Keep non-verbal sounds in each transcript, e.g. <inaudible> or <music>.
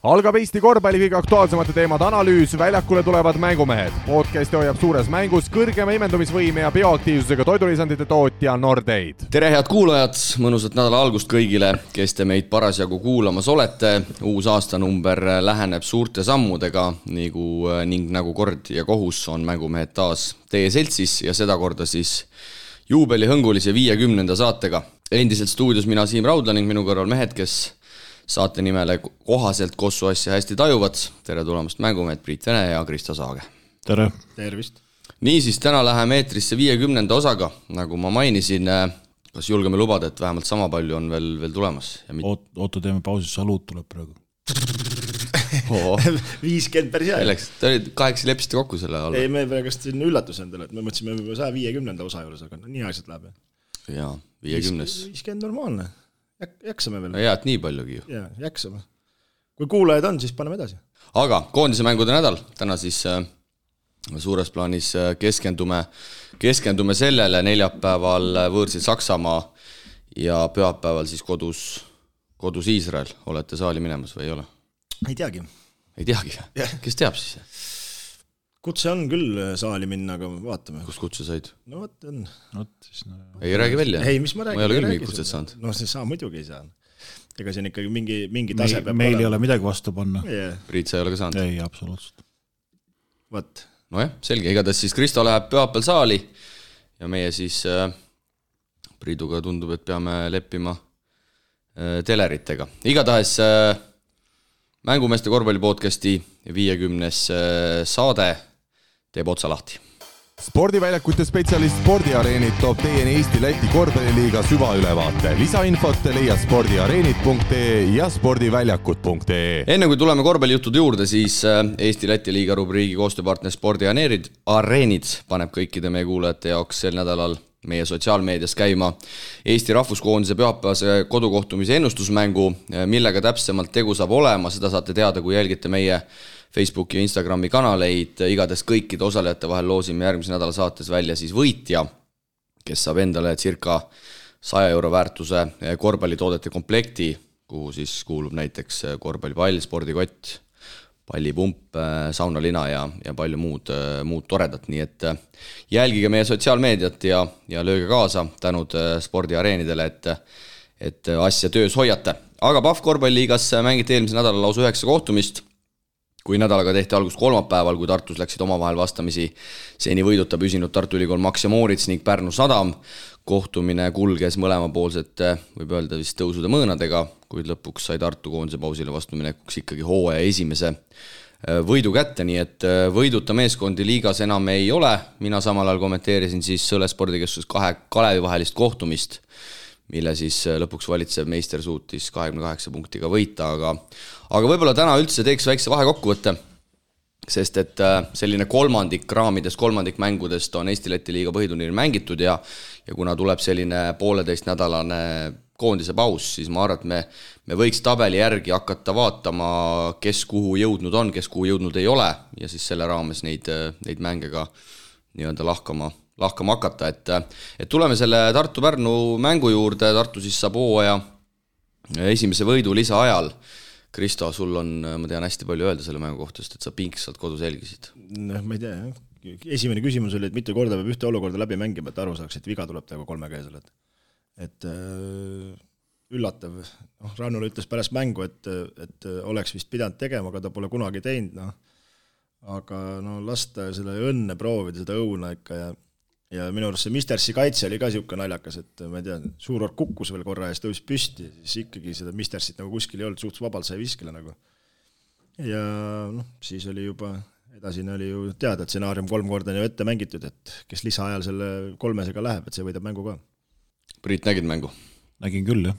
algab Eesti korvpalli kõige aktuaalsemate teemade analüüs, väljakule tulevad mängumehed. podcasti hoiab suures mängus kõrgema imendumisvõime ja bioaktiivsusega toidulisandite tootja Nordeid. tere, head kuulajad, mõnusat nädala algust kõigile, kes te meid parasjagu kuulamas olete. uus aastanumber läheneb suurte sammudega nagu ning nagu kord ja kohus on mängumehed taas teie seltsis ja sedakorda siis juubelihõngulise viiekümnenda saatega. endiselt stuudios mina, Siim Raudla ning minu kõrval mehed, kes saate nimele kohaselt Kossu asja hästi tajuvad. tere tulemast, mängumehed Priit Vene ja Kristo Saage. tere! tervist! niisiis, täna läheme eetrisse viiekümnenda osaga, nagu ma mainisin. kas julgeme lubada, et vähemalt sama palju on veel, veel tulemas? Oot-, oota, teeme pausi, saluut tuleb praegu <laughs> viiskümmend päris hea. selleks, te olite, kahekesi leppisite kokku selle alla? ei, me praegu siin üllatus endale, et me mõtlesime juba saja viiekümnenda osa juures, aga nii aeglaselt läheb. jaa, viiekümnes. viiskümmend normaalne jaksame veel. hea, et nii paljugi ju. jaa, jaksame. kui kuulajaid on, siis paneme edasi. aga koondise mängude nädal, täna siis äh, suures plaanis äh, keskendume, keskendume sellele neljapäeval äh, võõrsil Saksamaa ja pühapäeval siis kodus, kodus Iisrael. olete saali minemas või ei ole? ei teagi. ei teagi kes teab siis? Kutse on küll saali minna, aga vaatame. kust kutse said? no vot on. vot siis no. ei räägi välja? ei, mis ma räägin. ma ei ole küll mingit kutset saanud. noh, see sa muidugi ei saa. ega siin ikkagi mingi, mingi tase meil, peab meil olema. ei ole midagi vastu panna yeah.. Priit, sa ei ole ka saanud? ei, absoluutselt. vot. nojah, selge, igatahes siis Kristo läheb pühapäeval saali ja meie siis äh, Priiduga tundub, et peame leppima äh, teleritega. igatahes äh, mängumeeste korvpalli podcasti viiekümnes äh, saade teeb otsa lahti. spordiväljakute spetsialist Spordiareenid toob teieni Eesti-Läti korvpalliliiga süvaülevaate. lisainfot leiad spordiareenid.ee ja spordiväljakud.ee. enne kui tuleme korvpallijuttude juurde, siis äh, Eesti-Läti liiga rubriigi koostööpartner Spordiareenid, Areenid paneb kõikide meie kuulajate jaoks sel nädalal meie sotsiaalmeedias käima Eesti rahvuskoondise pühapäevase kodukohtumise ennustusmängu, äh, millega täpsemalt tegu saab olema, seda saate teada, kui jälgite meie Facebooki ja Instagrami kanaleid, igatahes kõikide osalejate vahel loosime järgmise nädala saates välja siis võitja, kes saab endale circa saja euro väärtuse korvpallitoodete komplekti, kuhu siis kuulub näiteks korvpallipall, spordikott, pallipump, saunalina ja, ja palju muud, muud toredat, nii et jälgige meie sotsiaalmeediat ja, ja lööge kaasa, tänud spordiareenidele, et et asja töös hoiate. aga Pahv korvpalliliigas mängiti eelmisel nädalal lausa üheksa kohtumist kui nädalaga tehti algus kolmapäeval, kui Tartus läksid omavahel vastamisi seni võiduta püsinud Tartu Ülikool Max ja Moorits ning Pärnu Sadam. kohtumine kulges mõlemapoolsete, võib öelda vist tõusude mõõnadega, kuid lõpuks sai Tartu koondise pausile vastuminekuks ikkagi hooaja esimese äh, võidu kätte, nii et äh, võiduta meeskondi liigas enam ei ole, mina samal ajal kommenteerisin siis Sõle spordikeskuses kahe Kalevi vahelist kohtumist mille siis äh, lõpuks valitsev meister suutis kahekümne kaheksa punktiga võita, aga aga võib-olla täna üldse teeks väikse vahekokkuvõtte, sest et äh, selline kolmandik raamidest, kolmandik mängudest on Eesti-Läti liiga põhiturniiril mängitud ja ja kuna tuleb selline pooleteistnädalane koondise paus, siis ma arvan, et me, me võiks tabeli järgi hakata vaatama, kes kuhu jõudnud on, kes kuhu jõudnud ei ole ja siis selle raames neid, neid mänge ka nii-öelda lahkama lahkama hakata, et et tuleme selle Tartu-Pärnu mängu juurde, Tartu siis saab hooaja esimese võidu lisaajal. Kristo, sul on, ma tean, hästi palju öelda selle mängu kohta, sest et sa pingsalt kodus jälgisid. noh, ma ei tea jah, esimene küsimus oli, et mitu korda peab ühte olukorda läbi mängima, et aru saaks, et viga tuleb teha kolmekäesel, et et äh, üllatav, noh, Rannul ütles pärast mängu, et, et oleks vist pidanud tegema, aga ta pole kunagi teinud, noh. Aga no lasta selle õnne proovida, seda õuna ikka ja ja minu arust see Mistersi kaitse oli ka niisugune naljakas, et ma ei tea, Suurorg kukkus veel korra ja siis tõusis püsti, siis ikkagi seda Mistersit nagu kuskil ei olnud, suhteliselt vabalt sai viskele nagu. ja noh, siis oli juba, edasine oli ju teada, et stsenaarium kolm korda on ju ette mängitud, et kes lisaajal selle kolmesega läheb, et see võidab mängu ka. Priit, nägid mängu? nägin küll, jah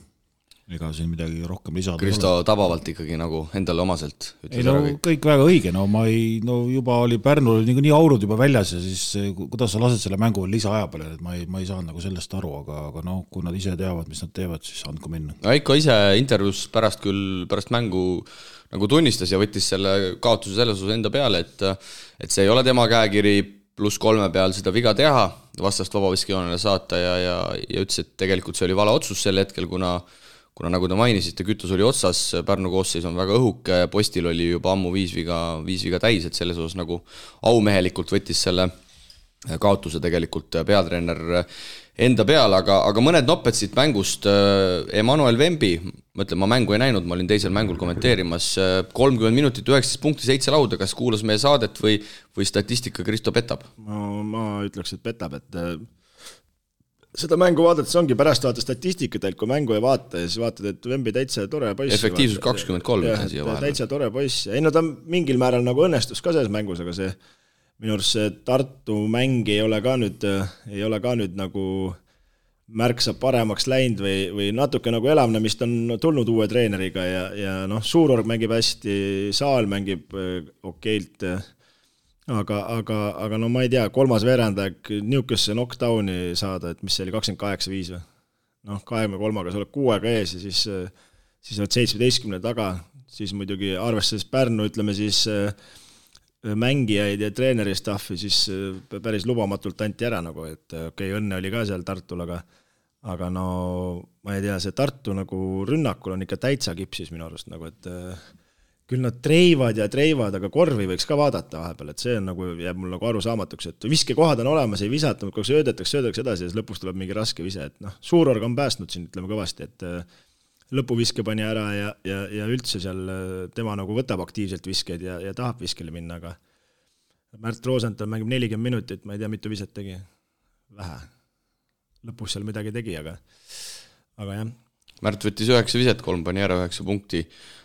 ega siin midagi rohkem lisada Kristo tabavalt ikkagi nagu endale omaselt ei no kõik. kõik väga õige, no ma ei, no juba oli Pärnul niikuinii aurud juba väljas ja siis kuidas sa lased selle mängu lisaaja peale, et ma ei, ma ei saanud nagu sellest aru, aga, aga noh, kui nad ise teavad, mis nad teevad, siis andku minna. Aiko ise intervjuus pärast küll, pärast mängu nagu tunnistas ja võttis selle kaotuse selles osas enda peale, et et see ei ole tema käekiri pluss kolme peal seda viga teha, vastast vabaviskejoonele saata ja, ja, ja ütles, et tegelikult see oli vale otsus sel hetkel, kuna kuna nagu te mainisite, kütus oli otsas, Pärnu koosseis on väga õhuke, postil oli juba ammu viis viga, viis viga täis, et selles osas nagu aumehelikult võttis selle kaotuse tegelikult peatreener enda peale, aga, aga mõned noped siit mängust, Emmanuel Vembi, ma ütlen, ma mängu ei näinud, ma olin teisel mängul kommenteerimas, kolmkümmend minutit, üheksateist punkti, seitse lauda, kas kuulas meie saadet või, või statistika Kristo petab? no ma ütleks, et petab, et seda mängu vaadates ongi, pärast vaata statistikat, et kui mängu ei vaata ja siis vaatad, et Vembi täitsa tore poiss. efektiivsus kakskümmend kolm ütlen siia vahele. täitsa tore poiss, ei no ta mingil määral nagu õnnestus ka selles mängus, aga see minu arust see Tartu mäng ei ole ka nüüd, ei ole ka nüüd nagu märksa paremaks läinud või, või natuke nagu elavnemist on tulnud uue treeneriga ja, ja noh, Suurorg mängib hästi, Saal mängib äh, okeilt aga, aga, aga no ma ei tea, kolmas veerandaeg niisugusesse knockdown'i saada, et mis see oli, kakskümmend kaheksa viis või? noh, kahekümne kolmaga, sa oled kuuega ees ja siis, siis oled seitsmeteistkümne taga, siis muidugi arvestades Pärnu, ütleme siis mängijaid ja treeneri staff'i, siis päris lubamatult anti ära nagu, et okei okay,, õnne oli ka seal Tartul, aga aga no ma ei tea, see Tartu nagu rünnakul on ikka täitsa kipsis minu arust nagu, et küll nad treivad ja treivad, aga korvi võiks ka vaadata vahepeal, et see on nagu, jääb mul nagu arusaamatuks, et viskekohad on olemas, ei visata, aeg söödetakse, söödetakse edasi ja siis lõpuks tuleb mingi raske vise, et noh, Suurorg on päästnud siin, ütleme kõvasti, et äh, lõpuviske pani ära ja, ja, ja üldse seal äh, tema nagu võtab aktiivselt viskeid ja, ja tahab viskele minna, aga Märt Rosenthal mängib nelikümmend minutit, ma ei tea, mitu viset tegi, vähe. lõpus seal midagi tegi, aga, aga jah. Märt võttis üheksa viset, kolm pani ära, üheksa punkti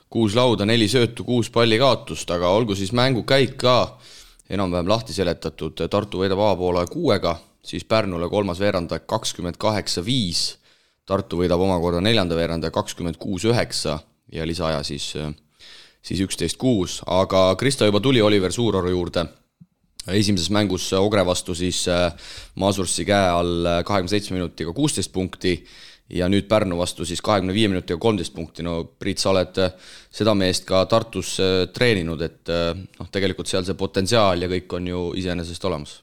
kuus lauda, neli söötu, kuus palli kaotust, aga olgu siis mängukäik ka. Enam-vähem lahti seletatud, Tartu võidab avapoole kuuega, siis Pärnule kolmas veerandaeg kakskümmend kaheksa, viis, Tartu võidab omakorda neljanda veerandaja kakskümmend kuus, üheksa ja lisaaja siis, siis üksteist, kuus, aga Kristo juba tuli Oliver Suuroru juurde, esimeses mängus Ogre vastu siis Masursi käe all kahekümne seitsme minutiga kuusteist punkti, ja nüüd Pärnu vastu siis kahekümne viie minutiga kolmteist punkti, no Priit, sa oled äh, seda meest ka Tartus äh, treeninud, et äh, noh, tegelikult seal see potentsiaal ja kõik on ju iseenesest olemas.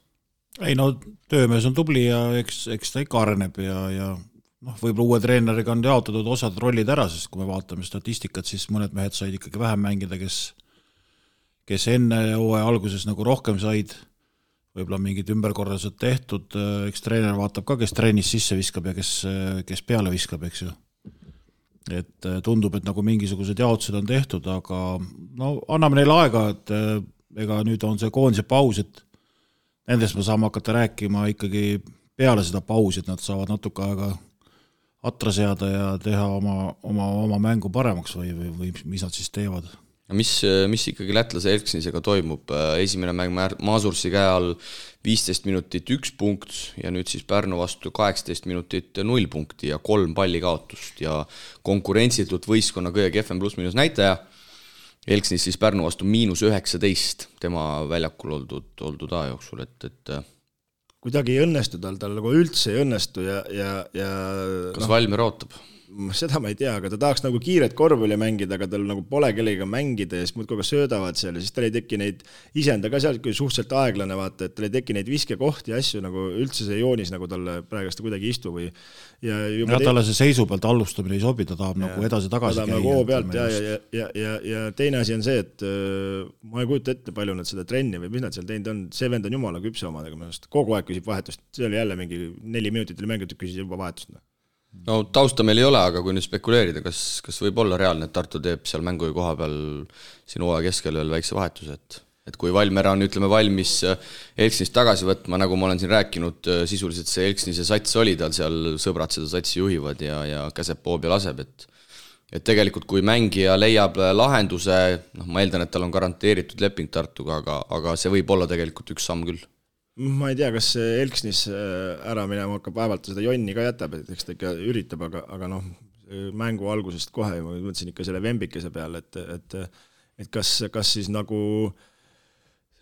ei no töömees on tubli ja eks, eks ta ikka areneb ja, ja noh, võib-olla uue treeneriga on jaotatud osad rollid ära, sest kui me vaatame statistikat, siis mõned mehed said ikkagi vähem mängida, kes kes enne hooaja alguses nagu rohkem said võib-olla mingid ümberkorraldused tehtud, äh, eks treener vaatab ka, kes trennis sisse viskab ja kes, äh, kes peale viskab, eks ju. et äh, tundub, et nagu mingisugused jaotused on tehtud, aga no anname neile aega, et ega nüüd on see koondise paus, et nendest me saame hakata rääkima ikkagi peale seda pausi, et nad saavad natuke aega atra seada ja teha oma, oma, oma mängu paremaks või, või, või mis nad siis teevad mis, mis ikkagi lätlase Elksnisega toimub, esimene mäng Maasursi käe all viisteist minutit üks punkt ja nüüd siis Pärnu vastu kaheksateist minutit null punkti ja kolm palli kaotust ja konkurentsitult võistkonna kõige kehvem pluss-miinus näitaja. Elksnis siis Pärnu vastu miinus üheksateist tema väljakul oldud, oldud aja jooksul, et, et kuidagi ei õnnestu tal, tal nagu üldse ei õnnestu ja, ja, ja kas no, Valmier ootab? Seda ma ei tea, aga ta tahaks nagu kiiret korvpalli mängida, aga tal nagu pole kellegagi mängida ja siis muudkui aga söödavad seal ja siis tal ei teki neid, ise on ta ka seal suhteliselt aeglane, vaata, et tal ei teki neid viskekohti ja asju nagu üldse see joonis nagu talle praegust kuidagi ei istu või ja ja talle see seisu pealt alustamine ei sobi, ta tahab ja, nagu edasi-tagasi käia. nagu hoo pealt ja, ja, ja, ja, ja, ja teine asi on see, et äh, ma ei kujuta ette, palju nad seda trenni või mis nad seal teinud on, see vend on jumala küpse omadega minu arust, kogu aeg küsib vahetust, see oli jälle mingi neli minutit oli mängitud, küsis juba vahetust noh no tausta meil ei ole, aga kui nüüd spekuleerida, kas, kas võib olla reaalne, et Tartu teeb seal mängu koha peal siin hooaja keskel veel väikse vahetuse, et et kui Valmiera on, ütleme, valmis äh, Elksnist tagasi võtma, nagu ma olen siin rääkinud, äh, sisuliselt see Elksnise sats oli tal seal, sõbrad seda satsi juhivad ja, ja käseb poob ja laseb, et et tegelikult, kui mängija leiab äh, lahenduse, noh, ma eeldan, et tal on garanteeritud leping Tartuga, aga, aga see võib olla tegelikult üks samm küll ma ei tea, kas Elksnis äh, ära minema hakkab, vaevalt ta seda jonni ka jätab, et eks ta ikka üritab, aga, aga noh, mängu algusest kohe ma mõtlesin ikka selle Vembikese peale, et, et et kas, kas siis nagu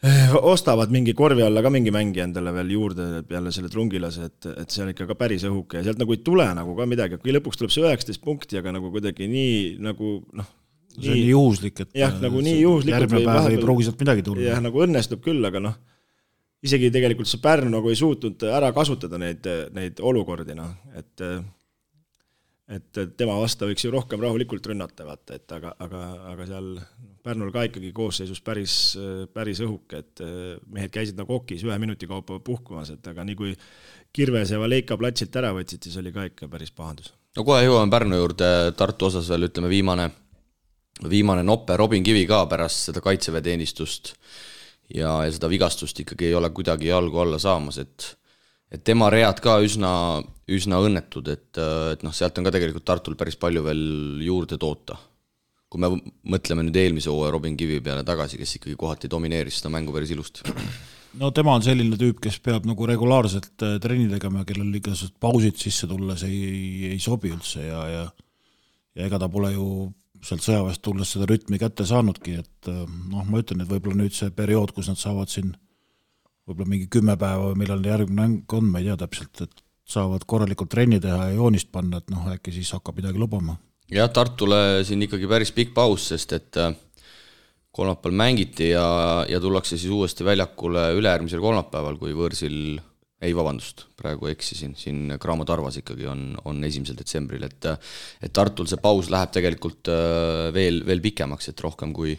äh, ostavad mingi korvi alla ka mingi mängija endale veel juurde peale selle trungilase, et, et see on ikka ka päris õhuke ja sealt nagu ei tule nagu ka midagi, kui lõpuks tuleb see üheksateist punkti, aga nagu kuidagi nii nagu noh, see on nii juhuslik, et jah, nagu nii juhuslikult järgmine päev ei pruugi sealt midagi tulla. jah, nagu õnnestub küll, aga noh isegi tegelikult see Pärnu nagu ei suutnud ära kasutada neid, neid olukordi, noh, et et tema vastu võiks ju rohkem rahulikult rünnata, vaata, et aga, aga, aga seal Pärnul ka ikkagi koosseisus päris, päris õhuke, et mehed käisid nagu okis ühe minuti kaupa puhkumas, et aga nii kui Kirves ja Valeika platsilt ära võtsid, siis oli ka ikka päris pahandus. no kohe jõuame Pärnu juurde, Tartu osas veel ütleme viimane, viimane nope, Robin Kivi ka pärast seda kaitseväeteenistust ja, ja seda vigastust ikkagi ei ole kuidagi jalgu alla saamas, et et tema read ka üsna, üsna õnnetud, et, et noh, sealt on ka tegelikult Tartul päris palju veel juurde toota. kui me mõtleme nüüd eelmise hooaja Robin Kivi peale tagasi, kes ikkagi kohati domineeris seda mängu päris ilusti. no tema on selline tüüp, kes peab nagu regulaarselt äh, trenni tegema, kellel igasugused pausid sisse tulles ei, ei, ei sobi üldse ja, ja ja ega ta pole ju sealt sõjaväest tulles seda rütmi kätte saanudki, et äh, noh, ma ütlen, et võib-olla nüüd see periood, kus nad saavad siin võib-olla mingi kümme päeva või millal järgmine mäng on, ma ei tea täpselt, et saavad korralikult trenni teha ja joonist panna, et noh, äkki siis hakkab midagi lubama. jah, Tartule siin ikkagi päris pikk paus, sest et äh, kolmapäeval mängiti ja, ja tullakse siis uuesti väljakule ülejärgmisel kolmapäeval, kui võõrsil ei, vabandust, praegu eksisin, siin Graamo Tarvas ikkagi on, on esimesel detsembril, et et Tartul see paus läheb tegelikult äh, veel, veel pikemaks, et rohkem kui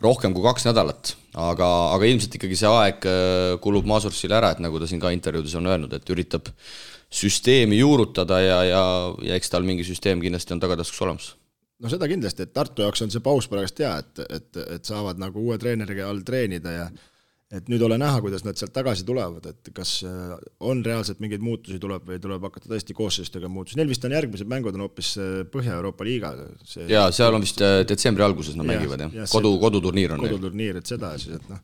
rohkem kui kaks nädalat, aga, aga ilmselt ikkagi see aeg äh, kulub Masursile ära, et nagu ta siin ka intervjuudes on öelnud, et üritab süsteemi juurutada ja, ja, ja eks tal mingi süsteem kindlasti on tagataskus olemas. No seda kindlasti, et Tartu jaoks on see paus praegust hea, et, et, et saavad nagu uue treeneriga all treenida ja et nüüd ole näha, kuidas nad sealt tagasi tulevad, et kas äh, on reaalselt mingeid muutusi tuleb või tuleb hakata tõesti koosseisudega muutusi, neil vist on järgmised mängud on hoopis äh, Põhja-Euroopa liiga. jaa, seal on vist äh, detsembri alguses nad ja, mängivad jah ja, kodu, koduturniir on koduturniir, et seda siis, et noh.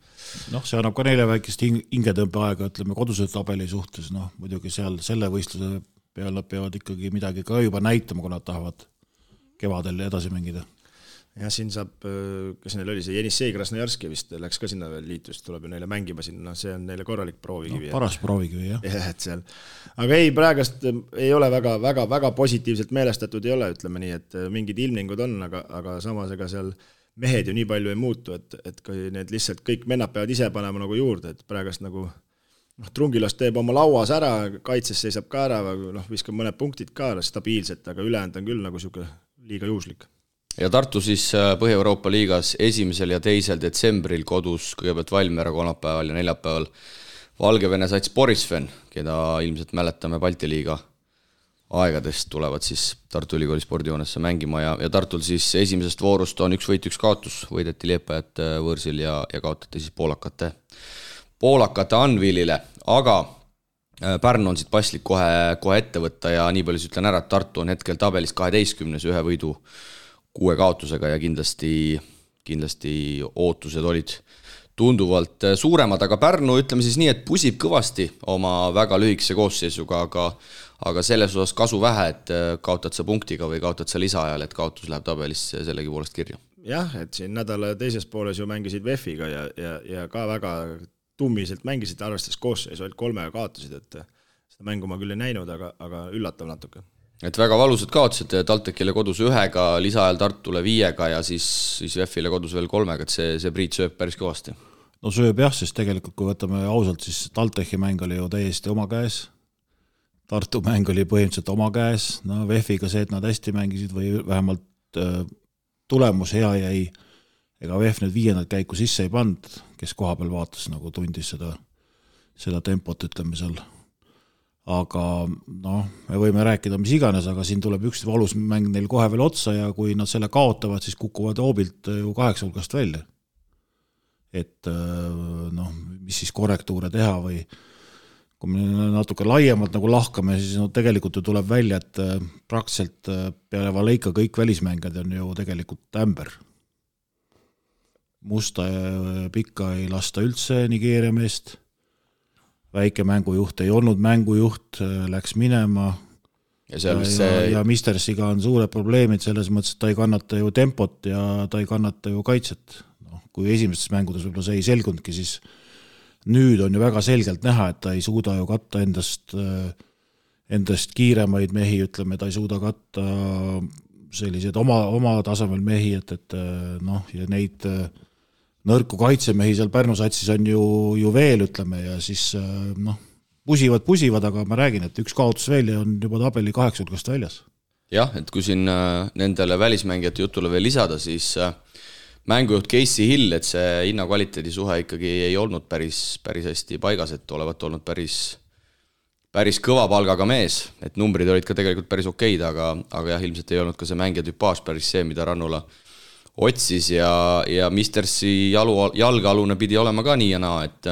noh, see annab ka neile väikest hing-, hingetõmbeaega, ütleme, koduse tabeli suhtes, noh muidugi seal selle võistluse peale nad peavad ikkagi midagi ka juba näitama, kui nad tahavad kevadel edasi mängida jah, siin saab, kes neil oli, see Jenissei Krasnojarski vist läks ka sinna veel liitus, tuleb ju neile mängima sinna, noh, see on neile korralik proovikivi no,. paras proovikivi, jah. jah, <laughs> et seal, aga ei, praegust äh, ei ole väga, väga, väga positiivselt meelestatud ei ole, ütleme nii, et mingid ilmingud on, aga, aga samas ega seal mehed ju nii palju ei muutu, et, et kui need lihtsalt kõik vennad peavad ise panema nagu juurde, et praegust nagu noh, Trungilas teeb oma lauas ära, kaitses seisab ka ära, noh, viskab mõned punktid ka stabiilselt, aga ülejäänud on küll nagu niisugune liiga juhuslik ja Tartu siis äh, Põhja-Euroopa liigas esimesel ja teisel detsembril kodus kõigepealt Valmiera kolmapäeval ja neljapäeval. Valgevene sats Borisven, keda ilmselt mäletame Balti liiga aegadest, tulevad siis Tartu Ülikooli spordihoonesse mängima ja, ja Tartul siis esimesest voorust on üks võit, üks kaotus, võideti Liepajat äh, võõrsil ja, ja kaotati siis poolakate, poolakate Anvilile, aga äh, Pärnu on siit paslik kohe, kohe ette võtta ja nii palju siis ütlen ära, et Tartu on hetkel tabelis kaheteistkümnes ühe võidu kuue kaotusega ja kindlasti, kindlasti ootused olid tunduvalt suuremad, aga Pärnu, ütleme siis nii, et pusib kõvasti oma väga lühikese koosseisuga, aga aga selles osas kasu vähe, et kaotad sa punktiga või kaotad sa lisaajal, et kaotus läheb tabelisse sellegipoolest kirja. jah, et siin nädala teises pooles ju mängisid VEF-iga ja, ja, ja ka väga tummiselt mängisid, arvestades koosseisu, ainult kolmega kaotasid, et seda mängu ma küll ei näinud, aga, aga üllatav natuke et väga valusad kaotused TalTechile kodus ühega, lisaajal Tartule viiega ja siis, siis VEF-ile kodus veel kolmega, et see, see Priit sööb päris kõvasti. no sööb jah, sest tegelikult kui võtame ausalt, siis TalTechi mäng oli ju täiesti oma käes, Tartu mäng oli põhimõtteliselt oma käes, no VEF-iga see, et nad hästi mängisid või vähemalt äh, tulemus hea jäi, ega VEF nüüd viiendat käiku sisse ei pannud, kes koha peal vaatas, nagu tundis seda, seda tempot, ütleme seal aga noh, me võime rääkida mis iganes, aga siin tuleb üks valus mäng neil kohe veel otsa ja kui nad selle kaotavad, siis kukuvad hoobilt ju kaheksa hulgast välja. et äh, noh, mis siis korrektuure teha või kui me natuke laiemalt nagu lahkame, siis no tegelikult ju tuleb välja, et äh, praktiliselt äh, peale Valeika kõik välismängijad on ju tegelikult ämber. musta ja pikka ei lasta üldse Nigeeria meest väike mängujuht ei olnud mängujuht, äh, läks minema. ja seal vist see ja, Mistersiga on suured probleemid selles mõttes, et ta ei kannata ju tempot ja ta ei kannata ju kaitset. noh, kui esimestes mängudes võib-olla see ei selgunudki, siis nüüd on ju väga selgelt näha, et ta ei suuda ju katta endast, äh, endast kiiremaid mehi, ütleme, ta ei suuda katta selliseid oma, oma tasemel mehi, et, et äh, noh, ja neid äh, nõrku kaitsemehi seal Pärnu satsis on ju, ju veel, ütleme, ja siis noh, pusivad, pusivad, aga ma räägin, et üks kaotus veel ja on juba tabeli kaheksa hulgast väljas. jah, et kui siin äh, nendele välismängijate jutule veel lisada, siis äh, mängujuht Casey Hill, et see hinna-kvaliteedi suhe ikkagi ei olnud päris, päris hästi paigas, et olevat olnud päris, päris kõva palgaga mees, et numbrid olid ka tegelikult päris okeid, aga, aga jah, ilmselt ei olnud ka see mängija tüpaaž päris see, mida Rannula otsis ja, ja Mistersi jalu, jalgealune pidi olema ka nii ja naa, et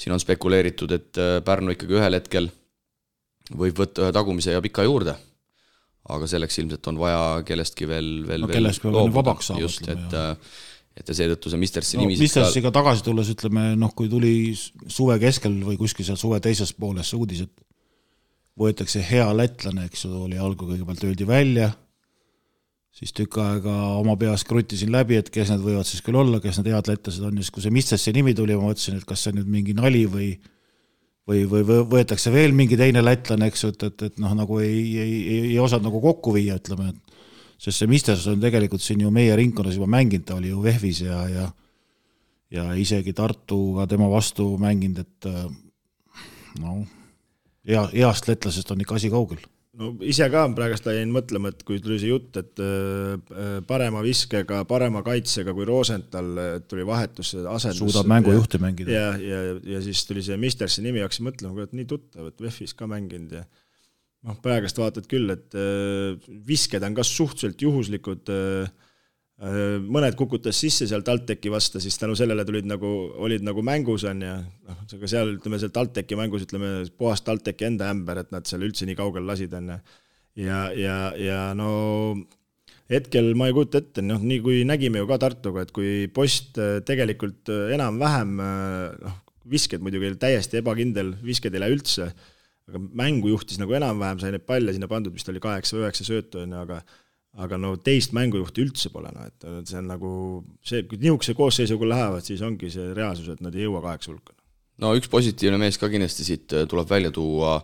siin on spekuleeritud, et Pärnu ikkagi ühel hetkel võib võtta ühe tagumise ja pika juurde aga selleks ilmselt on vaja kellestki veel, veel no kellestki peab enne vabaks saama. just, et et ja seetõttu see Mistersi no, nimi Mistersiga ka... tagasi tulles ütleme noh, kui tuli suve keskel või kuskil seal suve teises pooles see uudis, et võetakse hea lätlane, eks ju, oli algul kõigepealt öeldi välja, siis tükk aega oma peas krutisin läbi, et kes need võivad siis küll olla, kes need head lätlased on. Ja siis, kui see Mistersi nimi tuli, ma mõtlesin, et kas see on nüüd mingi nali või või, või võetakse veel mingi teine lätlane, eks ju, et, et, et noh, nagu ei, ei, ei, ei osanud nagu kokku viia, ütleme, et sest see Misters on tegelikult siin ju meie ringkonnas juba mänginud, ta oli ju VEF-is ja, ja ja isegi Tartuga tema vastu mänginud, et noh, hea, heast lätlasest on ikka asi kaugel no ise ka praegust jäin mõtlema, et kui tuli see jutt, et äh, parema viskega, parema kaitsega kui Rosenthal tuli vahetus asendus. suudab mängujuhti mängida. ja, ja, ja siis tuli see Mistersi nimi, hakkasin mõtlema, kurat nii tuttav, et VEF-is ka mänginud ja noh, praegust vaatad küll, et äh, visked on ka suhteliselt juhuslikud äh, Äh, mõned kukutas sisse seal TalTechi vastu, siis tänu sellele tulid nagu, olid nagu mängus, on ju, aga seal ütleme, seal TalTechi mängus ütleme, puhas TalTechi enda ämber, et nad seal üldse nii kaugele lasid, on ju. ja, ja, ja no hetkel ma ei kujuta ette, noh, nii kui nägime ju ka Tartuga, et kui post äh, tegelikult äh, enam-vähem noh, visked muidugi täiesti ebakindel, visked ei lähe üldse, aga mängu juhtis nagu enam-vähem, sai neid palle sinna pandud, vist oli kaheksa või üheksa söötu, on ju, aga aga no teist mängujuhti üldse pole, noh et see on nagu see, kui niisuguse koosseisuga lähevad, siis ongi see reaalsus, et nad ei jõua kaheksa hulka. No üks positiivne mees ka kindlasti siit äh, tuleb välja tuua,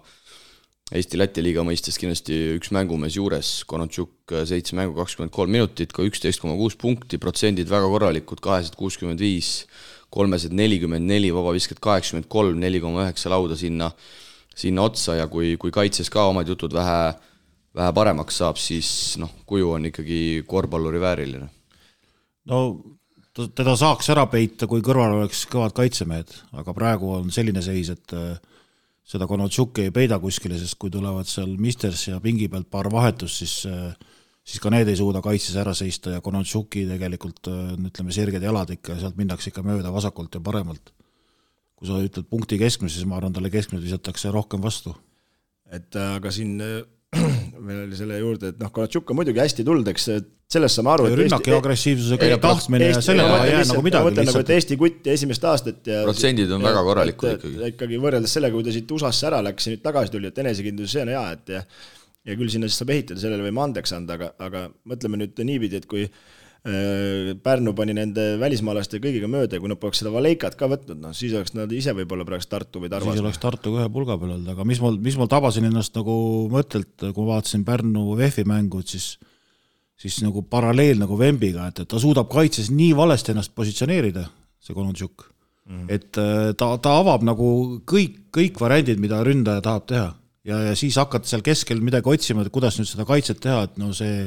Eesti-Läti liiga mõistes kindlasti üks mängumees juures, Konontšuk äh, seitse mängu, kakskümmend kolm minutit, ka üksteist koma kuus punkti, protsendid väga korralikud, kahesed kuuskümmend viis, kolmesed nelikümmend neli, vabavisked kaheksakümmend kolm, neli koma üheksa lauda sinna, sinna otsa ja kui, kui kaitses ka omad jutud vähe vähe paremaks saab, siis noh, kuju on ikkagi korvpalluri vääriline. no teda saaks ära peita, kui kõrval oleks kõvad kaitsemehed, aga praegu on selline seis, et äh, seda Konotšuki ei peida kuskile, sest kui tulevad seal Misters ja pingi pealt paar vahetust, siis äh, siis ka need ei suuda kaitses ära seista ja Konotšuki tegelikult äh, ütleme, sirged jalad ikka, sealt minnakse ikka mööda vasakult ja paremalt. kui sa ütled punkti keskmise, siis ma arvan, talle keskmiselt visatakse rohkem vastu. et aga siin <clears throat> meil oli selle juurde, et noh, Kolatšuk on muidugi hästi tulnud, eks sellest saame aru. rünnak ja agressiivsusega ja tahtmine ja sellega ei jää nagu midagi. ma mõtlen nagu, et Eesti kutt esimest aastat ja protsendid on ja, väga korralikud ikkagi. ikkagi võrreldes sellega, kui ta siit USA-sse ära läks ja nüüd tagasi tuli, et enesekindlus, see on hea, et ja ja küll sinna siis saab ehitada, sellele võime andeks anda, aga, aga mõtleme nüüd niipidi, et kui Äh, Pärnu pani nende välismaalaste kõigiga mööda ja kui nad poleks seda Valeikat ka võtnud, noh siis oleks nad ise võib-olla praegu Tartu või Tarvas. siis oleks Tartu ühe pulga peal olnud, aga mis mul, mis mul tabasin ennast nagu mõttelt, kui ma vaatasin Pärnu VEF-i mängu, et siis siis nagu paralleel nagu Vembiga, et, et ta suudab kaitses nii valesti ennast positsioneerida, see Konutšuk mm, et äh, ta, ta avab nagu kõik, kõik variandid, mida ründaja tahab teha. ja, ja siis hakata seal keskel midagi otsima, et kuidas nüüd seda kaitset teha, et no see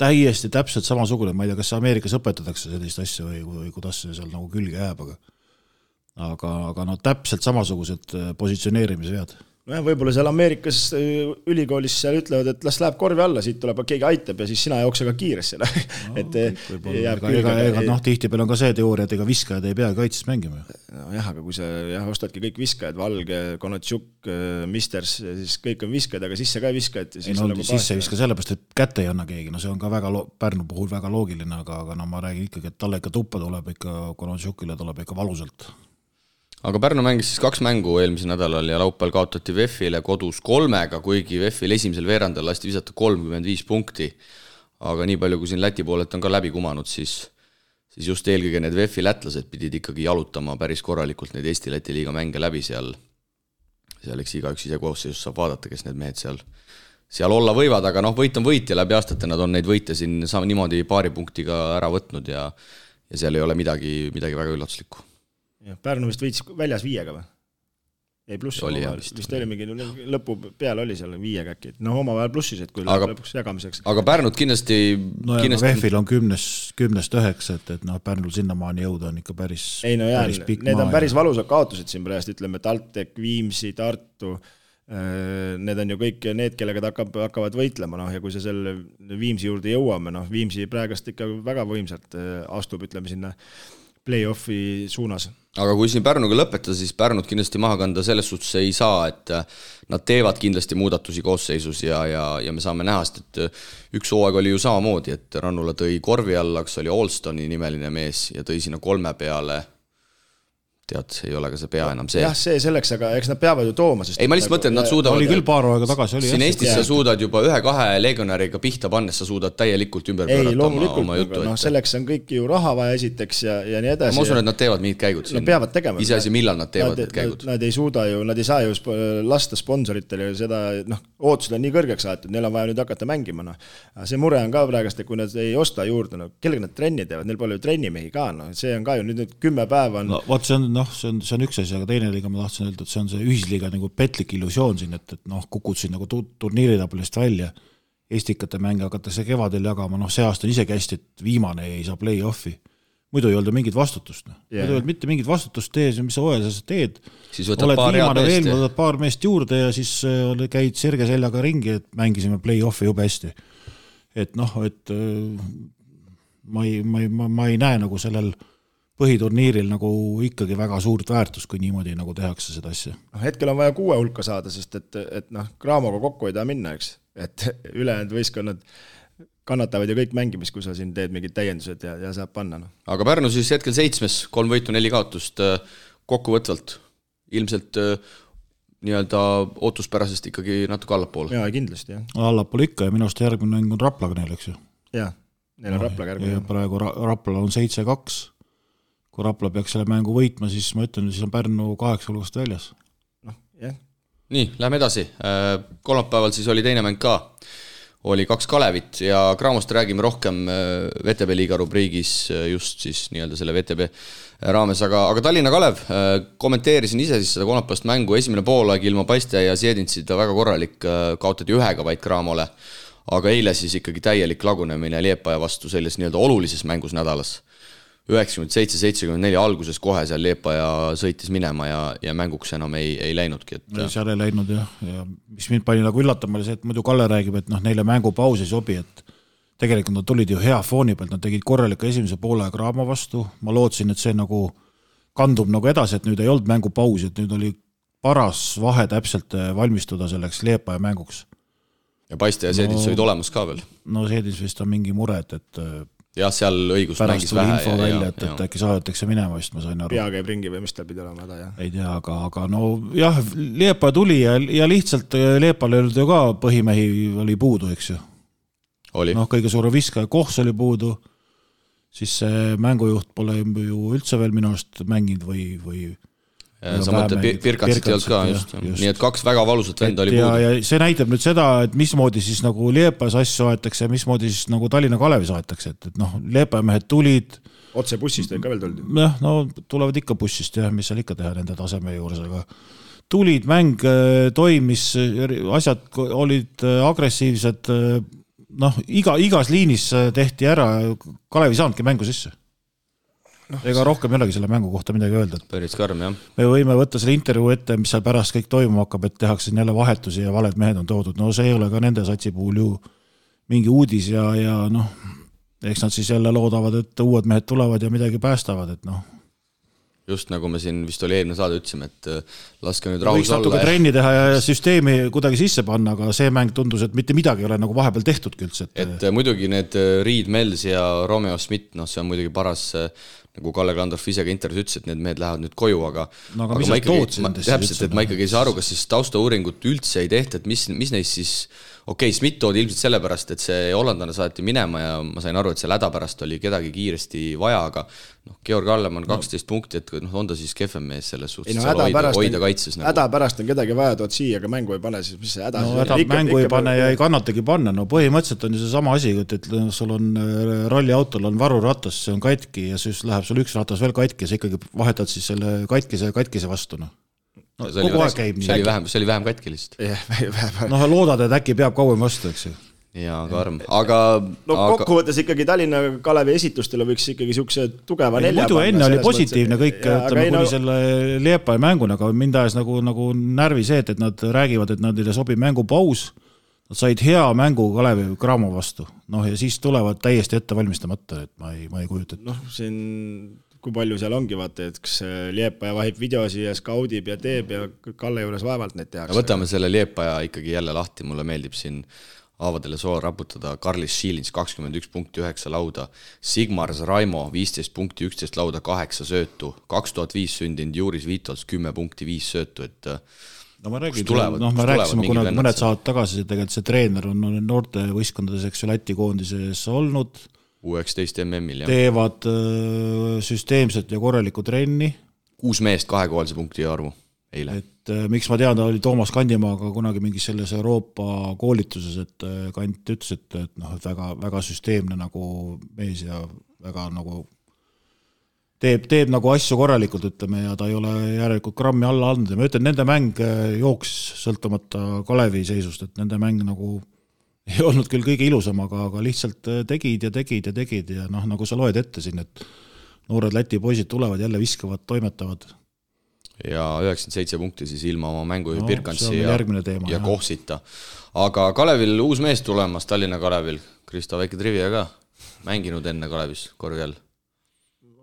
täiesti täpselt samasugune, ma ei tea, kas Ameerikas õpetatakse sellist asja või, või kuidas see seal nagu külge jääb, aga aga, aga no täpselt samasugused äh, positsioneerimise vead nojah, võib-olla seal Ameerikas äh, ülikoolis seal ütlevad, et las läheb korvi alla, siit tuleb, keegi aitab ja siis sina jookse ka kiiresti <laughs> no,, et äh, jääb ega, ega, ega noh, tihtipeale on ka see teooria, et ega viskajad ei pea kaitses mängima. nojah, aga kui sa jah, ostadki kõik viskajad, Valge, Konatšuk, äh, Misters, siis kõik on viskajad, aga sisse ka ei viska, et ei no nagu sisse ei viska sellepärast, et kätte ei anna keegi, no see on ka väga lo-, Pärnu puhul väga loogiline, aga, aga no ma räägin ikkagi, et talle ikka tuppa tuleb ikka, Konatšukile tuleb ikka valusalt aga Pärnu mängis siis kaks mängu eelmisel nädalal ja laupäeval kaotati VEF-ile kodus kolmega, kuigi VEF-il esimesel veerandil lasti visata kolmkümmend viis punkti. aga nii palju, kui siin Läti poolelt on ka läbi kumanud, siis siis just eelkõige need VEF-i lätlased pidid ikkagi jalutama päris korralikult neid Eesti-Läti liiga mänge läbi seal. seal eks igaüks ise koosseisus saab vaadata, kes need mehed seal, seal olla võivad, aga noh, võit on võit ja läbi aastate nad on neid võite siin niimoodi paari punktiga ära võtnud ja ja seal ei ole midagi, midagi väga üllatuslikku jah, Pärnu vist võitis väljas viiega või? ei pluss Oli jah omavahel, vist. vist oli mingi lõpu peal oli seal viiega äkki, noh omavahel plussisid, kui Aga- lõpuks jagamiseks. aga Pärnut kindlasti no ja kindlasti... VEF-il on kümnes, kümnest üheksa, et, et noh, Pärnul sinnamaani jõuda on ikka päris, ei no jaa, need on päris valusad kaotused siin praegu, ütleme, TalTech, Viimsi, Tartu, need on ju kõik need, kellega ta hakkab, hakkavad võitlema, noh, ja kui see selle Viimsi juurde jõuame, noh, Viimsi praegast ikka väga võimsalt äh, astub, ütleme sinna play-off'i suunas. aga kui siin Pärnuga lõpetada, siis Pärnut kindlasti maha kanda selles suhtes ei saa, et äh, nad teevad kindlasti muudatusi koosseisus ja, ja, ja me saame näha, sest et äh, üks hooaeg oli ju samamoodi, et Rannula tõi korvi alla, kas oli Allstoni nimeline mees ja tõi sinna kolme peale tead, ei ole ka see pea enam see. jah, see selleks, aga eks nad peavad ju tooma, sest ei, ma lihtsalt mõtlen, et nad suudavad oli küll paar aega tagasi, oli siin jah, Eestis sa suudad juba ühe-kahe legionäriga pihta pannes, sa suudad täielikult ümber ei, pöörata oma, oma jutu, noh, selleks on kõik ju raha vaja esiteks ja, ja nii edasi. ma usun, et nad teevad mingid käigud siin. Nad peavad tegema. iseasi, millal nad teevad nad, need käigud. Nad ei suuda ju, nad ei saa ju lasta sponsoritele seda, noh, ootused on nii kõrgeks aetud, neil on vaja nüüd hakata mängima, noh. see mure on ka praegust, et kui nad ei osta juurde, no kellega nad trenni teevad, neil pole ju trennimehi ka, noh, see on ka ju nüüd need kümme päeva on no vot, see on noh, see on, see on üks asi, aga teine liiga ma tahtsin öelda, et see on see ühisliiga nagu petlik illusioon siin, et, et noh, kukud siin nagu tu-, turniiritabelist välja, Estikate mänge hakatakse kevadel jagama, noh see aasta on isegi hästi, et viimane ei saa play-off'i. muidu ei olnud mingit vastutust, noh yeah., muidu ei olnud mitte mingit vastutust tees mis sa hooajal sa teed. oled viimane veel, võtad paar meest juurde ja siis äh, käid sirge seljaga ringi, et mängisime play-off'i jube hästi. et noh, et äh, ma ei, ma ei, ma, ma ei näe nagu sellel põhiturniiril nagu ikkagi väga suurt väärtust, kui niimoodi nagu tehakse seda asja. noh, hetkel on vaja kuue hulka saada, sest et, et noh, Craamoga kokku ei taha minna, eks, et <laughs> ülejäänud võistkonnad kannatavad ju kõik mängimist, kui sa siin teed mingid täiendused ja, ja saab panna, noh. aga Pärnu siis hetkel seitsmes, kolm võitu, neli kaotust, kokkuvõtvalt ilmselt äh, nii-öelda ootuspärasest ikkagi natuke allapoole. jaa, kindlasti, jah. allapoole ikka ja minu arust järgmine mäng on Raplaga neil, eks ju. jah, neil on Raplaga järgmine. praegu Ra Raplal on seitse-kaks. Kui Rapla peaks selle mängu võitma, siis ma ütlen, siis on Pärnu kaheksa hulgast väljas. noh, jah. nii, lähme edasi, kolmapäeval siis oli teine mäng ka oli kaks Kalevit ja Craamost räägime rohkem VTB liiga rubriigis just siis nii-öelda selle VTB raames, aga, aga Tallinna Kalev, kommenteerisin ise siis seda kolmapäevast mängu, esimene poolaeg ilma Paiste ja Siedintsita väga korralik, kaotati ühega vaid Cramole. aga eile siis ikkagi täielik lagunemine Liepaja vastu selles nii-öelda olulises mängus nädalas. Üheksakümmend seitse, seitsekümmend neli alguses kohe seal Liepaja sõitis minema ja, ja mänguks enam ei, ei läinudki, et seal ei läinud jah, ja mis mind pani nagu üllatama, oli see, et muidu Kalle räägib, et noh, neile mängupaus ei sobi, et tegelikult nad tulid ju hea fooni pealt, nad tegid korraliku esimese poole Graamo vastu, ma lootsin, et see nagu kandub nagu edasi, et nüüd ei olnud mängupausi, et nüüd oli paras vahe täpselt äh, valmistuda selleks Liepaja mänguks. ja Paiste ja Seedits no, olid olemas ka veel. no Seedits vist on mingi mure, et, et jah, seal õigus pärast tuli info ja, välja, et, et äkki saadetakse minema, vist ma sain aru. pea käib ringi või mis tal pidi olema häda, jah? ei tea, aga, aga no jah, Liepa tuli ja, ja lihtsalt äh, Liepal ei olnud ju ka põhimehi oli puudu, eks ju noh, kõige suurem viskaja Kohs oli puudu, siis see mängujuht pole ju üldse veel minu arust mänginud või, või sa mõtled Pir, Pirkatsit ei olnud ka, just, just., nii et kaks väga valusat venda oli ja, puudu. ja see näitab nüüd seda, et mismoodi siis nagu Liepas asju aetakse ja mismoodi siis nagu Tallinna Kalevis aetakse, et, et noh, Liepa mehed tulid. otse bussist oli ka veel tulnud? jah, no tulevad ikka bussist jah, mis seal ikka teha nende taseme juures, aga tulid, mäng äh, toimis, asjad olid äh, agressiivsed noh, iga, igas liinis tehti ära, Kalev ei saanudki mängu sisse no,. ega rohkem ei olegi selle mängu kohta midagi öelda. päris karm, jah. me võime võtta selle intervjuu ette, mis seal pärast kõik toimuma hakkab, et tehakse siin jälle vahetusi ja valed mehed on toodud, no see ei ole ka nende satsi puhul ju mingi uudis ja, ja noh, eks nad siis jälle loodavad, et uued mehed tulevad ja midagi päästavad, et noh just nagu me siin vist oli eelmine saade ütlesime, et äh, laske nüüd rahus võiks natuke olla. trenni teha ja süsteemi kuidagi sisse panna, aga see mäng tundus, et mitte midagi ei ole nagu vahepeal tehtudki üldse, et et äh, muidugi need äh, Reed Mills ja Romeo Schmidt, noh, see on muidugi paras nagu Kalle Klandorf ise ka intervjuus ütles, et need mehed lähevad nüüd koju, aga no aga, aga mis sa ikkagi, tood siin täpselt, et ma ikkagi ei saa aru, kas siis taustauuringut üldse ei tehta, et mis, mis neist siis okei okay,, Schmidt toodi ilmselt sellepärast, et see hollandlane saati minema ja ma sain aru, et seal häda pärast oli kedagi kiiresti vaja, aga noh, Georg Allemann kaksteist no. punkti, et noh, on ta siis kehvem mees selles suhtes, no, hoida, hoida, hoida kaitses nagu. häda pärast on kedagi vaja, tood siia, aga mängu ei pane, siis mis see häda no, häda mängu ikka, ei pane ja ei kannatagi panna, no põhimõtteliselt on ju seesama asi, et, et sul on ralliautol on varuratas, see on katki ja siis läheb sul üks ratas veel katki ja sa ikkagi vahetad siis selle katkise katkise vastu, noh No, see oli kogu aeg vähem- käib nii. see oli vähem, see oli vähem katki lihtsalt. jah, <laughs> noh, loodad, et äkki peab kauem vastu, eks ju. jaa, karm, aga no aga kokkuvõttes ikkagi Tallinna Kalevi esitustele võiks ikkagi siukse tugeva nelja muidu enne oli positiivne kõik, ütleme kuni no, selle Liepaja mänguni, aga mind ajas nagu, nagu närvi see, et, et nad räägivad, et neile sobib mängupaus. Nad said hea mängu Kalevi Cramo vastu, noh ja siis tulevad täiesti ette valmistamata, et ma ei, ma ei kujuta ette. noh, siin kui palju seal ongi, vaata, et kas Liepaja vahib videosi ja skaudib ja teeb ja Kalle juures vaevalt neid tehakse. võtame selle Liepaja ikkagi jälle lahti, mulle meeldib siin haavadele soo raputada, Karlis Šilins kakskümmend üks punkti üheksa lauda, Sigmar Raimo viisteist punkti üksteist lauda, kaheksa söötu, kaks tuhat viis sündinud Juris Vitols kümme punkti viis söötu, et äh, no ma räägin, tulevad- noh, me rääkisime kunagi mõned saated tagasi, tegelikult see treener on, on noortevõistkondades, eks ju, Läti koondises olnud, U üheksateist MM-il jah, teevad öö, süsteemset ja korralikku trenni. Kuus meest kahekohalise punkti arvu eile. et äh, miks ma tean, ta oli Toomas Kandimaaga kunagi mingis selles Euroopa koolituses, et äh, Kant ütles, et, et noh, et väga, väga süsteemne nagu mees ja väga nagu teeb, teeb nagu asju korralikult, ütleme, ja ta ei ole järelikult grammi alla andnud. Ja ma ütlen, nende mäng äh, jooksis sõltumata Kalevi seisust, et nende mäng nagu <laughs> ei olnud küll kõige ilusam, aga, aga lihtsalt äh, tegid ja tegid ja tegid ja noh, nagu sa loed ette siin, et noored Läti poisid tulevad jälle viskavad, toimetavad ja üheksakümmend seitse punkti siis ilma oma mängujuhi No, veel ja, järgmine teema, ja jah. Kohsita. aga Kalevil uus mees tulemas, Tallinna Kalevil, Kristo, väike trivia ka, mänginud enne Kalevis korvpall,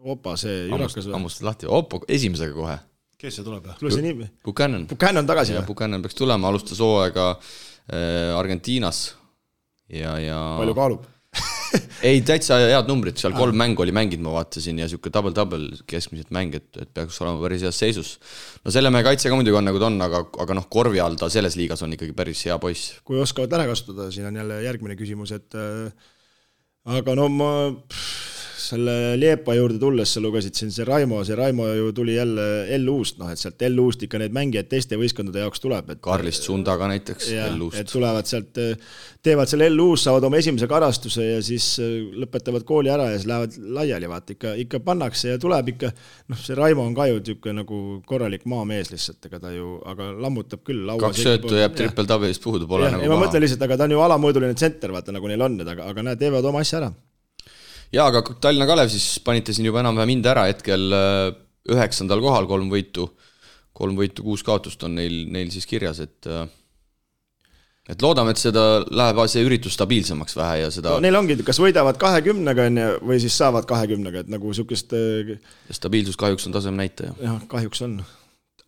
opa, see jurakas või? hammustad lahti, Oppo esimesega kohe, kes see tuleb? kuule, see nimi, Buchanan, Buchanan tagasi või? Buchanan peaks tulema, alustas hooaega äh, Argentiinas ja, ja palju kaalub? <laughs> ei, täitsa head numbrid, seal kolm mängu oli mänginud, ma vaatasin ja sihuke double-double keskmiselt mäng, et, et peaks olema päris heas seisus. no selle mehe kaitse ka muidugi on nagu ta on, aga, aga noh, korvi all ta selles liigas on ikkagi päris hea poiss. kui oskavad ära kasutada, siin on jälle järgmine küsimus, et äh, aga no ma pff, selle Liepa juurde tulles sa lugesid siin see Raimo, see Raimo ju tuli jälle LU-st, noh et sealt LU-st ikka neid mängijaid teiste võistkondade jaoks tuleb, et Karlist Sundaga näiteks jah, et tulevad sealt, teevad seal LU-s, saavad oma esimese karastuse ja siis äh, lõpetavad kooli ära ja siis lähevad laiali, vaata ikka, ikka pannakse ja tuleb ikka, noh, see Raimo on ka ju niisugune nagu korralik maamees lihtsalt, ega ta ju, aga lammutab küll laua kaks söötu jääb triple tabelist puudu, pole jah, nagu ei ma paha mõtlen. lihtsalt, aga ta on ju alamõõduline tsenter, vaata nagu neil on need, aga, aga nad teevad oma asja ära. jaa, aga Tallinna Kalev siis panite siin juba enam-vähem hinde ära, hetkel äh, üheksandal kohal, kolm võitu, kolm võitu, kuus kaotust on neil, neil siis kirjas, et äh, et loodame, et seda läheb see üritus stabiilsemaks vähe ja seda no neil ongi, kas võidavad kahekümnega, on ju, või siis saavad kahekümnega, et nagu niisugust stabiilsus kahjuks on tasemenäitaja. jah, kahjuks on.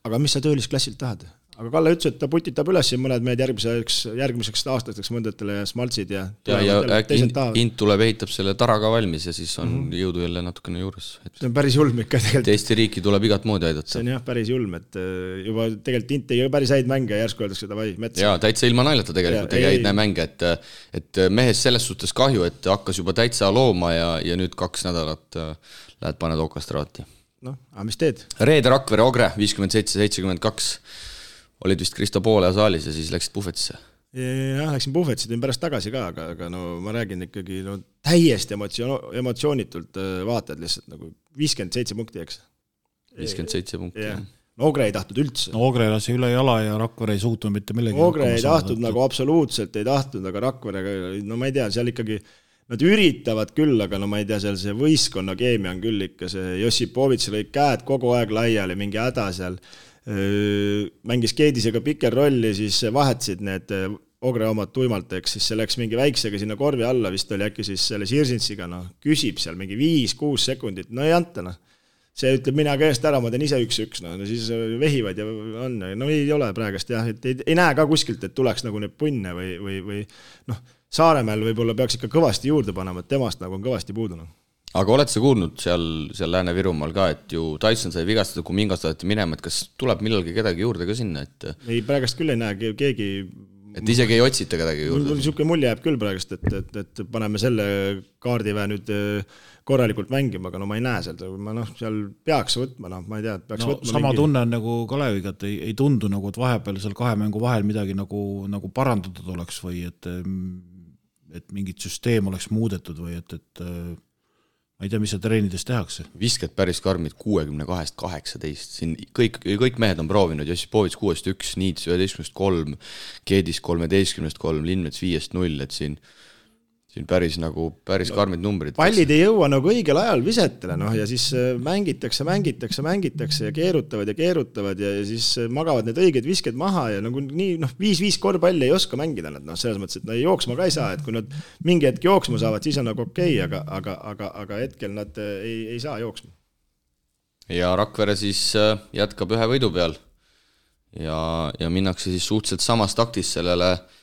aga mis sa töölisklassilt tahad? Aga Kalle ütles, et ta putitab üles siin mõned mehed järgmiseks, järgmiseks aastateks mõndatele smaltsid ja ja, ja äkki Int. Int tuleb, ehitab selle tara ka valmis ja siis on mm -hmm. jõudu jälle natukene juures, et see on päris julm ikka tegelikult, Eesti riiki tuleb igat moodi aidata see. on jah, päris julm, et äh, juba tegelikult Int tegi päris häid mänge ja järsku öeldakse davai, metsa. jaa, täitsa ilma naljata tegelikult tegi häid mänge, et et mehest selles suhtes kahju, et hakkas juba täitsa looma ja, ja nüüd kaks nädalat äh, lähed paned okastraati. noh, aga mis teed? Reede Rakvere Ogre viiskümmend seitse, seitsekümmend kaks olid vist Kristo Poole saalis ja siis läksid puhvetisse. jah, läksin puhvetisse, tulin pärast tagasi ka, aga, aga no ma räägin ikkagi no täiesti emotsioon, emotsioonitult äh, vaatad lihtsalt nagu viiskümmend seitse punkti, eks. viiskümmend seitse punkti jah, no Ogre ei tahtnud üldse. Ogre lasi üle jala ja Rakvere ei suutnud mitte millegi Ogre ei tahtnud nagu absoluutselt ei tahtnud, aga Rakverega, no ma ei tea, seal ikkagi Nad üritavad küll, aga no ma ei tea, seal see võistkonna keemia on küll ikka see Jossipovitš lõi käed kogu aeg laiali, mingi häda seal. Mängis Keedisega pikerrolli, siis vahetasid need öö, Ogre omad tuimalt, eks siis see läks mingi väiksega sinna korvi alla, vist oli äkki siis selle Sirsintsiga, noh, küsib seal mingi viis-kuus sekundit, no ei anta noh see ütleb mina ka eest ära, ma teen ise üks-üks, no siis vehivad ja on, no ei ole praegust jah, et ei, ei näe ka kuskilt, et tuleks nagu neid punne või, või, või noh, Saaremäel võib-olla peaks ikka kõvasti juurde panema, et temast nagu on kõvasti puudu noh. Aga oled sa kuulnud seal, seal Lääne-Virumaal ka, et ju Tyson sai vigastada, kui Mingas taheti minema, et kas tuleb millalgi kedagi juurde ka sinna, et ei, praegust küll ei näe ke- keegi, et isegi ei otsita kedagi mul juurde? niisugune mulje jääb küll praegust, et, et, et paneme selle kaardiväe nüüd äh, korralikult mängima, aga no ma ei näe seal, ma noh, seal peaks võtma, noh, ma ei tea, peaks no võtma sama mingi... tunne on nagu Kaleviga, et ei, ei tundu nagu, et vahepeal seal kahe mängu vahel midagi nagu, nagu parandatud oleks või et et mingit süsteem oleks muudetud või et, et ma ei tea, mis seal treenides tehakse. visked päris karmid, kuuekümne kahest kaheksateist, siin kõik, kõik mehed on proovinud, Jossipovitš kuuest üks, Niits üheteistkümnest kolm, Keedis kolmeteistkümnest kolm, Lindmets viiest null, et siin siin päris nagu, päris karmid numbrid. pallid ei jõua nagu õigel ajal visetele, noh, ja siis äh, mängitakse, mängitakse, mängitakse ja keerutavad ja keerutavad ja, ja siis äh, magavad need õiged visked maha ja nagu nii, noh, viis-viis korvpalli ei oska mängida nad, noh, selles mõttes, et no jooksma ka ei saa, et kui nad mingi hetk jooksma saavad, siis on nagu okei okay,, aga, aga, aga, aga hetkel nad äh, ei, ei saa jooksma. ja Rakvere siis jätkab ühe võidu peal. ja, ja minnakse siis suhteliselt samas taktis sellele äh,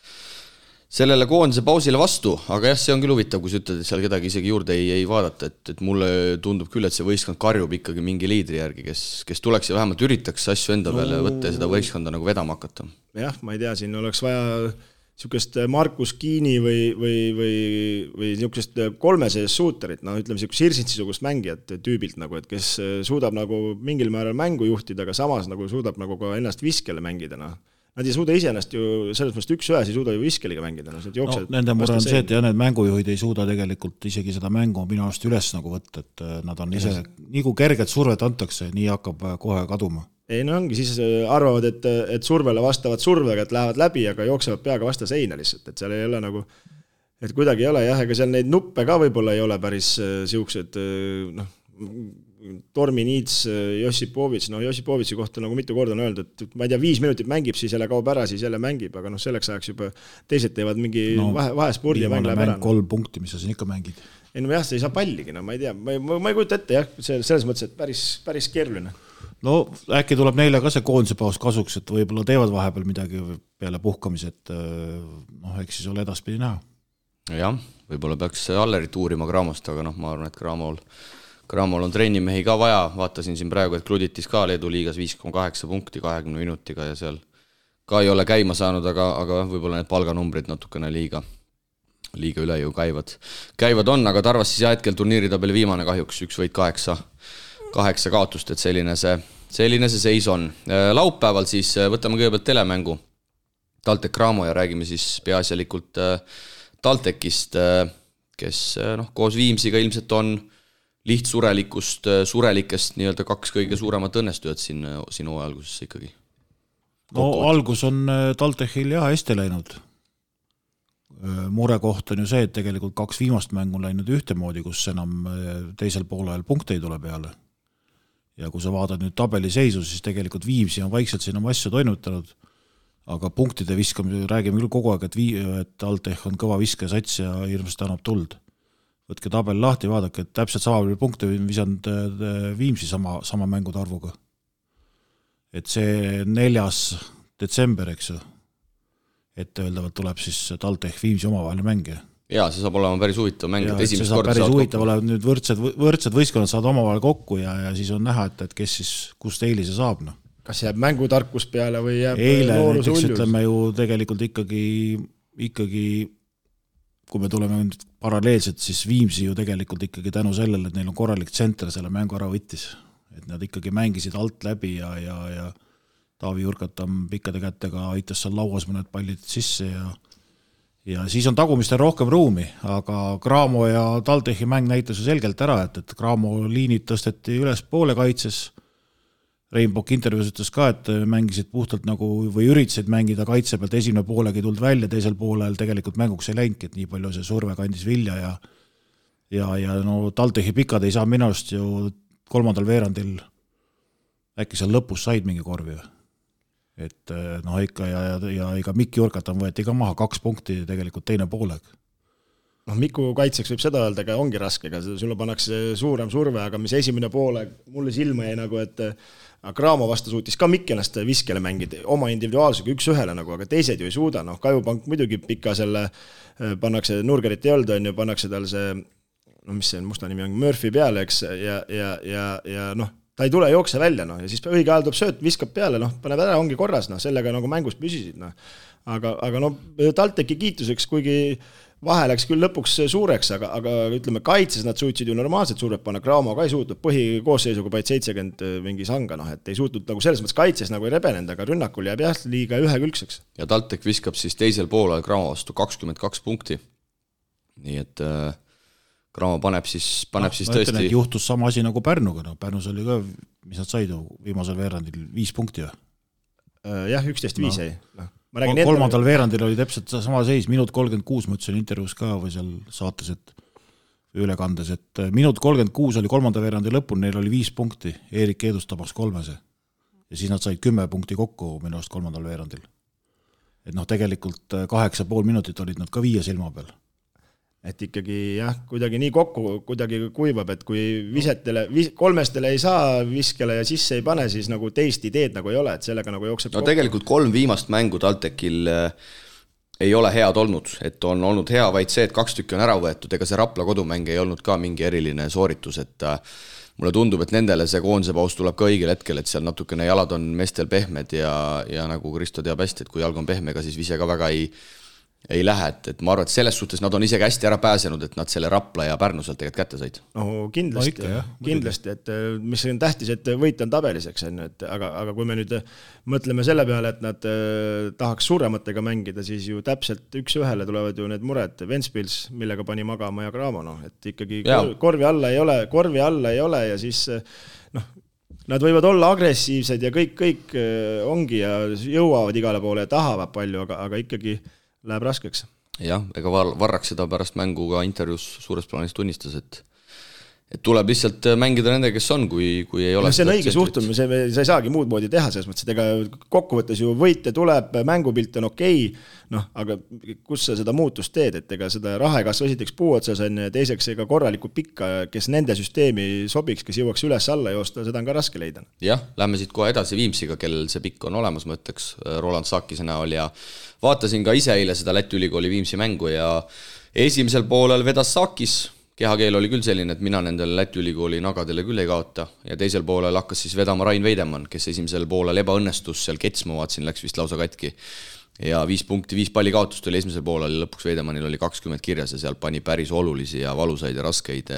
sellele koondise pausile vastu, aga jah, see on küll huvitav, kui sa ütled, et seal kedagi isegi juurde ei, ei vaadata, et, et mulle tundub küll, et see võistkond karjub ikkagi mingi liidri järgi, kes, kes tuleks ja vähemalt üritaks asju enda peale no. võtta ja seda võistkonda nagu vedama hakata. jah, ma ei tea, siin oleks vaja niisugust Markus Kiini või, või, või, või niisugust kolme sees suuterit, no ütleme, niisugust Sirsitsi-sugust mängijat tüübilt nagu, et kes suudab nagu mingil määral mängu juhtida, aga samas nagu suudab nagu ka ennast viskele mängida, noh Nad ei suuda iseenesest ju selles mõttes üks-ühes ei suuda ju viskeliga mängida, no need jooksjad no, nende mure on see, et jah, need mängujuhid ei suuda tegelikult isegi seda mängu minu arust üles nagu võtta, et äh, nad on ise, nii kui kerget survet antakse, nii hakkab äh, kohe kaduma. ei no ongi, siis äh, arvavad, et, et survele vastavad survega, et lähevad läbi, aga jooksevad peaga vastu seina lihtsalt, et seal ei ole nagu et kuidagi ei ole jah, ega seal neid nuppe ka võib-olla ei ole päris niisugused noh, Tormi Niits, Jossipovitš, no Jossipovitši kohta nagu mitu korda on öeldud, et ma ei tea, viis minutit mängib, siis jälle kaob ära, siis jälle mängib, aga noh, selleks ajaks juba teised teevad mingi no, vahe, vahespordi ja mäng läheb ära. kolm punkti, mis sa siin ikka mängid. ei no jah, sa ei saa palligi, no ma ei tea, ma ei, ma ei kujuta ette jah, see selles mõttes, et päris, päris keeruline. no äkki tuleb neile ka see koondise paus kasuks, et võib-olla teevad vahepeal midagi peale puhkamise, et noh, eks siis ole edaspidi näha. jah, võib-olla peaks Allerit uurima Cramost, aga noh, ma arvan, et Cramol Cramol on trennimehi ka vaja, vaatasin siin praegu, et Kluditis ka Leedu liigas viis koma kaheksa punkti kahekümne minutiga ja seal ka ei ole käima saanud, aga, aga võib-olla need palganumbrid natukene liiga, liiga üle jõu käivad. käivad on, aga Tarvas siis jah, hetkel turniiritabeli viimane kahjuks, üks võit kaheksa, kaheksa kaotust, et selline see, selline see seis on. laupäeval siis äh, võtame kõigepealt telemängu TalTech Cramo ja räägime siis peaasjalikult äh, TalTechist, äh, kes noh, koos Viimsiga ilmselt on lihtsurelikust, äh, surelikest nii-öelda kaks kõige suuremat õnnestujat siin, äh, siin hooaja alguses ikkagi? no algus on äh, TalTechil jah hästi läinud. murekoht on ju see, et tegelikult kaks viimast mängu on läinud ühtemoodi, kus enam teisel poolel punkte ei tule peale. ja kui sa vaatad nüüd tabeliseisu, siis tegelikult Viimsi on vaikselt siin oma asju toimetanud, aga punktide viskamise, räägime küll kogu aeg, et vii-, et TalTech on kõva viskesats ja hirmsasti annab tuld võtke tabel lahti, vaadake, et täpselt sama palju punkte visanud äh, Viimsi sama, sama mängude arvuga. et see neljas detsember, eks ju, etteöeldavalt tuleb siis TalTech Viimsi omavaheline mäng ja jaa, see saab olema päris huvitav mäng, et esimest korda päris huvitav olema, nüüd võrdsed, võrdsed võistkonnad saavad omavahel kokku ja, ja siis on näha, et, et kes siis, kust eelise saab, noh. kas jääb mängutarkus peale või jääb eile näiteks ütleme ju tegelikult ikkagi, ikkagi kui me tuleme nüüd paralleelselt, siis Viimsi ju tegelikult ikkagi tänu sellele, et neil on korralik tsenter, selle mängu ära võttis. et nad ikkagi mängisid alt läbi ja, ja, ja Taavi Jurkatam pikkade kätega aitas seal lauas mõned pallid sisse ja ja siis on tagumistel rohkem ruumi, aga Cramo ja TalTechi mäng näitas ju selgelt ära, et, et Cramo liinid tõsteti ülespoole kaitses Rainbow intervjuus ütles ka, et mängisid puhtalt nagu või üritasid mängida kaitse pealt, esimene poolegi ei tulnud välja, teisel poolel tegelikult mänguks ei läinudki, et nii palju see surve kandis vilja ja ja, ja no TalTechi pikad ei saa minu arust ju kolmandal veerandil, äkki seal lõpus said mingi korvi või? et noh, ikka ja, ja, ja ega Mikk Jurkatan võeti ka maha, kaks punkti tegelikult teine poolek noh, Miku kaitseks võib seda öelda, ega ongi raske, ega sulle pannakse suurem surve, aga mis esimene poole mulle silma jäi nagu, et Cramo vastu suutis ka Mikk ennast viskele mängida oma individuaalsusega üks-ühele nagu, aga teised ju ei suuda, noh, Kajupank muidugi pika selle, äh, pannakse, Nurgerit ei olnud, on ju, pannakse tal see no mis see musta nimi on, Murphy peale, eks, ja, ja, ja, ja noh, ta ei tule, jookse välja, noh, ja siis õige ajal tuleb sööt, viskab peale, noh, paneb ära, ongi korras, noh, sellega nagu mängus püsisid, noh. aga, aga noh, TalTechi kiituseks, kuigi äh, vahe läks küll lõpuks suureks, aga, aga ütleme, kaitses nad suutsid ju normaalselt survet panna, Graamo ka ei suutnud, põhikoosseisuga panid seitsekümmend äh, mingi sanga, noh et ei suutnud nagu selles mõttes kaitses nagu ei rebenenud, aga rünnakul jääb jah, liiga ühekülgseks. ja TalTech viskab siis teisel poolel Graamo vastu kakskümmend kaks punkti. nii et äh, Cramo paneb siis, paneb no, siis ma ütlen, tõesti et juhtus sama asi nagu Pärnuga, no Pärnus oli ka, mis nad said ju viimasel veerandil, viis punkti või? Äh, jah, üksteist viis jäi no. Noh. kolmandal ette... veerandil oli täpselt sama seis, minut kolmkümmend kuus, ma ütlesin intervjuus ka või seal saates, et ülekandes, et äh, minut kolmkümmend kuus oli kolmanda veerandi lõpul, neil oli viis punkti, Eerik Eedus tabas kolmese. ja siis nad said kümme punkti kokku minu arust kolmandal veerandil. et noh, tegelikult äh, kaheksa pool minutit olid nad ka viie silma peal et ikkagi jah, kuidagi nii kokku kuidagi kuivab, et kui visetele, vis-, kolmestele ei saa viskele ja sisse ei pane, siis nagu teist ideed nagu ei ole, et sellega nagu jookseb no kokku. tegelikult kolm viimast mängu TalTechil äh, ei ole head olnud, et on olnud hea vaid see, et kaks tükki on ära võetud, ega see Rapla kodumäng ei olnud ka mingi eriline sooritus, et äh, mulle tundub, et nendele see koondise paus tuleb ka õigel hetkel, et seal natukene jalad on meestel pehmed ja, ja nagu Kristo teab hästi, et kui jalg on pehme, ega siis vise ka väga ei ei lähe, et, et ma arvan, et selles suhtes nad on isegi hästi ära pääsenud, et nad selle Rapla ja Pärnu sealt tegelikult kätte said. no kindlasti no, kindlasti, et äh, mis on tähtis, et võit on tabelis, eks on ju, et aga, aga kui me nüüd mõtleme selle peale, et nad eh, tahaks suurematega mängida, siis ju täpselt üks-ühele tulevad ju need mured, Ventspils, millega pani magama ja Cramo, noh, et ikkagi ja. korvi alla ei ole, korvi alla ei ole ja siis noh, Nad võivad olla agressiivsed ja kõik, kõik ongi ja jõuavad igale poole ja tahavad palju, aga, aga ikkagi äh, läheb raskeks. jah, ega Var-, Varrak seda pärast mängu ka intervjuus suures plaanis tunnistas, et et tuleb lihtsalt mängida nendega, kes on, kui, kui ei ole no see on õige suhtumine, see, sa ei saagi muud moodi teha, selles mõttes, et ega kokkuvõttes ju võite tuleb, mängupilt on okei okay,, noh, aga kus sa seda muutust teed, et ega seda raha ei kasva esiteks puu otsas, on ju, ja teiseks ega korralikku pikka, kes nende süsteemi sobiks, kes jõuaks üles-alla joosta, seda on ka raske leida. jah, lähme siit kohe edasi Viimsiga, kellel see pikk on olemas, ma ütleks, Roland Saakise näol ja vaatasin ka ise eile seda Läti ülikooli Viimsi mängu ja esimesel poolel vedas Saakis, kehakeel oli küll selline, et mina nendele Läti ülikooli nagadele küll ei kaota. Ja teisel poolel hakkas siis vedama Rain Veidemann, kes esimesel poolel ebaõnnestus seal kets, ma vaatasin, läks vist lausa katki. Ja viis punkti, viis palli kaotust oli esimesel poolel, lõpuks Veidemannil oli kakskümmend kirjas ja sealt pani päris olulisi ja valusaid ja raskeid,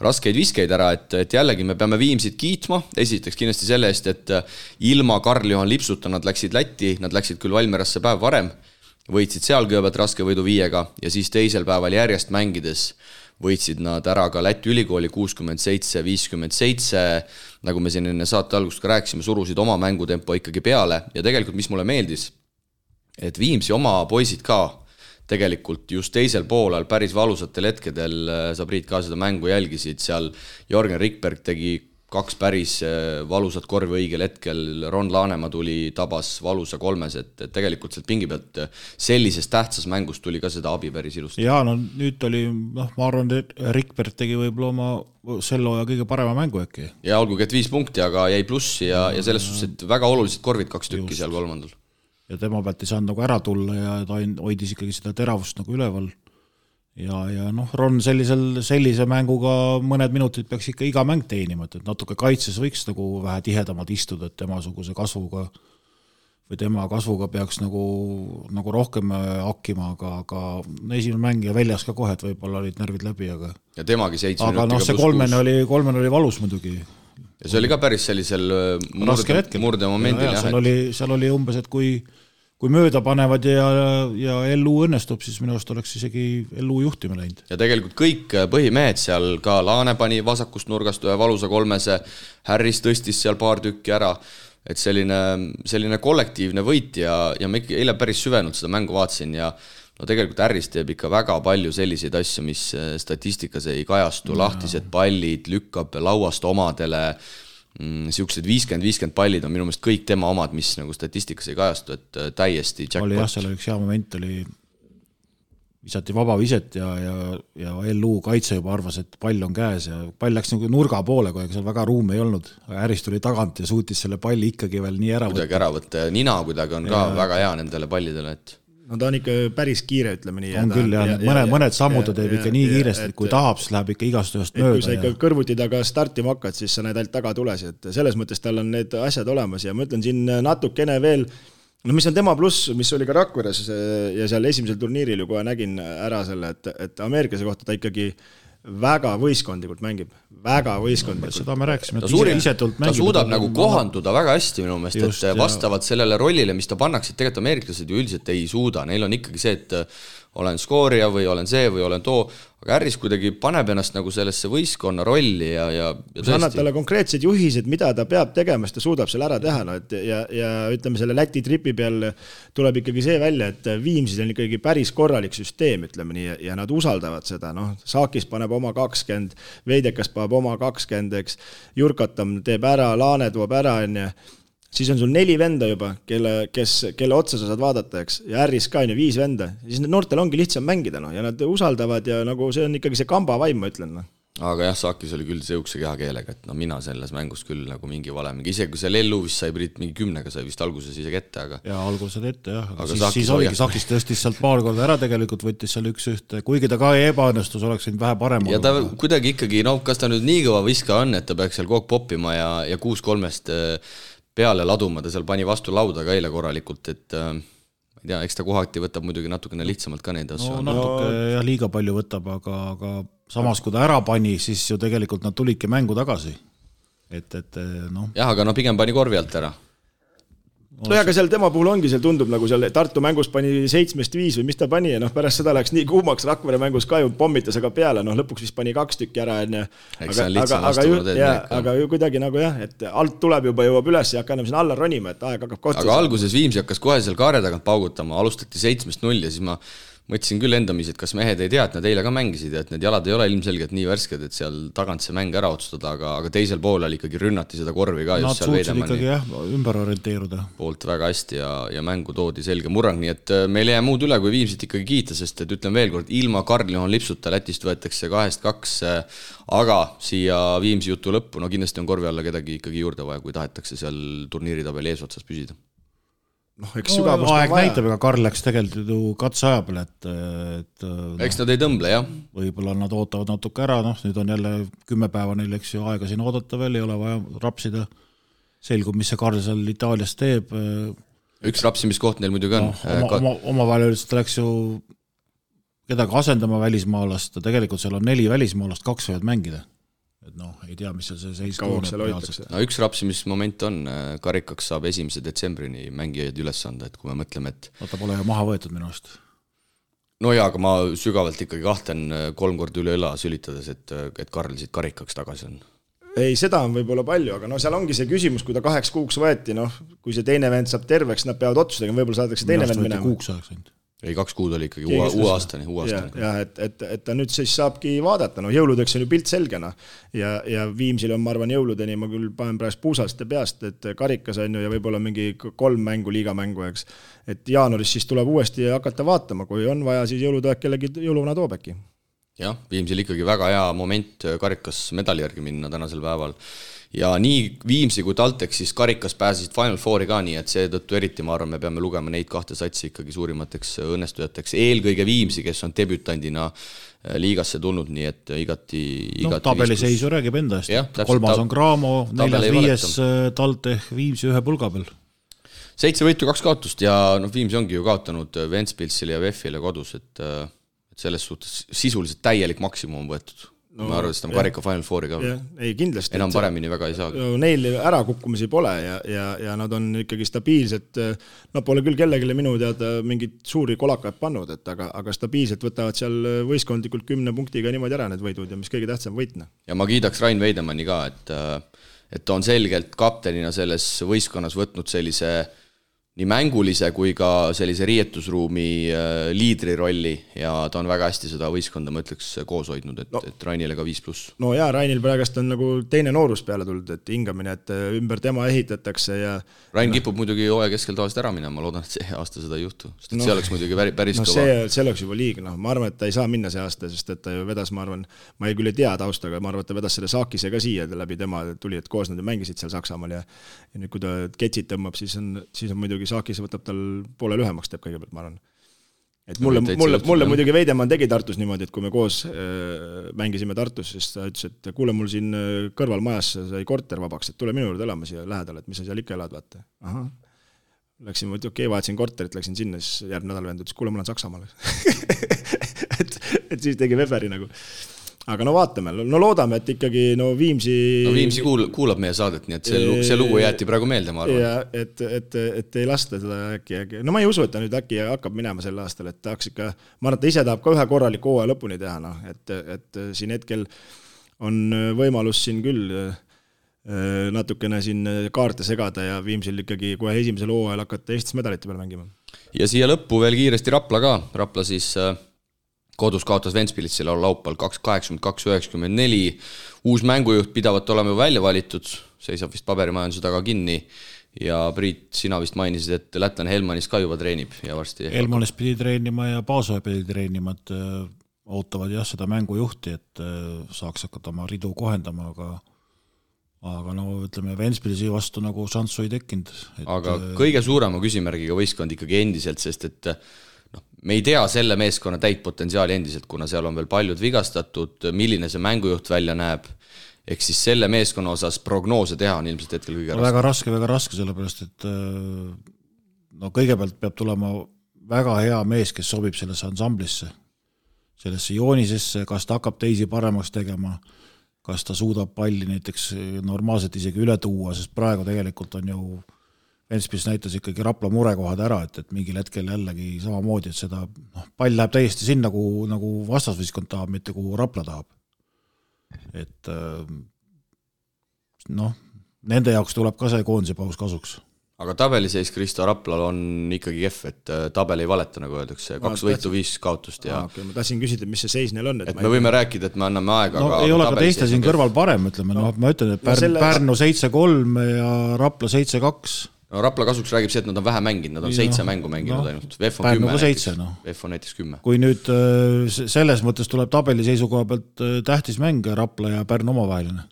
raskeid viskeid ära, et, et jällegi me peame Viimsit kiitma, esiteks kindlasti selle eest, et ilma Karl-Juhan Lipsuta nad läksid Lätti, nad läksid küll Valmierasse päev varem, võitsid seal kõigepealt raske võidu viiega ja siis teisel päeval järjest mängides võitsid nad ära ka Läti ülikooli kuuskümmend seitse, viiskümmend seitse, nagu me siin enne saate algust ka rääkisime, surusid oma mängutempo ikkagi peale ja tegelikult, mis mulle meeldis et Viimsi oma poisid ka tegelikult just teisel poolel päris valusatel hetkedel, äh, sa Priit ka seda mängu jälgisid, seal. Jörgen Rikberg tegi kaks päris äh, valusat korvi õigel hetkel, Ron Laanemaa tuli, tabas valusa kolmes, et, tegelikult sealt pingi pealt äh, sellises tähtsas mängus tuli ka seda abi päris ilusti. jaa, no nüüd oli noh, ma arvan, et Rikberg tegi võib-olla oma sel hooaja kõige parema mängu äkki. ja olgugi, et viis punkti, aga jäi plussi ja, ja selles suhtes, et väga olulised korvid, kaks tükki Just. seal kolmandal ja tema pealt ei saanud nagu ära tulla ja ta hoidis ikkagi seda teravust nagu üleval. Ja, ja noh, Ron sellisel, sellise mänguga mõned minutid peaks ikka iga mäng teenima, et, et natuke kaitses võiks nagu vähe tihedamalt istuda, et temasuguse kasvuga või tema kasvuga peaks nagu, nagu rohkem äh, hakkima, aga, aga esimene mäng ja väljas ka kohe, et võib-olla olid närvid läbi, aga ja temagi seitse aga noh, see kolmene oli, kolmene oli valus muidugi ja see oli ka päris sellisel äh, murde, murdemomendil jah. seal oli, seal oli umbes, et kui kui mööda panevad ja, ja LU õnnestub, siis minu arust oleks isegi LU juhtima läinud. ja tegelikult kõik äh, põhimehed seal, ka Laane pani vasakust nurgast ühe valusa kolmese, Harris tõstis seal paar tükki ära, et selline, selline kollektiivne võit ja, ja ma ikka eile päris süvenult seda mängu vaatasin ja no tegelikult Harris teeb ikka väga palju selliseid asju, mis äh, statistikas ei kajastu, lahtised pallid, lükkab lauast omadele niisugused mm, viiskümmend, viiskümmend pallid on minu meelest kõik tema omad, mis nagu statistikas ei kajastu, et äh, täiesti jackpot. oli jah, seal oli üks hea moment, oli visati vabaviset ja, ja, ja LU kaitse juba arvas, et pall on käes ja pall läks nagu nurga poole, kuigi seal väga ruumi ei olnud. Harris tuli tagant ja suutis selle palli ikkagi veel nii ära kuidagi võtta. ära võtta ja nina kuidagi on ka ja, väga hea nendele pallidele, et no ta on ikka päris kiire, ütleme nii. on küll jah, mõned, mõned sammud ta teeb ikka nii kiiresti, et kui tahab, siis läheb ikka igast ühest mööda. kui sa ikka ja... kõrvuti taga startima hakkad, siis sa näed ainult tagatulesi, et selles mõttes tal on need asjad olemas ja ma ütlen siin natukene veel no mis on tema pluss, mis oli ka Rakveres ja seal esimesel turniiril ju kohe nägin ära selle, et, et ameeriklase kohta ta ikkagi äh, väga võistkondlikult mängib, väga võistkondlikult. seda me rääkisime, et ta, isetult mängib. ta suudab nagu kohanduda väga hästi minu meelest, et ja. vastavalt sellele rollile, mis ta pannakse, et tegelikult ameeriklased ju üldiselt ei suuda, neil on ikkagi see, et äh, olen skoorija või olen see või olen too, aga Harris kuidagi paneb ennast nagu sellesse võistkonna rolli ja, ja, ja sa annad talle konkreetsed juhised, mida ta peab tegema, siis ta suudab selle ära teha, no et ja, ja ütleme, selle Läti tripi peal tuleb ikkagi see välja, et Viimsis on ikkagi päris korralik süsteem, ütleme nii, ja nad usaldavad seda, noh, Saakis paneb oma kakskümmend, Veidekas paneb oma kakskümmend, eks, Jurkatam teeb ära, Laane toob ära, on ju siis on sul neli venda juba, kelle, kes, kelle otsa sa saad vaadata, eks, ja Harris ka on ju viis venda, siis noortel ongi lihtsam mängida, noh, ja nad usaldavad ja nagu see on ikkagi see kamba vaim, ma ütlen, noh. Aga jah, Sakis oli küll sihukese kehakeelega, et no mina selles mängus küll nagu mingi valemiga, isegi kui seal Ellu vist sai Priit mingi kümnega sai vist alguses isegi ette, aga jaa, alguses ette jah, aga, siis, siis oligi, Sakis tõstis sealt paar korda ära tegelikult, võttis seal üks-ühte, kuigi ta ka ei ebaõnnestus, oleks võinud vähe parem ja olla. ta kuidagi ikkagi, no kas ta nüüd nii kõva viskaja on, et ta peaks seal kogu aeg poppima ja, ja kuus kolmest äh, peale laduma, ta seal pani vastu lauda ka eile korralikult, et äh, ma ei tea, eks ta kohati võtab muidugi natukene lihtsamalt ka neid asju. no natuke no... jah, liiga palju võtab, aga, aga samas, kui ta ära pani, siis ju tegelikult nad tulidki mängu tagasi. et, et noh. jah, aga no pigem pani korvi alt ära nojah, aga seal tema puhul ongi, seal tundub nagu seal Tartu mängus pani seitsmest viis või mis ta pani ja noh, pärast seda läks nii kuumaks, Rakvere mängus ka ju pommitas aga peale, noh lõpuks vist pani kaks tükki ära, onju. aga, aga, aga ju, jaa, aga ju kuidagi nagu jah, et alt tuleb juba, jõuab üles, ei hakka enam sinna alla ronima, et aeg hakkab kohta. aga alguses Viimsi hakkas kohe seal kaare tagant paugutama, alustati seitsmest null ja siis ma mõtlesin küll endamisi, et kas mehed ei tea, et nad eile ka mängisid ja et need jalad ei ole ilmselgelt nii värsked, et seal tagant see mäng ära otsustada, aga, aga teisel poolel ikkagi rünnati seda korvi ka Nad Veidemanni ikkagi jah, ümber orienteeruda. poolt väga hästi ja, ja mängu toodi selge murrang, nii et äh, meil ei jää muud üle, kui Viimsit ikkagi kiita, sest et ütlen veel kord, ilma Karl-Juhan Lipsuta Lätist võetakse kahest kaks, äh, aga siia Viimsi jutu lõppu, no kindlasti on korvi alla kedagi ikkagi juurde vaja, kui tahetakse seal turniiritabeli eesotsas püsida noh, eks sügavust no, aeg näitab, ega Karl läks tegelikult ju katseaja peale, et, et no, eks nad ei tõmble, jah. võib-olla nad ootavad natuke ära, noh, nüüd on jälle kümme päeva neil, eks ju, aega siin oodata veel, ei ole vaja rapsida. selgub, mis see Karl seal Itaalias teeb. üks rapsimiskoht neil muidugi on no,. oma, oma, omavahel ta läks ju kedagi asendama välismaalast, tegelikult seal on neli välismaalast, kaks võivad mängida et noh, ei tea, mis seal see seis kauaks seal hoitakse. no üks rapsimismoment on, äh, karikaks saab esimese detsembrini mängijaid üles anda, et kui me mõtleme, et no ta pole ju maha võetud minu arust. no jaa, aga ma sügavalt ikkagi kahtlen äh, kolm korda üle õla sülitades, et, äh, et Karl siit karikaks tagasi on ei, seda on võib-olla palju, aga no seal ongi see küsimus, kui ta kaheks kuuks võeti, noh, kui see teine vend saab terveks, nad peavad otsuse tegema, võib-olla saadetakse teine vend minema. kuuks ajaks ainult ei, kaks kuud oli ikkagi uue, uue aastani, uue aastani. jah, et, et, et ta nüüd siis saabki vaadata, noh jõuludeks on ju pilt selge, noh. ja, ja Viimsil on, ma arvan, jõuludeni, ma küll panen praegu puusast ja peast, et karikas on ju ja võib-olla mingi kolm mängu, liigamängu, eks. et jaanuaris siis tuleb uuesti hakata vaatama, kui on vaja, siis jõulude aeg kellegi jõuluvana toob äkki. jah, Viimsil ikkagi väga hea moment karikas medali järgi minna tänasel päeval ja nii Viimsi kui TalTech siis karikas pääsesid Final Fouri ka, nii et seetõttu eriti ma arvan, me peame lugema neid kahte satsi ikkagi suurimateks õnnestujateks, eelkõige Viimsi, kes on debütandina äh, liigasse tulnud, nii et igati, igati no, tabeliseisu räägib enda eest, kolmas on Graamo, neljas-viies äh, TalTech, Viimsi ühe pulga peal. seitse võitu, kaks kaotust ja noh, Viimsi ongi ju kaotanud Ventspilsile ja VEF-ile kodus, et et selles suhtes sisuliselt täielik maksimum on võetud no, ma arvan, et seda on karika Final Fouri ka. ei kindlasti. enam paremini väga ei saagi. Neil ärakukkumisi pole ja, ja, ja nad on ikkagi stabiilselt, nad pole küll kellelegi minu teada mingeid suuri kolakaid pannud, et aga, aga stabiilselt võtavad seal võistkondlikult kümne punktiga niimoodi ära need võidud ja mis kõige tähtsam, võit. Noh. ja ma kiidaks Rain Veidemanni ka, et et ta on selgelt kaptenina selles võistkonnas võtnud sellise äh, nii mängulise kui ka sellise riietusruumi äh, liidri rolli ja ta on väga hästi seda võistkonda, ma ütleks, koos hoidnud, et no., et Rainile ka viis pluss. no jaa, Rainil praegust on nagu teine noorus peale tulnud, et hingamine, et äh, ümber tema ehitatakse ja Rain no. kipub muidugi hooaja keskel tavaliselt ära minema, ma loodan, et see aasta seda ei juhtu, sest et no, see oleks muidugi päris, päris no, kõva. see, see oleks juba liig, noh, ma arvan, et ta ei saa minna see aasta, sest et ta ju vedas, ma arvan, ma ei küll ei tea tausta, aga ma arvan, et ta vedas selle Saakise ka siia läbi tema tuli, et koos nad ju mängisid seal Saksamaal ja ja nüüd, kui ta ketsid tõmbab, siis on, siis on muidugi Saakis võtab tal poole lühemaks teeb kõigepealt, ma arvan. et mulle, mulle, mulle muidugi Veidemann tegi Tartus niimoodi, et kui me koos äh, mängisime Tartus, siis ta ütles, et kuule, mul siin äh, kõrval majas sai korter vabaks, et tule minu juurde elama siia lähedale, et mis sa seal ikka elad, vaata. ahah Läksin, okei okay,, vahetasin korterit, läksin sinna, siis järgmine nädal vend ütles, kuule, ma olen Saksamaal <laughs> et, et siis tegi Weberi nagu aga no vaatame, no loodame, et ikkagi no Viimsi. no Viimsi kuul-, kuulab meie saadet, nii et see lugu, see lugu jäeti praegu meelde, ma arvan. ja et, et, et ei lasta seda äkki, äkki, no ma ei usu, et ta nüüd äkki hakkab minema sel aastal, et tahaks ikka, ma arvan, et ta ise tahab ka ühe korraliku hooaja lõpuni teha, noh, et, et siin hetkel on võimalus siin küll äh, natukene siin kaarte segada ja Viimsil ikkagi kohe esimesel hooajal hakata Eestis medalite peal mängima. ja siia lõppu veel kiiresti Rapla ka, Rapla siis äh, kodus kaotas Ventspilitsile laupäeval kaks, kaheksakümmend kaks, üheksakümmend neli. uus mängujuht pidavat olema ju välja valitud, seisab vist paberimajanduse taga kinni. ja Priit, sina vist mainisid, et lätlane Helmanis ka juba treenib ja varsti. Helmanis pidi treenima ja Paasoja pidi treenima, et äh, ootavad jah, seda mängujuhti, et äh, saaks hakata oma ridu kohendama, aga aga no ütleme, Ventspilsi vastu nagu šanssu ei tekkinud. aga äh, kõige suurema küsimärgiga võistkond ikkagi endiselt, sest et me ei tea selle meeskonna täit potentsiaali endiselt, kuna seal on veel paljud vigastatud, milline see mängujuht välja näeb, ehk siis selle meeskonna osas prognoose teha on ilmselt hetkel kõige raskem. väga raske, väga raske, sellepärast et äh, no kõigepealt peab tulema väga hea mees, kes sobib sellesse ansamblisse, sellesse joonisesse, kas ta hakkab teisi paremaks tegema, kas ta suudab palli näiteks normaalselt isegi üle tuua, sest praegu tegelikult on ju Ventspils näitas ikkagi Rapla murekohad ära, et, et mingil hetkel jällegi samamoodi, et seda noh, pall läheb täiesti sinna, kuhu nagu vastasvõistkond tahab, mitte kuhu Rapla tahab. et äh, noh, nende jaoks tuleb ka see koondise paus kasuks. Aga tabeliseis Kristo Raplal on ikkagi kehv, et äh, tabel ei valeta, nagu öeldakse, kaks võitu, viis kaotust ja ah, okay, ma tahtsin küsida, mis see seis neil on, et, et me võime ei... rääkida, et me anname aega, no aga ei ole ka teiste siin kõrval parem, ütleme, noh, ma ütlen, et Pärn no, selle... Pärnu seitse-kolm ja Rapla seitse-kaks no Rapla kasuks räägib see, et nad on vähe mänginud, nad on seitse mängu mänginud no, ainult, VEF on kümme näiteks, no. VEF on näiteks kümme. kui nüüd äh, selles mõttes tuleb tabeli seisukoha pealt äh, tähtis mäng Rapla ja Pärnu omavaheline?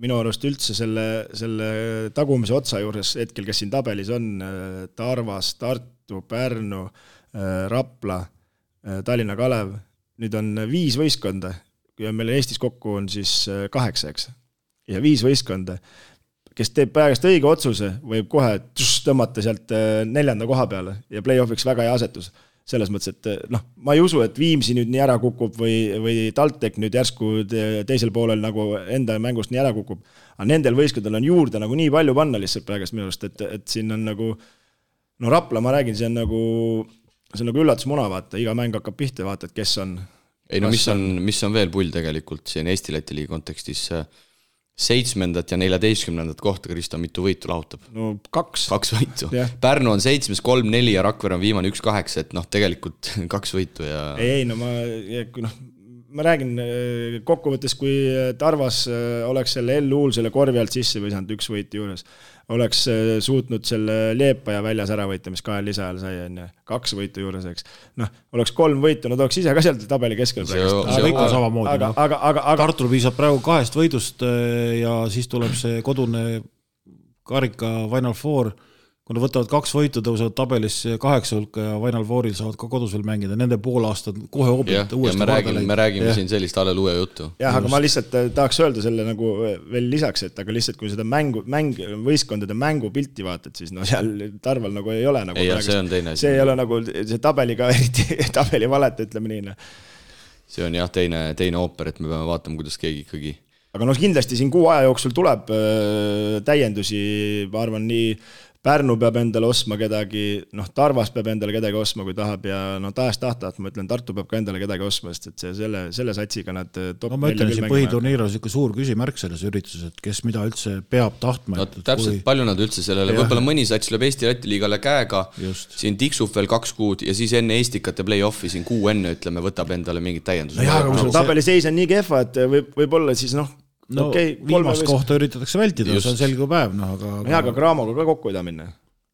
minu arust üldse selle, selle tagumise otsa juures hetkel, kes siin tabelis on, äh, Tarvas, Tartu, Pärnu, Rapla, Tallinna Kalev, nüüd on viis võistkonda ja meil Eestis kokku on siis kaheksa, eks. ja viis võistkonda kes teeb praegust õige otsuse, võib kohe tš, tõmmata sealt äh, neljanda koha peale ja play-off'iks väga hea asetus. selles mõttes, et äh, noh, ma ei usu, et Viimsi nüüd nii ära kukub või, või TalTech nüüd järsku teisel poolel nagu enda mängust nii ära kukub. aga nendel võistkondadel on juurde nagu nii palju panna lihtsalt praegust minu arust, et, et siin on nagu no Rapla, ma räägin, see on nagu, see on nagu üllatusmuna, vaata, iga mäng hakkab pihta, vaata, et kes on. ei no mis on, mis on veel pull tegelikult siin Eesti-Läti liiga kontekstis äh, seitsmendat ja neljateistkümnendat kohta Kristo mitu võitu lahutab? no kaks. kaks võitu yeah.. Pärnu on seitsmes, kolm-neli ja Rakvere on viimane üks-kaheksa, et noh, tegelikult <laughs> kaks võitu ja. ei, ei no ma, noh, ma räägin kokkuvõttes, kui Tarvas äh, oleks selle L-Uul selle korvi alt sisse visanud üks võit juures, oleks äh, suutnud selle Leepaja väljas ära võita, mis kahel lisaajal sai, on ju, kaks võitu juures, eks. noh, oleks kolm võitu, nad oleks ise ka sealt tabeli keskel praegu. aga on samamoodi, noh. aga, aga, aga Tartul piisab praegu kahest võidust äh, ja siis tuleb see kodune karika Final Four kui nad võtavad kaks võitu, tõusevad tabelis kaheksa hulka ja Final Fouril saavad ka kodus veel mängida, nende poolaasta kohe hoobilt uuesti me räägime, me räägime ja. siin sellist halleluuja juttu. jah, aga ma lihtsalt äh, tahaks öelda selle nagu veel lisaks, et aga lihtsalt kui seda mängu, mäng, võistkondade mängupilti vaatad, siis no seal Tarval nagu ei ole nagu ei, see on teine asi. see ei ole nagu see tabeliga <laughs> eriti tabeli valet, ütleme nii, noh. see on jah, teine, teine ooper, et me peame vaatama, kuidas keegi ikkagi aga noh, kindlasti siin kuu aja jooksul tuleb äh, täiendusi, ma arvan, nii Pärnu peab endale ostma kedagi, noh, Tarvas peab endale kedagi ostma, kui tahab ja no tahes-tahtvat, ma ütlen, Tartu peab ka endale kedagi ostma, sest et see, selle, selle satsiga nad eh, no ma ütlen, siin põhiturniir on niisugune suur küsimärk selles ürituses, et kes mida üldse peab tahtma. no täpselt kui..., palju nad üldse sellele, võib-olla mõni sats lööb Eesti-Läti liigale käega, siin tiksub veel kaks kuud ja siis enne Estikate play-off'i siin kuu enne, ütleme, võtab endale mingid täiendused. nojah, aga kui sul tabeliseis on nii kehva, et võib, võib-olla siis noh, no okay, viimast kohta üritatakse vältida, see on selge päev, noh aga jaa, aga Craamoga ka kokku ei taha minna.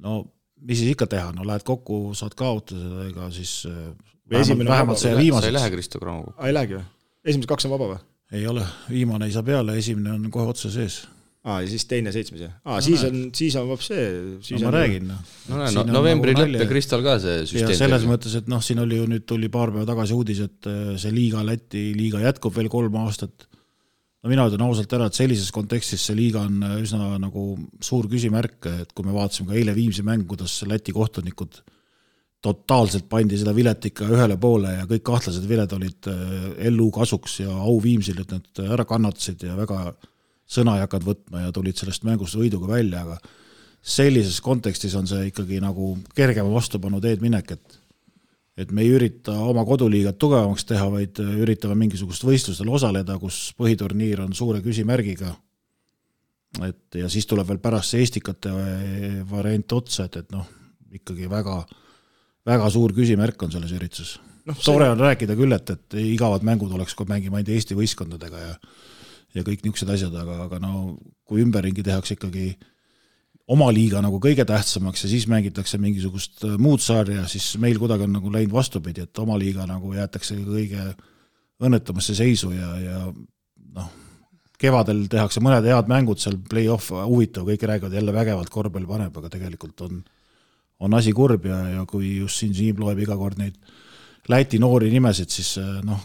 no mis siis ikka teha, no lähed kokku, saad kaotada ega siis äh, vähemalt, vähemalt see viimaseks. sa ei lähe Kristo Craamoga? aa, ei lähegi või? esimesed kaks on vaba või? ei ole, viimane ei saa peale, esimene on kohe otse sees. aa, ja siis teine seitsmes jah? aa, siis on, siis on vab see, siis no, on ma räägin, noh. no, no, no novembri nagu lõpp ja Kristal ka see süsteem. selles teeb. mõttes, et noh, siin oli ju nüüd tuli paar päeva tagasi uudis, et äh, see liiga, Läti liiga jätkub veel kolm aastat no mina ütlen ausalt ära, et sellises kontekstis see liiga on üsna nagu suur küsimärk, et kui me vaatasime ka eile Viimsi mängu, kuidas Läti kohtunikud totaalselt pandi seda vilet ikka ühele poole ja kõik kahtlased viled olid LU kasuks ja au Viimsil, et nad ära kannatasid ja väga sõna ei hakanud võtma ja tulid sellest mängust võiduga välja, aga sellises kontekstis on see ikkagi nagu kergema vastupanu teed minek, et et me ei ürita oma koduliigat tugevamaks teha, vaid üritame mingisugust võistlustel osaleda, kus põhiturniir on suure küsimärgiga. et ja siis tuleb veel pärast see Estikate variant otsa, et, et noh, ikkagi väga, väga suur küsimärk on selles ürituses no,. tore on rääkida küll, et, et igavad mängud oleks, kui mängime ainult Eesti võistkondadega ja ja kõik niisugused asjad, aga, aga no kui ümberringi tehakse ikkagi oma liiga nagu kõige tähtsamaks ja siis mängitakse mingisugust äh, muud sarja, siis meil kuidagi on nagu läinud vastupidi, et oma liiga nagu jäetakse kõige õnnetamasse seisu ja, ja noh, kevadel tehakse mõned head mängud seal, play-off huvitav, kõik räägivad jälle vägevalt korvpall paneb, aga tegelikult on, on asi kurb ja, ja kui just siin Siim loeb iga kord neid Läti noori nimesid, siis äh, noh,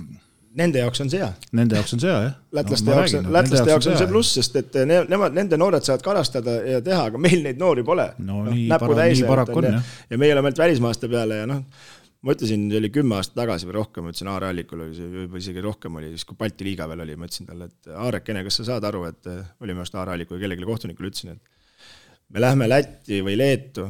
Nende jaoks on see hea. Nende jaoks on see hea, jah. lätlaste no, jaoks lätlaste jaoks on see pluss, sest et ne, nemad, nende noored saavad kalastada ja teha, aga meil neid noori pole. no, no nii, para, nii paraku on, jah. ja meie oleme ainult välismaaste peale ja noh, ma ütlesin, see oli kümme aastat tagasi või rohkem, ma ütlesin Aare Allikule, oli see juba isegi rohkem oli, siis kui Balti liiga veel oli, ma ütlesin talle, et Aarekene, kas sa saad aru, et oli minu arust Aare Allikule kellelegi kohtunikule ütlesin, et me lähme Lätti või Leetu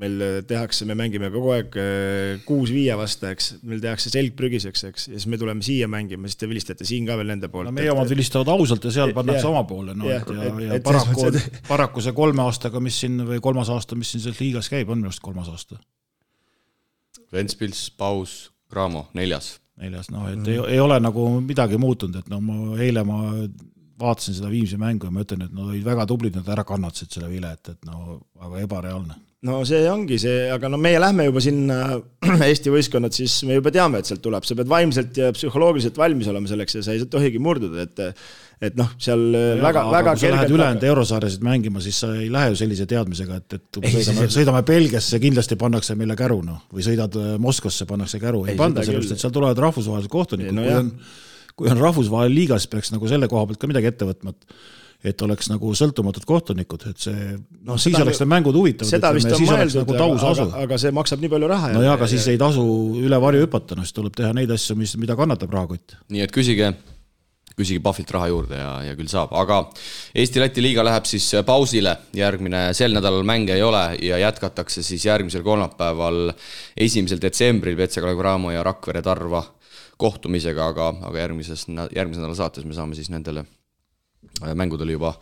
meil tehakse, me mängime kogu aeg äh, kuus viie vastu, eks, meil tehakse selg prügiseks, eks, ja siis me tuleme siia mängima, siis te vilistate siin ka veel nende poolt. no meie omad vilistavad ausalt ja seal pannakse oma poole, no et ja, ja, ja paraku, paraku see kolme aastaga, mis siin või kolmas aasta, mis siin selles liigas käib, on minu arust kolmas aasta. Ventspils, Paus, Cramo, neljas. neljas, noh, et mm. ei, ei ole nagu midagi muutunud, et no ma eile ma vaatasin seda Viimsi mängu ja ma ütlen, et nad olid väga tublid, nad ära kannatasid selle vile, et, et no aga ebareaalne no see ongi see, aga no meie lähme juba sinna <clears throat> Eesti võistkonnad, siis me juba teame, et sealt tuleb, sa pead vaimselt ja psühholoogiliselt valmis olema selleks ja sa ei tohigi murduda, et et noh, seal ja, väga, väga kui sa lähed ülejäänud eurosarjasid mängima, siis sa ei lähe ju sellise teadmisega, et, et ei, sõidame, sõidame Belgiasse, kindlasti pannakse meile käru, noh, või sõidad äh, Moskvasse, pannakse käru, ei, ei panda, sellepärast et seal tulevad rahvusvahelised kohtunikud, kui on kui on rahvusvaheline liiga, siis peaks nagu selle koha pealt ka midagi ette võtma, et et oleks nagu sõltumatud kohtunikud, et see noh, siis oleks need mängud huvitavad. seda vist on mõeldud, nagu aga, aga, aga see maksab nii palju raha. no jaa, aga siis ei tasu üle varju hüpata, noh siis tuleb teha neid asju, mis, mida kannatab rahakott. nii et küsige, küsige Pahvilt raha juurde ja, ja küll saab, aga Eesti-Läti liiga läheb siis pausile, järgmine sel nädalal mänge ei ole ja jätkatakse siis järgmisel kolmapäeval, esimesel detsembril Petse Kalev Cramo ja Rakvere Tarva kohtumisega, aga, aga järgmises, järgmise nädala saates me saame siis nendele mängud oli juba,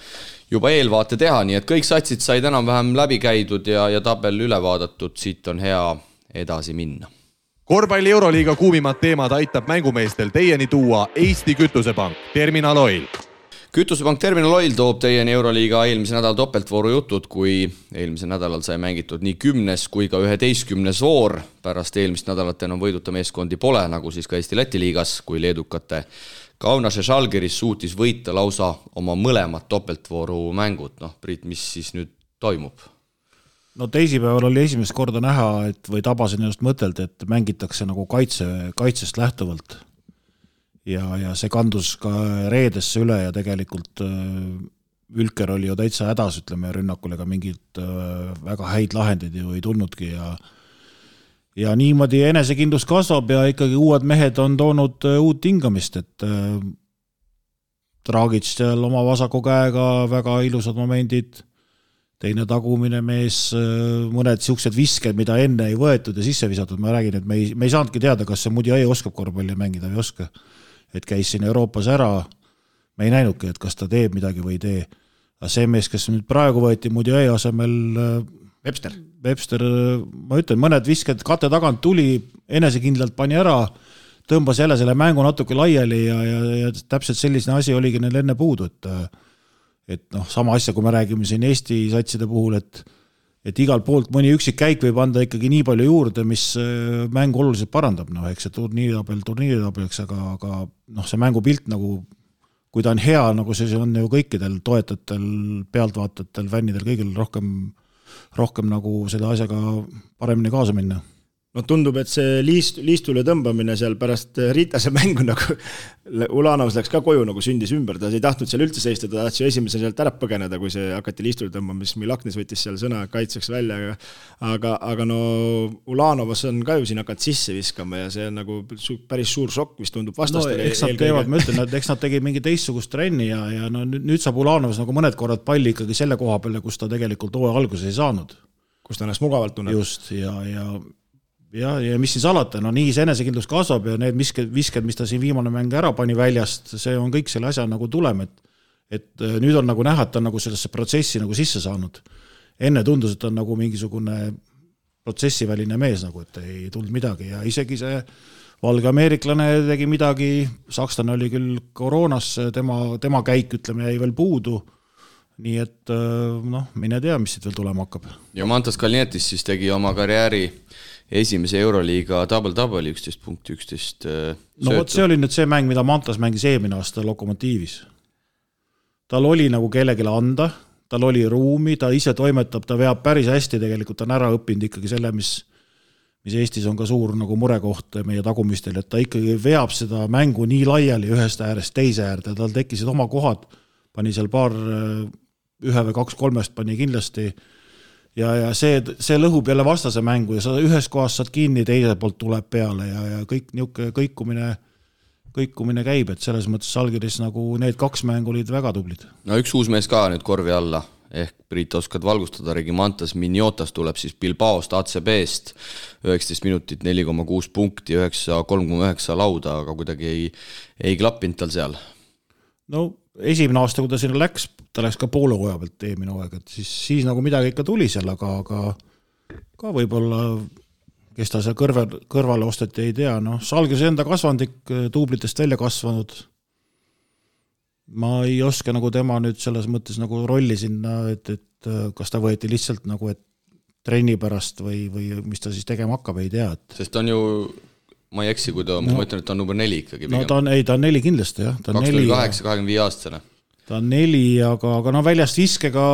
juba eelvaate teha, nii et kõik satsid said enam-vähem läbi käidud ja, ja tabel üle vaadatud, siit on hea edasi minna. korvpalli Euroliiga kuumimad teemad aitab mängumeestel teieni tuua Eesti Kütusepank, Terminal Oil kütusepank Terminal Oil toob teieni Euroliiga eelmise nädala topeltvooru jutud, kui eelmisel nädalal sai mängitud nii kümnes kui ka üheteistkümnes voor. pärast eelmist nädalat enam võiduta meeskondi pole, nagu siis ka Eesti-Läti liigas, kui leedukate Kaunase Žalgiris suutis võita lausa oma mõlemad topeltvooru mängud, noh, Priit, mis siis nüüd toimub? no teisipäeval oli esimest korda näha, et või tabasin ennast mõttelt, et mängitakse nagu kaitse, kaitsest lähtuvalt. ja, ja see kandus ka reedesse üle ja tegelikult äh, Ülker oli ju täitsa hädas, ütleme, rünnakul, ega mingeid äh, väga häid lahendeid ju ei tulnudki ja ja niimoodi enesekindlus kasvab ja ikkagi uued mehed on toonud äh, uut hingamist, et äh, Dragic seal oma vasaku käega väga ilusad momendid, teine tagumine mees, äh, mõned niisugused visked, mida enne ei võetud ja sisse visatud, ma räägin, et me ei, me ei saanudki teada, kas see Mudiai oskab korvpalli mängida või ei oska. et käis siin Euroopas ära, me ei näinudki, et kas ta teeb midagi või ei tee. aga see mees, kes nüüd praegu võeti Mudiai asemel Webster. Webster, ma ütlen, mõned visked kate tagant tuli, enesekindlalt pani ära, tõmbas jälle selle mängu natuke laiali ja, ja, ja täpselt selline asi oligi neil enne puudu, et et noh, sama asja, kui me räägime siin Eesti satside puhul, et et igalt poolt mõni üksik käik võib anda ikkagi nii palju juurde, mis äh, mängu oluliselt parandab, noh, eks see turniiritabel turniiritabeliks, aga, aga noh, see mängupilt nagu kui ta on hea, nagu see on ju kõikidel toetajatel, pealtvaatajatel, fännidel, kõigil rohkem rohkem nagu selle asjaga paremini kaasa minna. Noh, tundub, et see liist, liistule tõmbamine seal pärast Riitase mängu nagu Ulanovs läks ka koju nagu sündis ümber, ta ei tahtnud seal üldse seista, ta tahtis ju esimesena sealt ära põgeneda, kui see hakati liistule tõmbama, siis Milaknis võttis seal sõna kaitseks välja, aga aga, aga no Ulanovas on ka ju siin hakanud sisse viskama ja see on nagu su, päris suur šokk, mis tundub vastastele no, eks nad teevad, ma ütlen, et eks nad tegid mingi teistsugust trenni ja, ja no nüüd, nüüd saab Ulanovas nagu mõned korrad palli ikkagi selle koha peale, kus ta tegelikult hooaja alguses ei saanud. kus ta ennast mugavalt tunneb. just, ja, ja ja, ja mis siin salata, no nii see enesekindlus kasvab ja need visked, visked, mis ta siin viimane mäng ära pani väljast, see on kõik selle asja nagu tulem, et et äh, nüüd on nagu näha, et ta on nagu sellesse protsessi nagu sisse saanud. enne tundus, et ta on nagu mingisugune protsessiväline mees nagu, et ei tulnud midagi ja isegi see valge ameeriklane tegi midagi, sakslane oli küll koroonas, tema, tema käik, ütleme, jäi veel puudu nii et äh, noh, mine tea, mis siit veel tulema hakkab. ja Mantas Kalnietis siis tegi oma karjääri esimese Euroliiga double-double'i, üksteist punkti, üksteist äh, no vot, see oli nüüd see mäng, mida Mantas mängis eelmine aasta Lokomotiivis. tal oli nagu kellelegi anda, tal oli ruumi, ta ise toimetab, ta veab päris hästi, tegelikult ta on ära õppinud ikkagi selle, mis mis Eestis on ka suur nagu murekoht meie tagumistel, et ta ikkagi veab seda mängu nii laiali ühest äärest teise äärde, tal tekkisid oma kohad, pani seal paar, ühe või kaks-kolmest pani kindlasti ja, ja see, see lõhub jälle vastase mängu ja sa ühest kohast saad kinni, teiselt poolt tuleb peale ja, ja kõik niisugune kõikumine, kõikumine käib, et selles mõttes Žalgiris nagu need kaks mängu olid väga tublid. no üks uus mees ka nüüd korvi alla, ehk Priit, oskad valgustada, Regimantas Miniotas tuleb siis Bilbaost, ACB-st, üheksateist minutit, neli koma kuus punkti, üheksa, kolm koma üheksa lauda, aga kuidagi ei, ei klappinud tal seal. no esimene aasta, kui ta sinna läks, ta läks ka poole hooaja pealt eelmine hooaeg, et siis, siis nagu midagi ikka tuli seal, aga, aga ka võib-olla kes ta seal kõrval, kõrvale osteti, ei tea, noh, Salgrise enda kasvandik, duublitest välja kasvanud, ma ei oska nagu tema nüüd selles mõttes nagu rolli sinna, et, et kas ta võeti lihtsalt nagu, et trenni pärast või, või mis ta siis tegema hakkab, ei tea, et sest ta on ju ma ei eksi, kui ta no., ma ütlen, et ta on number neli ikkagi no ta on, ei, ta on neli kindlasti jah. kakskümmend kaheksa, kahekümne viie aastasena. Ta on neli, aga, aga no väljast viskega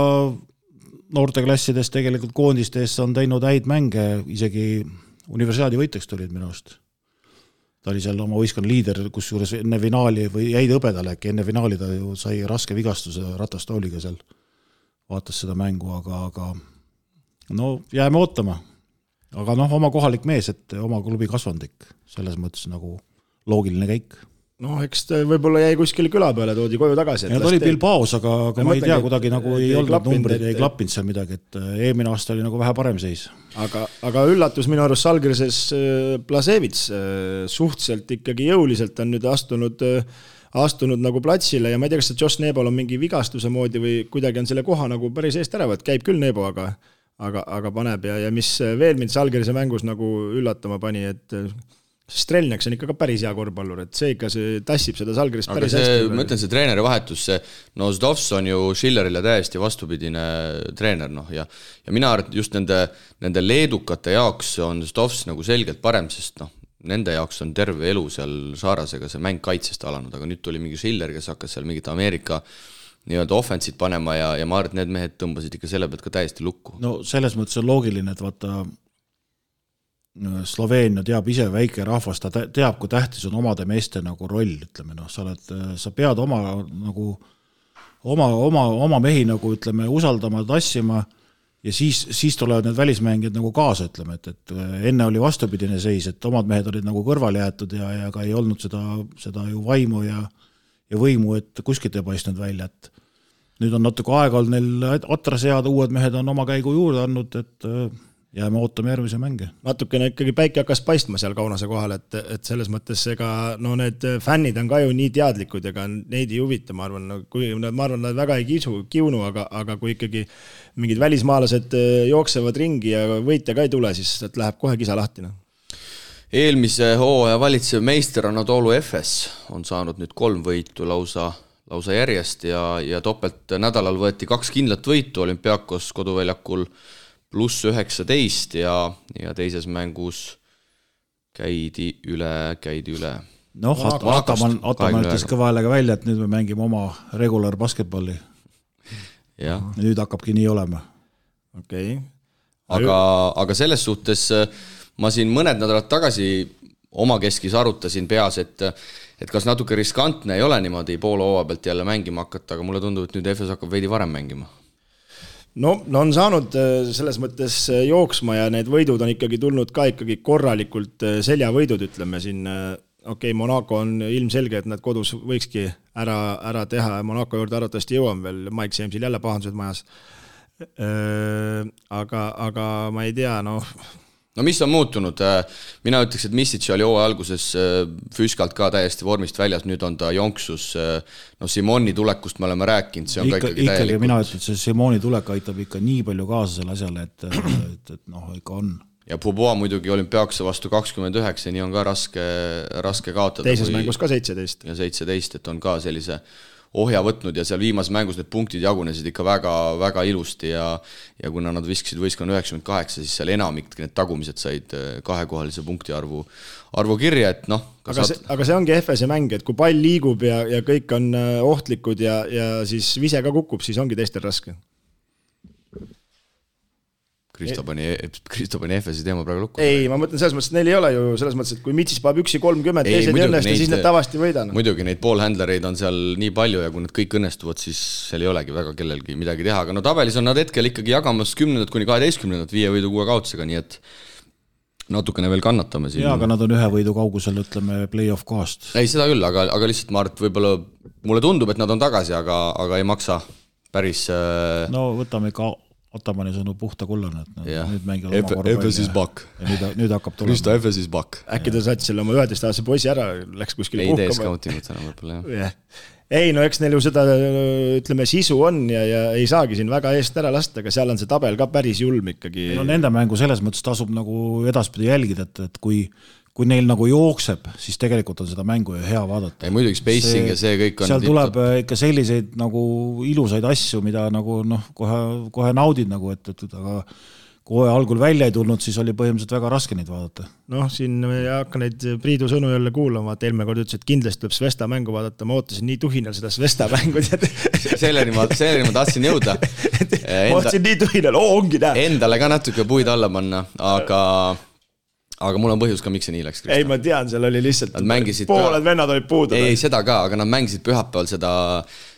noorteklassides tegelikult koondistes on teinud häid mänge, isegi universiaadi võitjaks tulid minu arust. ta oli seal oma võistkonna liider, kusjuures enne finaali või jäi ta hõbedale äkki, enne finaali ta ju sai raske vigastuse ratastooliga seal, vaatas seda mängu, aga, aga no jääme ootama aga noh, oma kohalik mees, et oma klubi kasvandik, selles mõttes nagu loogiline käik. Noh, eks ta võib-olla jäi kuskile küla peale, toodi koju tagasi. ja ta oli Bilbaos, aga, aga ma ei tea, kuidagi nagu ei, ei olnud numbreid, ei klappinud seal midagi, et äh, eelmine aasta oli nagu vähe parem seis. aga, aga üllatus minu arust Salgirises äh, Blasevits äh, suhteliselt ikkagi jõuliselt on nüüd astunud astunud nagu platsile ja ma ei tea, kas see Josh Nebol on mingi vigastuse moodi või kuidagi on selle koha nagu päris eest ära võtnud, käib küll Nebo, aga aga, aga paneb ja, ja mis veel mind Salgerise mängus nagu üllatama pani, et Strelniaks on ikka ka päris hea korvpallur, et see ikka, see tassib seda Salgerist päris see, hästi. ma ütlen, see treeneri vahetus, see no Zdovs on ju Schillerile täiesti vastupidine treener, noh ja ja mina arvan, et just nende, nende leedukate jaoks on Zdovs nagu selgelt parem, sest noh, nende jaoks on terve elu seal Saarasega see mäng kaitsest alanud, aga nüüd tuli mingi Schiller, kes hakkas seal mingit Ameerika nii-öelda offensit panema ja, ja ma arvan, et need mehed tõmbasid ikka selle pealt ka täiesti lukku. no selles mõttes on loogiline, et vaata, Sloveenia teab ise, väike rahvas, ta teab, kui tähtis on omade meeste nagu roll, ütleme noh, sa oled, sa pead oma nagu, oma, oma, oma mehi nagu ütleme, usaldama, tassima ja siis, siis tulevad need välismängijad nagu kaasa, ütleme, et, et enne oli vastupidine seis, et omad mehed olid nagu kõrvale jäetud ja, ja ka ei olnud seda, seda ju vaimu ja ja võimu, et kuskilt ei paistnud välja, et nüüd on natuke aega olnud neil atra seada, uued mehed on oma käigu juurde andnud, et äh, jääme ootama järgmisi mänge. natukene ikkagi päike hakkas paistma seal Kaunase kohal, et, et selles mõttes ega no need fännid on ka ju nii teadlikud, ega neid ei huvita, ma arvan, no kui nad, ma arvan, nad väga ei kisu, kiunu, aga, aga kui ikkagi mingid välismaalased äh, jooksevad ringi ja võitja ka ei tule, siis läheb kohe kisa lahti, noh eelmise hooaja valitsev meister Anatoolu Efes on saanud nüüd kolm võitu lausa lausa järjest ja, ja topeltnädalal võeti kaks kindlat võitu olümpiaakos koduväljakul pluss üheksateist ja, ja teises mängus käidi üle, käidi üle. noh, Ataman, Ataman ütles kõva häälega välja, et nüüd me mängime oma regular basketballi. nüüd hakkabki nii olema. okei okay.. aga, aga selles suhtes ma siin mõned nädalad tagasi omakeskis arutasin peas, et et kas natuke riskantne ei ole niimoodi poole hooaja pealt jälle mängima hakata, aga mulle tundub, et nüüd EFS hakkab veidi varem mängima no, no on saanud äh, selles mõttes äh, jooksma ja need võidud on ikkagi tulnud ka ikkagi korralikult äh, seljavõidud, ütleme siin, okei okay,, Monaco on ilmselge, et nad kodus võikski ära, ära teha ja Monaco juurde arvatavasti jõuame veel, Mike James'il jälle pahandused majas. Aga, aga ma ei tea, noh no mis on muutunud, äh, mina ütleks, et Misic oli hooaja alguses äh, füüskalt ka täiesti vormist väljas, nüüd on ta jonksus, äh, no Simoni tulekust me oleme rääkinud, see on ikka, ka ikkagi ikkagi täielikult mina ütlen, see Simoni tulek aitab ikka nii palju kaasa selle asjale, et, et, et noh, ikka on. ja Puboa muidugi olümpiaakse vastu kakskümmend üheksa, nii on ka raske, raske kaotada. teises kui... mängus ka seitseteist. ja seitseteist, et on ka sellise ohja võtnud ja seal viimases mängus need punktid jagunesid ikka väga, väga ilusti ja ja kuna nad viskasid võistkonna üheksakümmend kaheksa, siis seal enamik, need tagumised said äh, kahekohalise punkti arvu, arvu kirja, et noh. aga saad... see, aga see ongi FS-i mäng, et kui pall liigub ja, ja kõik on äh, ohtlikud ja, ja siis vise ka kukub, siis ongi teistel raske Kristo pani, Kristo pani EFS-i teema praegu lukku. ei, ma mõtlen selles mõttes, et neil ei ole ju selles mõttes, et kui Mitsis paneb üksi kolmkümmend, teised ei õnnestu, siis need tavaliselt ei võida muidugi, neid poolhändlereid on seal nii palju ja kui nad kõik õnnestuvad, siis seal ei olegi väga kellelgi midagi teha, aga no tabelis on nad hetkel ikkagi jagamas kümnendat kuni kaheteistkümnendat viie võidu kuue kaotusega, nii et natukene veel kannatame siin. jaa, aga nad on ühe võidu kaugusel, ütleme, play-off kohast. ei, seda küll, aga, aga lihtsalt ma arvan, et võib-olla mulle tundub, et nad on tagasi, aga, aga ei maksa päris äh... no võtame ikka Otamani sõnu puhta kullane, et yeah. nüüd mängivad oma korvpalli. Ja nüüd, nüüd hakkab tulema. Kristo Efes is back. äkki ta saatis selle oma üheteistaastase poisi ära, läks kuskile ei tee scoutingut enam võib-olla jah yeah.. ei no eks neil ju seda ütleme, sisu on ja, ja ei saagi siin väga eest ära lasta, aga seal on see tabel ka päris julm ikkagi. no nende mängu selles mõttes tasub nagu edaspidi jälgida, et, et kui kui neil nagu jookseb, siis tegelikult on seda mängu ju hea vaadata. ei muidugi spacing see, ja see kõik on seal tuleb. Äh, ikka selliseid nagu ilusaid asju, mida nagu noh, kohe, kohe naudid nagu, et, et aga kui hooaja algul välja ei tulnud, siis oli põhimõtteliselt väga raske neid vaadata. noh, siin ei hakka neid Priidu sõnu jälle kuulama, et eelmine kord ütles, et kindlasti tuleb Svesta mängu vaadata, ma ootasin nii tuhinal seda Svesta mängu tead selleni ma, selleni ma tahtsin jõuda ma <laughs> ootasin nii tuhinal, oo ongi näe. Endale ka natuke puid alla panna, aga aga mul on põhjus ka, miks see nii läks. ei, ma tean, seal oli lihtsalt, mängisid pooled vennad olid puudu. ei, ei seda ka, aga nad mängisid pühapäeval seda,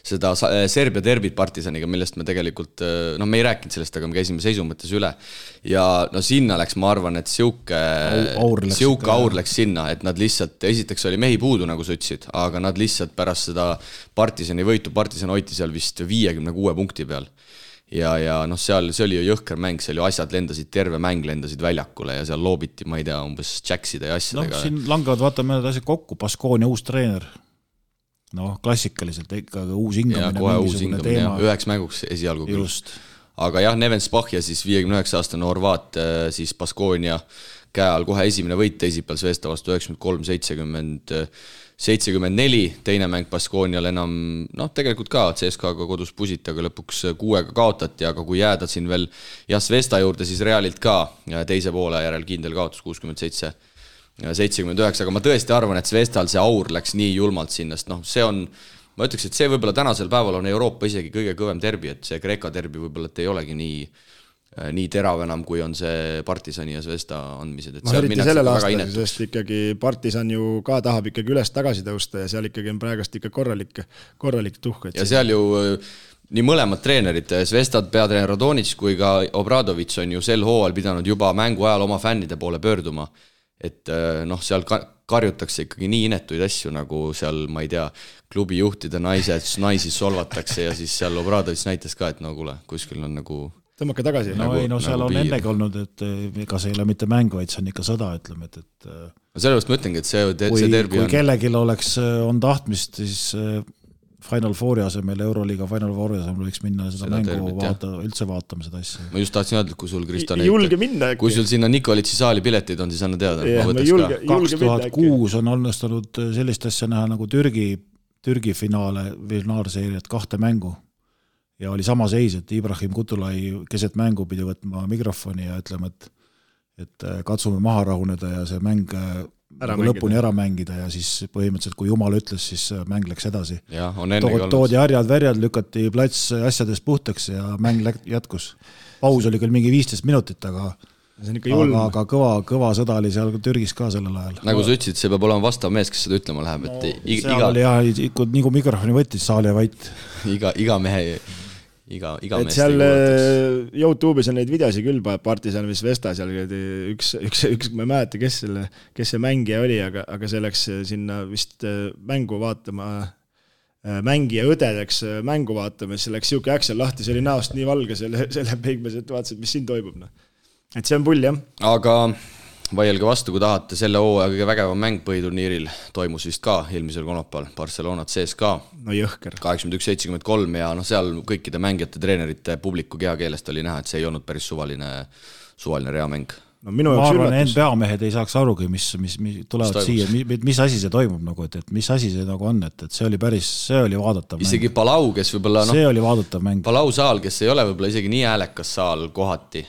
seda Serbia derbit partisaniga, millest me tegelikult, noh, me ei rääkinud sellest, aga me käisime seisu mõttes üle. ja no sinna läks, ma arvan, et sihuke, sihuke aur läks sinna, et nad lihtsalt, esiteks oli mehi puudu, nagu sa ütlesid, aga nad lihtsalt pärast seda partisani võitu, partisan hoiti seal vist viiekümne kuue punkti peal ja, ja noh, seal, see oli ju jõhker mäng, seal ju asjad lendasid, terve mäng lendasid väljakule ja seal loobiti, ma ei tea, umbes jackside ja asjadega. noh, siin langevad vaata mõned asjad kokku, Baskonia uus treener. noh, klassikaliselt ikka uus hingamine. kohe uus hingamine jah, üheks mänguks esialgu küll. aga jah, Neven Spahja siis viiekümne üheksa aastane Horvaat äh, siis Baskonia käe all kohe esimene võit teisipäeval Zvesta vastu üheksakümmend kolm, seitsekümmend seitsekümmend neli, teine mäng Baskoonial enam noh, tegelikult ka CSKA-ga kodus pusiti, aga lõpuks kuuega kaotati, aga kui jääda siin veel jah, Svesta juurde, siis Realilt ka teise poole järel kindel kaotus kuuskümmend seitse, seitsekümmend üheksa, aga ma tõesti arvan, et Svestal see aur läks nii julmalt sinna, sest noh, see on ma ütleks, et see võib-olla tänasel päeval on Euroopa isegi kõige kõvem derbi, et see Kreeka derbi võib-olla, et ei olegi nii Äh, nii terav enam, kui on see Partisani ja Zvezda andmised, et noh, eriti sellel aastal, sest ikkagi Partisan ju ka tahab ikkagi üles-tagasi tõusta ja seal ikkagi on praegust ikka korralik, korralik tuhk. ja seal ju äh, nii mõlemad treenerid, Zvezda peatreener Radonitš kui ka Obradovitš on ju sel hooajal pidanud juba mängu ajal oma fännide poole pöörduma. et äh, noh, seal ka karjutakse ikkagi nii inetuid asju, nagu seal, ma ei tea, klubi juhtide naised, naisi solvatakse ja siis seal Obradovitš näitas ka, et no kuule, kuskil on nagu tõmmake tagasi. no nagu, ei no seal nagu on piir. ennegi olnud, et eh, ega see ei ole mitte mäng, vaid see on ikka sõda, ütleme, et, et eh, no sellepärast ma ütlengi, et see, kui, see derbi kui on. kellelgi oleks, eh, on tahtmist, siis Final Fouri asemel, Euroliiga Final Fouri asemel võiks minna seda, seda mängu tervit, vaata, üldse vaatama seda asja. ma just tahtsin öelda, et kui sul, julge äkki. kui sul sinna Nikolitši saali piletid on, siis anna teada. kaks tuhat kuus on õnnestunud sellist asja näha nagu Türgi, Türgi finaale, finaalseeriat, kahte mängu ja oli sama seis, et Ibrahim Kutulai keset mängu pidi võtma mikrofoni ja ütlema, et et äh, katsume maha rahuneda ja see mäng äh, nagu lõpuni ära mängida ja siis põhimõtteliselt, kui jumal ütles, siis äh, mäng läks edasi. Tood, toodi harjad-värjad, lükati plats asjadest puhtaks ja mäng jätkus. paus oli küll mingi viisteist minutit, aga see on ikka julm aga, aga kõva, kõva sõda oli seal Türgis ka sellel ajal. nagu sa ütlesid, see peab olema vastav mees, kes seda ütlema läheb, et iga, seal oli, jah, ikka nagu mikrofoni võttis, saal jäi vait. <laughs> iga, iga mehe, iga, iga et seal äh, Youtube'is on neid videosid küll, Partisan vist Vesta seal üks, üks, üks, ma ei mäleta, kes selle, kes see mängija oli, aga, aga see läks sinna vist äh, mängu vaatama, mängija õde läks äh, mängu vaatama, siis läks sihuke äksel lahti, see oli näost nii valge selle, selle peigmes, et vaatas, et mis siin toimub, noh. et see on pull, jah. aga vaielge vastu, kui tahate, selle hooaja kõige vägevam mäng põhiturniiril toimus vist ka eelmisel kolmapäeval, Barcelonat CSKA, no jõhker. kaheksakümmend üks, seitsekümmend kolm ja noh, seal kõikide mängijate, treenerite, publiku kehakeelest oli näha, et see ei olnud päris suvaline, suvaline reamäng no minu jaoks arvan, üllatus. NBA mehed ei saaks arugi, mis, mis, mis tulevad toimus? siia, mis, mis asi see toimub nagu, et, et mis asi see nagu on, et, et see oli päris, see oli vaadatav isegi mäng. Palau, kes võib-olla noh, see oli vaadatav mäng. Palau saal, kes ei ole võib-olla isegi nii häälekas saal kohati,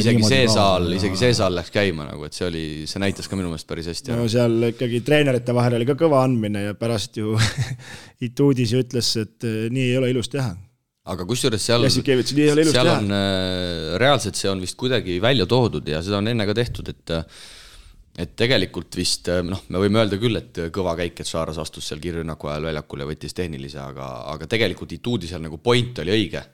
isegi see ka, saal, isegi see saal läks käima nagu, et see oli, see näitas ka minu meelest päris hästi no seal ikkagi treenerite vahel oli ka kõva andmine ja pärast ju <laughs> Ituudis ju ütles, et eh, nii ei ole ilus teha. Aga kusjuures seal, seal teha on. äh, reaalselt see on vist kuidagi välja toodud ja seda on enne ka tehtud, et et tegelikult vist äh, noh, me võime öelda küll, et kõva käik, et Saaras astus seal kiirrünnaku ajal väljakule ja võttis tehnilise, aga, aga tegelikult Ituudi seal nagu point oli õige.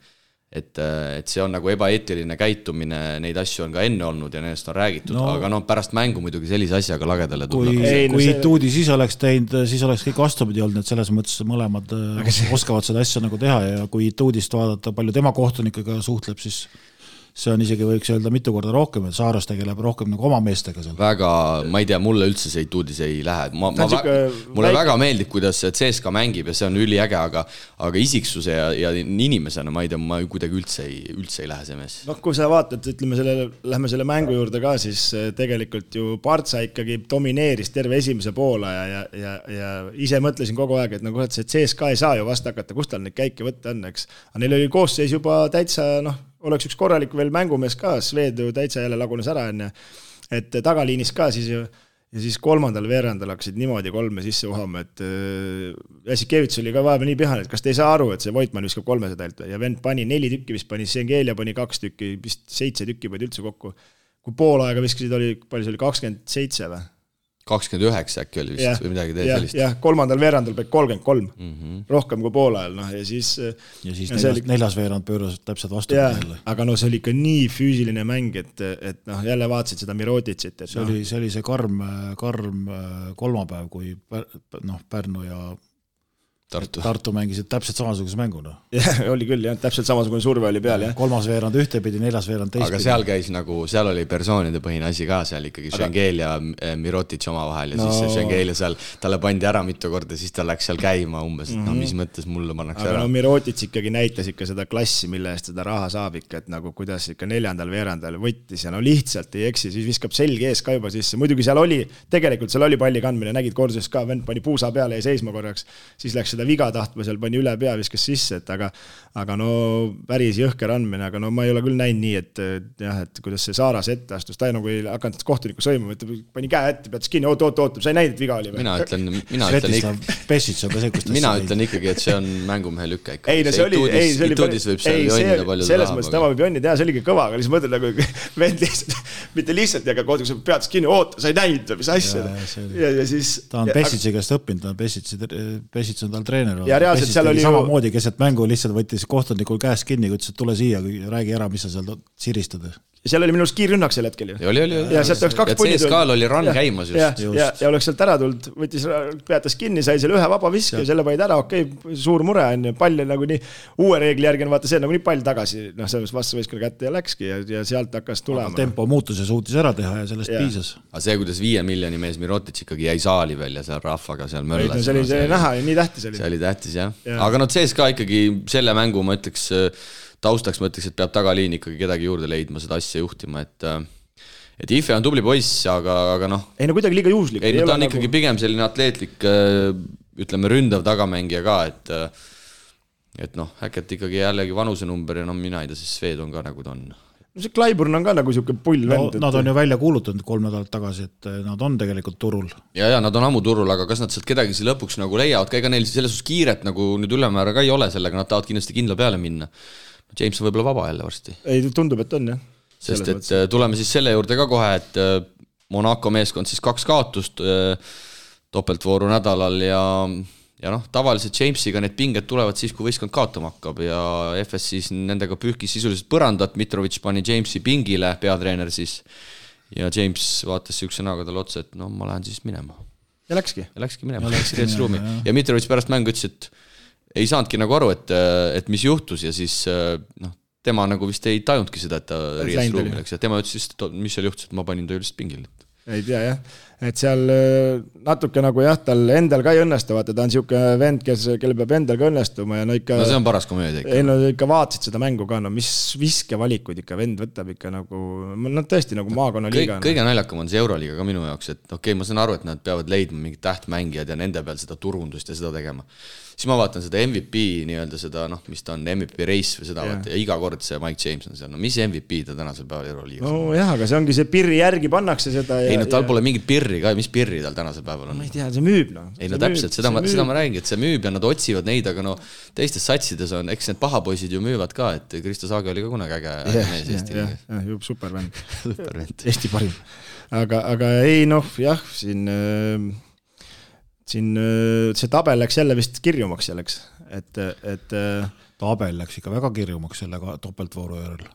et, et see on nagu ebaeetiline käitumine, neid asju on ka enne olnud ja nendest on räägitud no,, aga noh, pärast mängu muidugi sellise asjaga lagedale tulla. Kui, Ei, kui see- Ituudi siis oleks teinud, siis oleks kõik vastupidi olnud, et selles mõttes mõlemad äh, see- oskavad seda asja nagu teha ja kui Ituudist vaadata, palju tema kohtunikega suhtleb, siis see on isegi, võiks öelda mitu korda rohkem, et Saaras tegeleb rohkem nagu oma meestega seal. väga, ma ei tea, mulle üldse see Ituudis ei lähe, ma, ma mulle väike- väga meeldib, kuidas see CSKA mängib ja see on üliäge, aga aga isiksuse ja, ja inimesena ma ei tea, ma kuidagi üldse ei, üldse ei lähe see mees. noh, kui sa vaatad, ütleme selle, lähme selle mängu juurde ka, siis eh, tegelikult ju Partsa ikkagi domineeris terve esimese poolaja ja, ja, ja ise mõtlesin kogu aeg, et no kurat, see CSKA ei saa ju vastu hakata, kust tal neid käike võtta on, eks. aga neil oli koosseis juba täitsa noh, oleks üks korralik veel mängumees ka, Swed ju täitsa jälle lagunes ära, onju. et tagaliinis ka siis ju ja siis kolmandal veerandal hakkasid niimoodi kolme sisse uhama, et äh, Jassikevitš oli ka vahepeal nii pihane, et kas te ei saa aru, et see Voitmann viskab kolme sedalt ja vend pani neli tükki vist pani, Sengelia pani kaks tükki, vist seitse tükki panid üldse kokku. kui pool aega viskasid, oli, palju see oli, kakskümmend seitse või? Kakskümmend üheksa äkki oli vist või midagi jah, sellist. jah, kolmandal veerandal peab kolmkümmend kolm, Mhm. rohkem kui poole ajal, noh ja siis ja siis Ja neljas oli-, neljas veerand pööras täpselt vastupidi jälle., aga no see oli ikka nii füüsiline mäng, et, et noh, jälle vaatasid seda Miroditsit, et see noh, oli, see oli see karm, karm äh, kolmapäev, kui noh, Pärnu ja Tartu. Tartu mängisid täpselt samasuguse mängu, noh. <laughs> jah, oli küll jah, täpselt samasugune surve oli peal jah. kolmas veerand ühtepidi, neljas veerand aga teistpidi. seal käis nagu, seal oli persoonide põhine asi ka seal ikkagi Schengel ja eh, Mirotic omavahel ja no. siis No- Schengel ja seal, talle pandi ära mitu korda, siis ta läks seal käima umbes, et noh, mis mõttes mulle pannakse Mhm. aga ära no. Mirotits ikkagi näitas ikka seda klassi, mille eest seda raha saab ikka, et nagu kuidas ikka neljandal veerandal võttis ja no lihtsalt ei eksi, siis viskab selge ees ka juba sisse, muidugi seal oli, tegelikult seal oli palli kandmine, nägid korduses ka, vend pani puusa peale, jäi seisma korraks, siis läks seda viga tahtma, seal pani üle pea, viskas sisse, et aga aga no päris jõhker andmine, aga no ma ei ole küll näinud nii, et jah, et kuidas see Saaras ette astus, ta nagu ei hakanud kohtunikku sõimama, ütleb, pani käe ette, peatas kinni, oot, oot, oot, sa ei näinud, et viga oli või? mina ütlen, mina ütlen ikka, Pesic on ka see, kus ta mina ütlen ikkagi, et see on mängumehe lüke ikka. ei no see oli, ei see oli ei, see- selles mõttes tema võib jonnida ja see oligi kõva, aga lihtsalt mõtled nagu <laughs> vend lihtsalt, mitte lihtsalt ei hakka aeg peatas kinni, oota, sa ei näinud või mis asja see ja, ja siis. ta on Pesic'i käest õppinud, ta on Pesic'i, Pesic on tal treener olnud. Ja reaalselt seal oli ju- samamoodi keset mängu lihtsalt võttis kohtunikul käest kinni, ütles, et tule siia, räägi ära, mis sa seal siristad. seal oli minu arust kiirrünnak sel hetkel ju. Ja oli, oli, oli. ja sealt oleks kaks ja CSKA-l oli run käimas ja just., just. ja, ja oleks sealt ära tulnud, võttis, peatas kinni, sai selle ühe vaba viske ja selle panid ära, okei okay,, suur mure on ju, pall nagunii, uue reegli järgi on vaata see nagunii pall tagasi, noh, selles mõttes vastasvõistkonna kätte ja läkski ja, ja sealt hakkas tulema. tempo muutus ja suutis ära teha ja sellest Jaa. piisas. aga see, kuidas viie miljoni mees Mirotic ikkagi jäi saali veel ja seal rahvaga seal möllas no see oli, see oli näha ja nii tähtis oli see. oli tähtis jah ja. Aga no CSKA ikkagi selle mängu ma ütleks, taustaks ma ütleks, et peab tagaliin ikkagi kedagi juurde leidma seda asja juhtima, et et Ife on tubli poiss, aga, aga noh, ei no kuidagi liiga juhuslik. ei no ta on nagu... ikkagi pigem selline atleetlik, ütleme ründav tagamängija ka, et et noh, äkki ikkagi jällegi vanusenumber ja no mina ei tea, siis Swedon ka nagu ta on. No see Clyburn on ka nagu sihuke pull no vend. nad on ju välja kuulutanud kolm nädalat tagasi, et eh, nad on tegelikult turul. ja, ja nad on ammu turul, aga kas nad sealt kedagi siis lõpuks nagu leiavad ka, ega neil selles suhtes kiiret nagu nüüd ülemäära ka ei ole sellega, nad tahavad kindlasti kindla peale minna. James on võib-olla vaba jälle varsti. ei, tundub, et on jah. sest et mõttes. tuleme siis selle juurde ka kohe, et Monaco meeskond siis kaks kaotust topeltvooru nädalal ja ja noh, tavaliselt Jamesiga need pinged tulevad siis, kui võistkond kaotama hakkab ja FS siis nendega pühkis sisuliselt põrandat, Mitrovic pani Jamesi pingile, peatreener siis, ja James vaatas niisuguse näoga talle otsa, et no ma lähen siis minema. ja läkski? ja läkski minema, läks riietusruumi ja Mitrovic pärast mängu ütles, et ei saanudki nagu aru, et, et mis juhtus ja siis noh, tema nagu vist ei tajunudki seda, et ta riietusruumi läks. Ja tema ütles lihtsalt, et mis seal juhtus, et ma panin ta lihtsalt pingile. Ei tea jah, et seal äh, natuke nagu jah, tal endal ka ei õnnestu, vaata ta on niisugune vend, kes, kellel peab endal ka õnnestuma ja no ikka. no see on paras komöödia ikka. ei no ikka vaatasid seda mängu ka, no mis viskevalikuid ikka vend võtab ikka nagu, no tõesti nagu maakonnaliiga. kõige naljakam on see Euroliiga ka minu jaoks, et okei okay,, ma saan aru, et nad peavad leidma mingid tähtmängijad ja nende peal seda turundust ja seda tegema siis ma vaatan seda MVP nii-öelda seda noh, mis ta on, MVP race või seda yeah. vaata ja iga kord see Mike James on seal, no mis MVP ta tänasel päeval Euroliigas on? nojah, aga see ongi see pirri järgi pannakse seda ei no tal ja... pole mingit pirri ka, mis pirri tal tänasel päeval on? ma ei tea, see müüb noh. ei no täpselt, seda ma, seda ma räägingi, et see müüb ja nad otsivad neid, aga no teistes satsides on, eks need pahapoisid ju müüvad ka, et Kristo Saage oli ka kunagi äge, yeah, mees Eesti liigas yeah,. super vend <laughs> super vend Eesti parim. aga, aga ei noh, jah, siin äh, siin äh, see tabel läks jälle vist kirjumaks selleks, et, et. Äh, tabel läks ikka väga kirjumaks selle topeltvooru järel.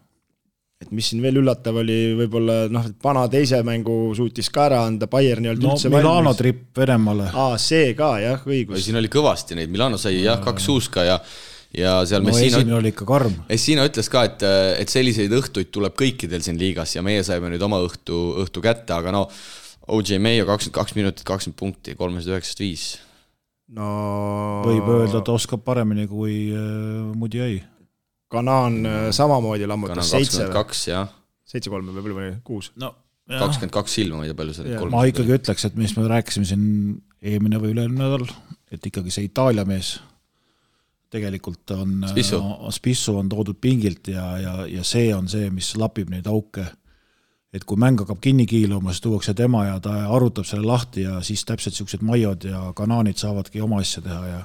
et mis siin veel üllatav oli, võib-olla noh, et Pana teise mängu suutis ka ära anda, Bayern ei olnud no, üldse Milano valmis. tripp Venemaale. aa, see ka jah, õigus. siin oli kõvasti neid, Milano sai jah, kaks suuska ja ja seal no, Messina esimene oli ikka karm. Messina ütles ka, et, et selliseid õhtuid tuleb kõikidel siin liigas ja meie saime nüüd oma õhtu, õhtu kätte, aga no OJ Mayo kakskümmend kaks minutit, kakskümmend punkti, kolmesada üheksakümmend viis. no võib öelda, et oskab paremini kui äh, Mudiai. Kanaan äh, samamoodi lammutas seitse või? kaks, jah. seitse-kolm või palju kuus? no kakskümmend kaks silma, ma ei tea, palju see oli. ma ikkagi ütleks, et mis me rääkisime siin eelmine või üle-eelmine nädal, et ikkagi see Itaalia mees tegelikult on, Spissu on toodud pingilt ja, ja, ja see on see, mis lapib neid auke et kui mäng hakkab kinni kiiluma, siis tuuakse tema ja ta arutab selle lahti ja siis täpselt niisugused Maiod ja Kanaanid saavadki oma asja teha ja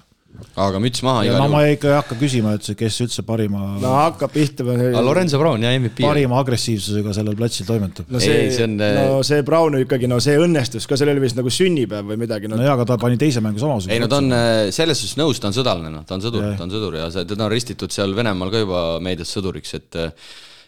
aga müts maha igal juhul. ma ikka ei hakka küsima, et kes üldse parima no hakkab pihta Lorenzo Brown ja MVP. parima agressiivsusega sellel platsil toimetab. no see, ei, see on no see Brown ikkagi, no see õnnestus ka, sellel oli vist nagu sünnipäev või midagi no.. no jaa, aga ta pani teise mängu samasuguse. ei no ta on äh, selles suhtes nõus, ta on sõdalane, noh, ta on sõdur, ta on sõdur ja see, teda on ristitud seal Venemaal ka juba meedias sõduriks, et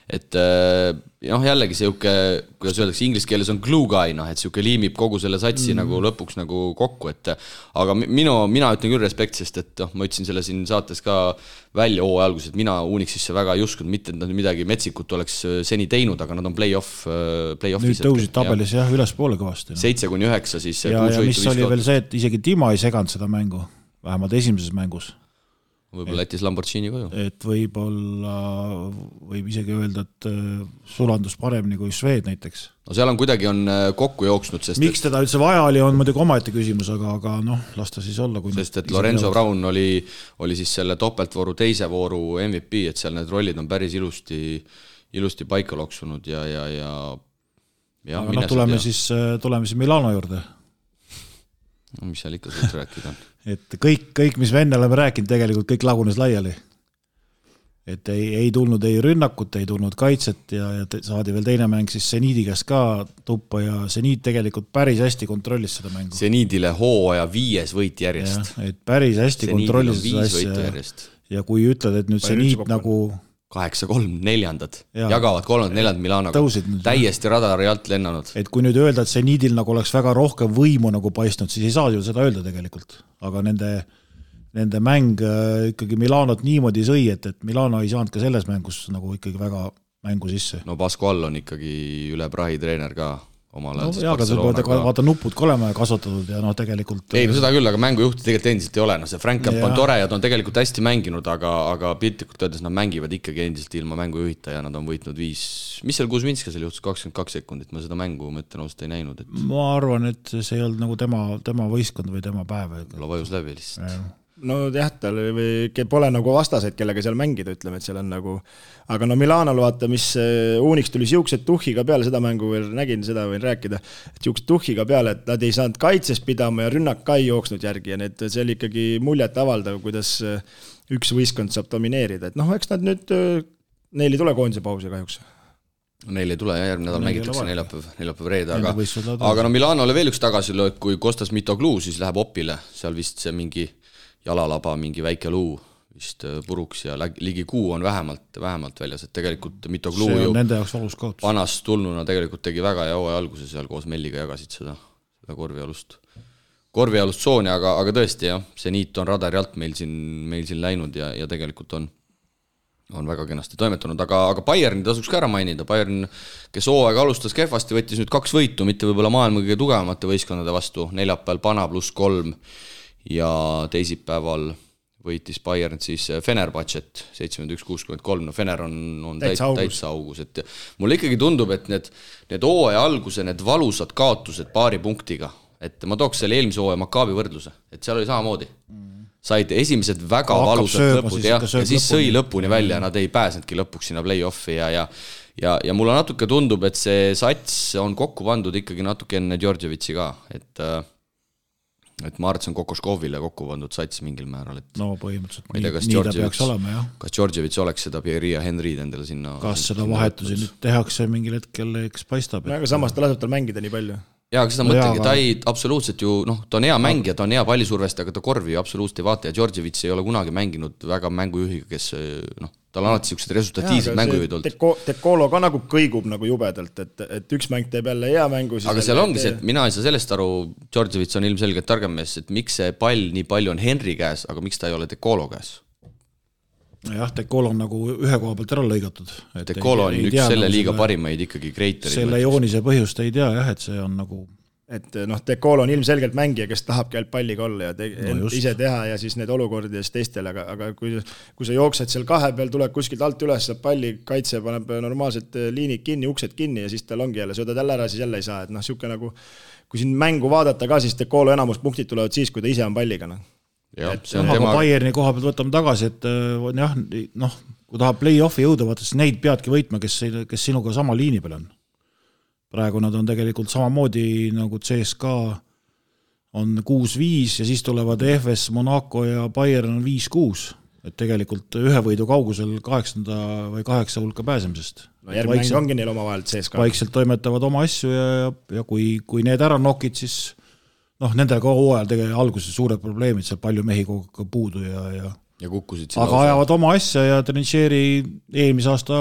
et äh, noh, jällegi sihuke, kuidas öeldakse, inglise keeles on glue guy, noh, et sihuke liimib kogu selle satsi mm. nagu lõpuks nagu kokku, et aga minu, mina ütlen küll respekt, sest et noh, ma ütlesin selle siin saates ka välja hooaja alguses, et mina Unixisse väga ei uskunud, mitte et nad midagi metsikut oleks äh, seni teinud, aga nad on play-off, äh, play-off'is. nüüd tõusid tabelis jah, ülespoole kõvasti no.. seitse kuni üheksa siis. ja, ja mis oli veel see, et isegi Dima ei seganud seda mängu, vähemalt esimeses mängus võib-olla jättis Lamborghini koju. et võib-olla, võib isegi öelda, et äh, sulandus paremini kui Swed näiteks. no seal on kuidagi, on äh, kokku jooksnud, sest miks teda üldse vaja oli, on muidugi omaette küsimus, aga, aga noh, las ta siis olla. sest et Lorenzo Brown oli, oli siis selle topeltvooru teise vooru MVP, et seal need rollid on päris ilusti, ilusti paika loksunud ja, ja, ja ja aga noh, tuleme ja. siis, äh, tuleme siis Milano juurde. No mis seal ikka suurt rääkida on <laughs> et kõik, kõik, mis me enne oleme rääkinud, tegelikult kõik lagunes laiali. et ei, ei tulnud ei rünnakut, ei tulnud kaitset ja, ja saadi veel teine mäng siis seniidi käest ka tuppa ja seniit tegelikult päris hästi kontrollis seda mängu. seniidile hooaja viies võit järjest. et päris hästi seniidil kontrollis seda asja ja, ja kui ütled, et nüüd seniit nagu kaheksa-kolm, neljandad ja. jagavad kolmandad-neljandad Milanoga. täiesti radari alt lennanud. et kui nüüd öelda, et seniidil nagu oleks väga rohkem võimu nagu paistnud, siis ei saa ju seda öelda tegelikult. aga nende, nende mäng äh, ikkagi Milanot niimoodi sõi, et, et Milano ei saanud ka selles mängus nagu ikkagi väga mängu sisse. no Pascual on ikkagi üle prahi treener ka omal ajal no, jaa, aga sul peavad ka vaata nupud ka olema kasvatatud ja noh, tegelikult ei no seda küll, aga mängujuhti tegelikult endiselt ei ole, noh see Frank Camp on tore ja ta on tegelikult hästi mänginud, aga, aga piltlikult öeldes nad mängivad ikkagi endiselt ilma mängujuhita ja nad on võitnud viis, mis seal Kuzminskasel juhtus, kakskümmend kaks sekundit, ma seda mängu, ma ütlen ausalt, ei näinud, et ma arvan, et see ei olnud nagu tema, tema võistkond või tema päev. võib-olla vajus läbi lihtsalt nojah, tal või pole nagu vastaseid, kellega seal mängida, ütleme, et seal on nagu, aga no Milanol vaata, mis Unix tuli siukse tuhhiga peale, seda mängu veel nägin, seda võin rääkida, et siukse tuhhiga peale, et nad ei saanud kaitses pidama ja rünnak ka ei jooksnud järgi ja need, see oli ikkagi muljetavaldav, kuidas üks võistkond saab domineerida, et noh, eks nad nüüd, neil ei tule koondise pausi kahjuks. Neil ei tule jah, järgmine nädal mängitakse neljapäev, neljapäev, reede, aga aga no Milanole veel üks tagasilöök, kui Kostas Mitoglu siis läheb opile, seal vist see mingi jalalaba, mingi väike luu vist äh, puruks ja ligi kuu on vähemalt, vähemalt väljas, et tegelikult Mitoglu see ju nende jaoks valus kaotus. vanast tulnuna tegelikult tegi väga hea hooaja alguse seal koos Melliga jagasid seda, seda korvialust, korvialust tsooni, aga, aga tõesti jah, see niit on radari alt meil siin, meil siin läinud ja, ja tegelikult on, on väga kenasti toimetanud, aga, aga Bayerni tasuks ka ära mainida, Bayern, kes hooaega alustas kehvasti, võttis nüüd kaks võitu, mitte võib-olla maailma kõige tugevamate võistkondade vastu, neljapäeval Pana pluss kolm ja teisipäeval võitis Bayern siis Fenerbahcet seitsekümmend üks, kuuskümmend kolm, no Fener on, on täitsa, Täitsa täitsa augus, et mulle ikkagi tundub, et need, need hooaja alguse, need valusad kaotused paari punktiga, et ma tooks selle eelmise hooaja Maccabi võrdluse, et seal oli samamoodi. Said esimesed väga Hakkab valusad sööma, lõpud jah, ja siis sõi lõpuni. lõpuni välja, nad ei pääsenudki lõpuks sinna play-off'i ja, ja ja, ja mulle natuke tundub, et see sats on kokku pandud ikkagi natuke enne Djordjevitsi ka, et äh, et ma arvan, et see on Kokoškovile kokku pandud sats mingil määral, et no põhimõtteliselt ma ei tea, kas jah. kas Djordjevits oleks seda Pierre ja Henry'd endale sinna kas seda vahetusi nüüd tehakse mingil hetkel, eks paistab, no et aga samas ta laseb tal mängida nii palju. jaa, aga seda No no mõtlengi, ta ei absoluutselt ju noh, ta on hea mängija, ta on hea pallisurvestaja, aga ta korvi ju absoluutselt ei vaata ja Djordjevits ei ole kunagi mänginud väga mängujuhiga, kes noh, tal on alati niisugused resultatiivsed mängujuhid olnud. Deko-, Dekolo ka nagu kõigub nagu jubedalt, et, et üks mäng teeb jälle hea mängu. aga seal ongi see, et mina ei saa sellest aru, Djordjevits on ilmselgelt targem mees, et miks see pall nii palju on Henry käes, aga miks ta ei ole Decolo käes? jah, Dekolo on nagu ühe koha pealt ära lõigatud. Decolo on üks selle liiga. parimaid ikkagi kreitereid. selle joonise põhjust ei tea jah, et see on nagu et noh, Dekolo on ilmselgelt mängija, kes tahabki ainult palliga olla ja te, No ise teha ja siis need olukordi ja siis teistele, aga, aga kui, kui sa jooksed seal kahe peal, tuled kuskilt alt üles, saad palli, kaitse paneb normaalselt liinid kinni, uksed kinni ja siis tal ongi jälle, söödad jälle ära, siis jälle ei saa, et noh, niisugune nagu kui siin mängu vaadata ka, siis Dekolo enamus punktid tulevad siis, kui ta ise on palliga, noh. jah, see on aga tema, Bayerni koha pealt võtame tagasi, et on jah, noh, kui tahab play-off'i jõuda, vaata siis neid peadki võitma, kes, kes sinuga sama liini peal on. Praegu nad on tegelikult samamoodi nagu CSKA on kuus-viis ja siis tulevad EFS, Monaco ja Bayern on viis-kuus. et tegelikult ühe võidu kaugusel kaheksanda või kaheksa hulka pääsemisest. no järgmine mäng ongi neil omavahel sees ka. vaikselt toimetavad oma asju ja, ja, ja kui, kui need ära nokid, siis noh, nendel ka hooajal tegelikult alguses suured probleemid, seal palju mehi kogu aeg puudu ja, ja ja kukkusid aga ajavad oma asja ja Trincheri eelmise aasta,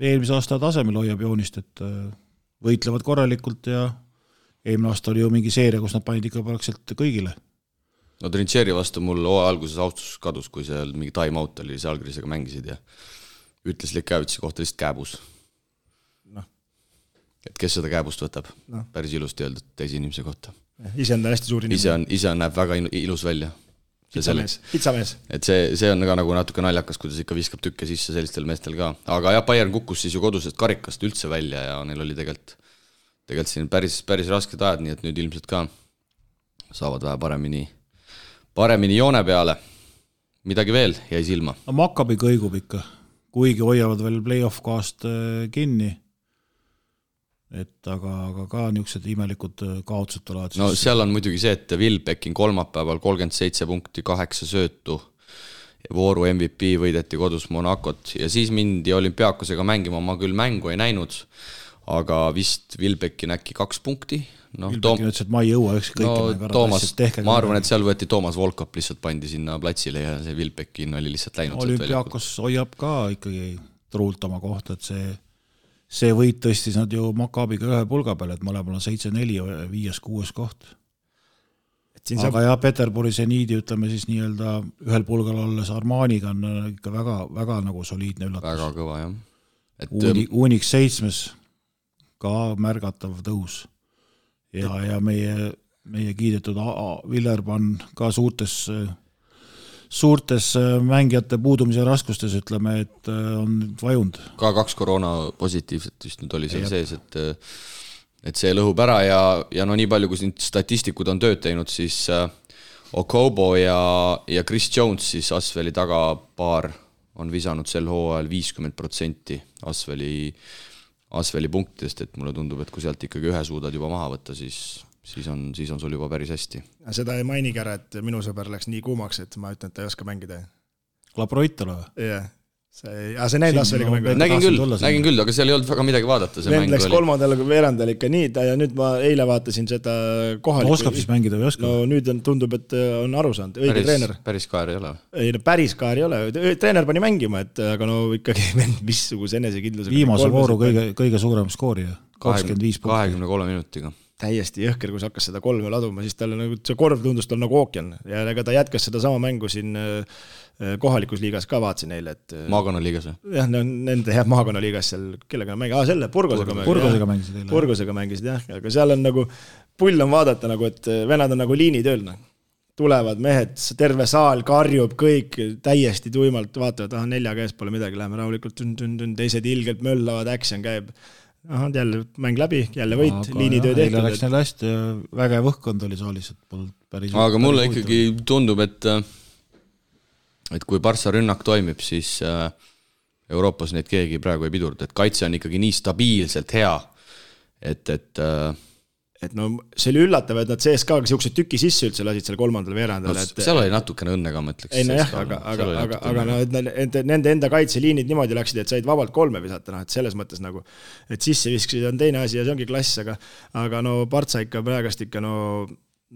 eelmise aasta tasemel hoiab joonist, et võitlevad korralikult ja eelmine aasta oli ju mingi seeria, kus nad panid ikka praktiliselt kõigile. no Trincheri vastu mul hooaja alguses austus kadus, kui seal mingi time-out oli, Žalgirisega mängisid ja ütles Lekavitsi kohta lihtsalt kääbus. Noh. et kes seda kääbust võtab Noh. päris ilusti öeldud teise inimese kohta. ise on ta hästi suur ise inimene. on, ise on, näeb väga ilu- ilus välja. pitsamees, pitsamees. et see, see on ka nagu natuke naljakas, kuidas ikka viskab tükke sisse sellistel meestel ka, aga jah, Bayern kukkus siis ju kodusest karikast üldse välja ja neil oli tegelikult, tegelikult siin päris, päris rasked ajad, nii et nüüd ilmselt ka saavad vähe paremini, paremini joone peale. midagi veel jäi silma? no Maccabi kõigub ikka, kuigi hoiavad veel play-off kohast äh, kinni. Et aga, aga ka niisugused imelikud äh, kaotused tulevad no seal on muidugi see, et Wilbekin kolmapäeval kolmkümmend seitse punkti, kaheksa söötu, vooru MVP võideti kodus Monacot ja siis mindi olümpiaakosega mängima, ma küll mängu ei näinud, aga vist Wilbekin äkki kaks punkti, noh, Toom- Vilbekin, ütles, et ma ei jõua ükski kõike no Toomas, ma arvan, et seal võeti Toomas Volkop lihtsalt pandi sinna platsile ja see Wilbekin oli lihtsalt läinud olümpiaakos hoiab ka ikkagi truult oma kohta, et see, see võit tõstis nad ju Maccabiga ühe pulga peale, et mõlemal on seitse-neli, viies-kuues koht. et siin saab aga jah, Peterburi seniidi ütleme siis nii-öelda ühel pulgal olles Armaniga on ikka väga, väga nagu soliidne üllatus väga. kõva jah. et Uuni-, Unix seitsmes ka märgatav tõus. ja, ja meie, meie kiidetud Villerbann ka suurtes, suurtes äh, mängijate puudumise raskustes, ütleme, et äh, on vajunud. ka kaks koroona positiivset vist nüüd oli seal sees, et et see lõhub ära ja, ja no nii palju, kui siin statistikud on tööd teinud, siis äh, Okobo ja, ja Chris Jones siis Asveli tagapaar on visanud sel hooajal viiskümmend protsenti Asveli, Asveli punktidest, et mulle tundub, et kui sealt ikkagi ühe suudad juba maha võtta, siis, siis on, siis on sul juba päris hästi. seda ei mainigi ära, et minu sõber läks nii kuumaks, et ma ütlen, et ta ei oska mängida. Labroitole või? jah, see, aga see Nendlas oli ka mäng. nägin küll, nägin küll, aga seal ei olnud väga midagi vaadata, see Nend mäng läks oli. kolmandal veerandal ikka nii, ja nüüd ma eile vaatasin seda kohalikku oskab siis mängida või ei oska? no nüüd on, tundub, et on aru saanud, õige päris treener. päris kaer ei ole. ei no päris kaar ei ole, treener pani mängima, et aga no ikkagi <laughs> vend missuguse enesekindlusega. viimase vooru kõige, kõige suurem skoorija, kakskümmend viis punkti. kahekümne kolme minutiga täiesti jõhker, kus hakkas seda kolme laduma, siis talle nagu see korv tundus tal nagu ookean ja ega ta jätkas sedasama mängu siin äh, kohalikus liigas ka vaatasin eile, et. äh, maakonnaliigas või? jah, no nende jah, maakonnaliigas seal, kellega nad mängivad, aa selle, Burgosega mängisid. Burgosega mängisid eile. Burgosega mängisid jah, aga seal on nagu, pull on vaadata nagu, et vennad on nagu liinitööl, noh tulevad mehed, terve saal karjub, kõik täiesti tuimalt vaatavad, ahah, nelja käes pole midagi, läheme rahulikult, teised ilgelt möllavad, action käib ahah, jälle mäng läbi, jälle võit, liinitöö tehtud. eile läks neil hästi ja vägev õhkkond oli saalis, et polnud päris aga mulle päris ikkagi huvitav. tundub, et et kui Barca rünnak toimib, siis äh, Euroopas neid keegi praegu ei pidurda, et kaitse on ikkagi nii stabiilselt hea, et, et äh, et no see oli üllatav, et nad CSKA-ga siukse tüki sisse üldse lasid seal kolmandal veerandal no,, et seal oli natukene õnne ka, ma ütleks. ei nojah, aga, aga, aga, aga no et nende, nende enda kaitseliinid niimoodi läksid, et said vabalt kolme visata, noh et selles mõttes nagu, et sisse viskasid on teine asi ja see ongi klass, aga aga no Partsa ikka praegast ikka no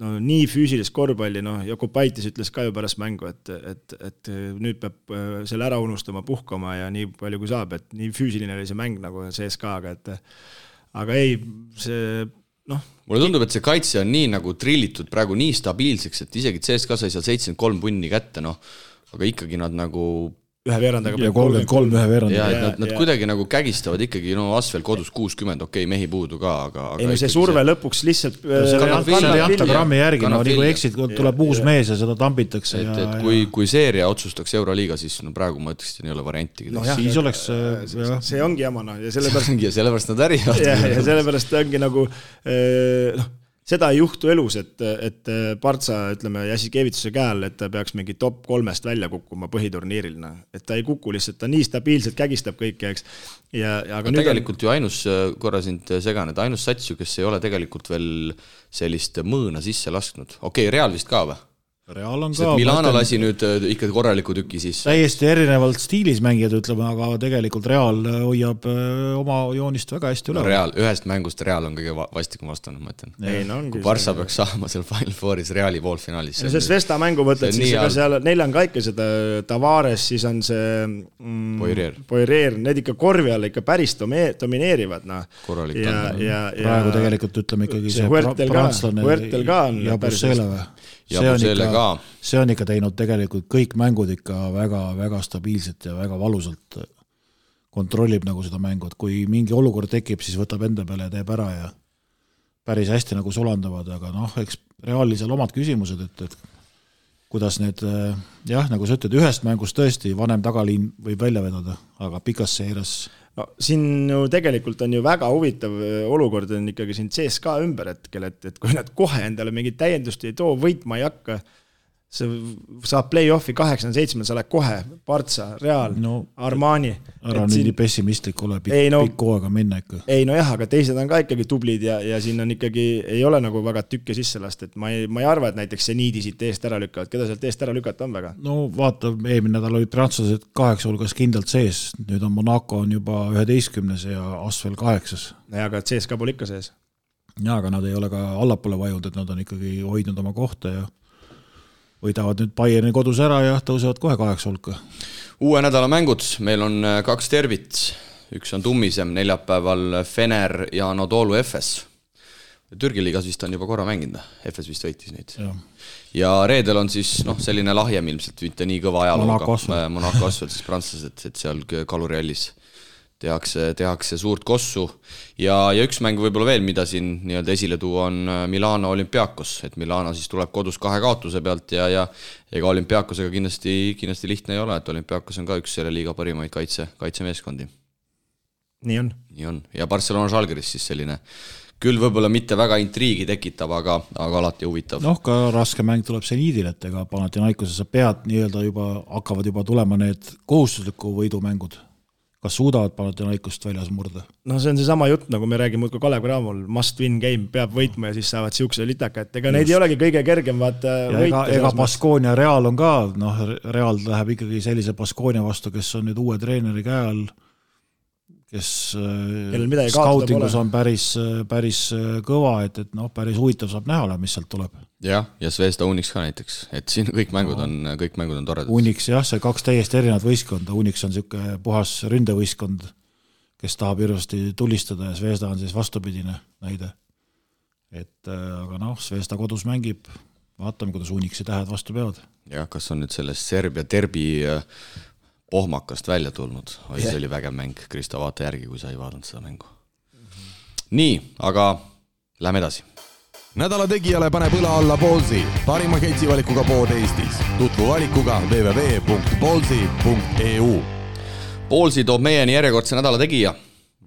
no nii füüsilist korvpalli, noh, Jakubaitis ütles ka ju pärast mängu, et, et, et nüüd peab äh, selle ära unustama, puhkama ja nii palju kui saab, et nii füüsiline oli see mäng nagu CSKA-ga, et aga ei, see noh. mulle tundub, et see kaitse on nii nagu trillitud praegu nii stabiilseks, et isegi CSKA sai seal seitsekümmend kolm punni kätte, noh, aga ikkagi nad nagu ühe veerandaga. ja kolmkümmend kolm ühe veerandaga. ja, et nad, nad ja. kuidagi nagu kägistavad ikkagi, no Asvel kodus kuuskümmend, okei okay,, mehi puudu ka, aga, ei no see surve see... lõpuks lihtsalt. anta grammi järgi, no nii kui eksid, tuleb uus mees ja seda tambitakse. et, et kui, kui seeria otsustaks Euroliiga, siis no praegu ma ütleks, et ei ole variantigi no,. siis oleks jah. see ongi jama noh, ja sellepärast. ja sellepärast nad ärivad. ja, ja sellepärast ongi nagu noh seda ei juhtu elus, et, et Partsa, ütleme, Jassikevitsuse käe all, et ta peaks mingi top kolmest välja kukkuma põhiturniiril, noh. et ta ei kuku lihtsalt, ta nii stabiilselt kägistab kõiki, eks. ja, aga no, tegelikult on... ju ainus, korra sind segan, et ainus sats ju, kes ei ole tegelikult veel sellist mõõna sisse lasknud, okei okay,, Real vist ka või? Real on ka. Milano lasi nüüd äh, ikka korraliku tüki sisse. täiesti erinevalt stiilis mängijad, ütleme, aga tegelikult Real äh, hoiab äh, oma joonist väga hästi üleval no,. Real, ühest mängust Real on kõige vastikum vastane, ma ütlen. No, kui Barca peaks saama seal Final Fouris Reali poolfinaalis. no sellest Vesta mängu võtad, siis ega seal, neil on ka ikka seda Tavares, siis on see mm, Poirier, Poirier, need ikka korvi all ikka päris domineerivad, noh. korralik ja, ja, ja praegu tegelikult ütleme ikkagi see, see prantslane Huertel ka on ja Bussele või? See on ikka, see on ikka teinud tegelikult kõik mängud ikka väga-väga stabiilselt ja väga valusalt. Kontrollib nagu seda mängu, et kui mingi olukord tekib, siis võtab enda peale ja teeb ära ja päris hästi nagu sulandavad, aga noh, eks Realil seal omad küsimused, et, et kuidas need jah, nagu sa ütled, ühest mängust tõesti vanem tagaliin võib välja vedada, aga pikas seires no siin ju tegelikult on ju väga huvitav äh, olukord on ikkagi siin CSKA ümber hetkel, et, et kui nad kohe endale mingit täiendust ei too, võitma ei hakka sa saad play-off'i kaheksakümne seitsmel, sa oled kohe Partsa, Real no,, Armani. ära nüüd siin... nii pessimistlik ole, pikk, no, pikk hooaeg on minna ikka. ei nojah, aga teised on ka ikkagi tublid ja, ja siin on ikkagi, ei ole nagu väga tükke sisse lasta, et ma ei, ma ei arva, et näiteks seniidi siit eest ära lükkavad, keda sealt eest ära lükata on väga? no vaata, eelmine nädal olid prantslased kaheksa hulgas kindlalt sees, nüüd on Monaco on juba üheteistkümnes ja Asvel kaheksas. nojah, aga CSKA pole ikka sees. jaa, aga nad ei ole ka allapoole vajunud, et nad on ikkagi hoidnud oma kohta ja võidavad nüüd Bayerni kodus ära ja tõusevad kohe kaheksa hulka. uue nädala mängud, meil on äh, kaks tervit, üks on tummisem, neljapäeval Fener ja Anadolu Efes. Türgi liigas vist on juba korra mänginud, Efes vist võitis neid. ja reedel on siis noh, selline lahjem ilmselt, mitte nii kõva ajalooga, Monaco Asfalt siis prantslased, et seal kaluriallis tehakse, tehakse suurt kossu ja, ja üks mäng võib-olla veel, mida siin nii-öelda esile tuua, on äh, Milano olümpiaakos, et Milano siis tuleb kodus kahe kaotuse pealt ja, ja ega olümpiaakosega kindlasti, kindlasti lihtne ei ole, et olümpiaakos on ka üks selle liiga parimaid kaitse, kaitsemeeskondi. nii on. nii on ja Barcelona Žalgiris siis selline küll võib-olla mitte väga intriigi tekitav, aga, aga alati huvitav. noh, ka raske mäng tuleb seniidil, et ega Panathinaikose sa pead nii-öelda juba, hakkavad juba tulema need kohustusliku võidu mängud kas suudavad Panathinaikust väljas murda? no see on seesama jutt, nagu me räägime muudkui Kalev Cramol, must win game, peab võitma ja siis saavad siukse litaka, et ega neid ei olegi kõige kergem vaata võita. ega, ega Baskonia Real on ka, noh, Real läheb ikkagi sellise Baskonia vastu, kes on nüüd uue treeneri käe all kes äh, skautingus on päris, päris äh, kõva, et, et noh, päris huvitav saab näha olema, mis sealt tuleb. jah, ja Zvezda Unix ka näiteks, et siin kõik mängud on, kõik mängud on toredad. Unix jah, see kaks täiesti erinevat võistkonda, Unix on niisugune puhas ründevõistkond, kes tahab hirmsasti tulistada ja Zvezda on siis vastupidine näide. et äh, aga noh, Zvezda kodus mängib, vaatame, kuidas Unixi tähed vastu peavad. jah, kas on nüüd sellest Serbia derbi pohmakast välja tulnud, oi see oli vägev mäng, Kristo, vaata järgi, kui sa ei vaadanud seda mängu. nii, aga lähme edasi. nädala tegijale paneb õla alla Ballsi, parima ketsivalikuga pood Eestis. tutvu valikuga www.ballsi.eu. Ballsi toob meieni järjekordse nädala tegija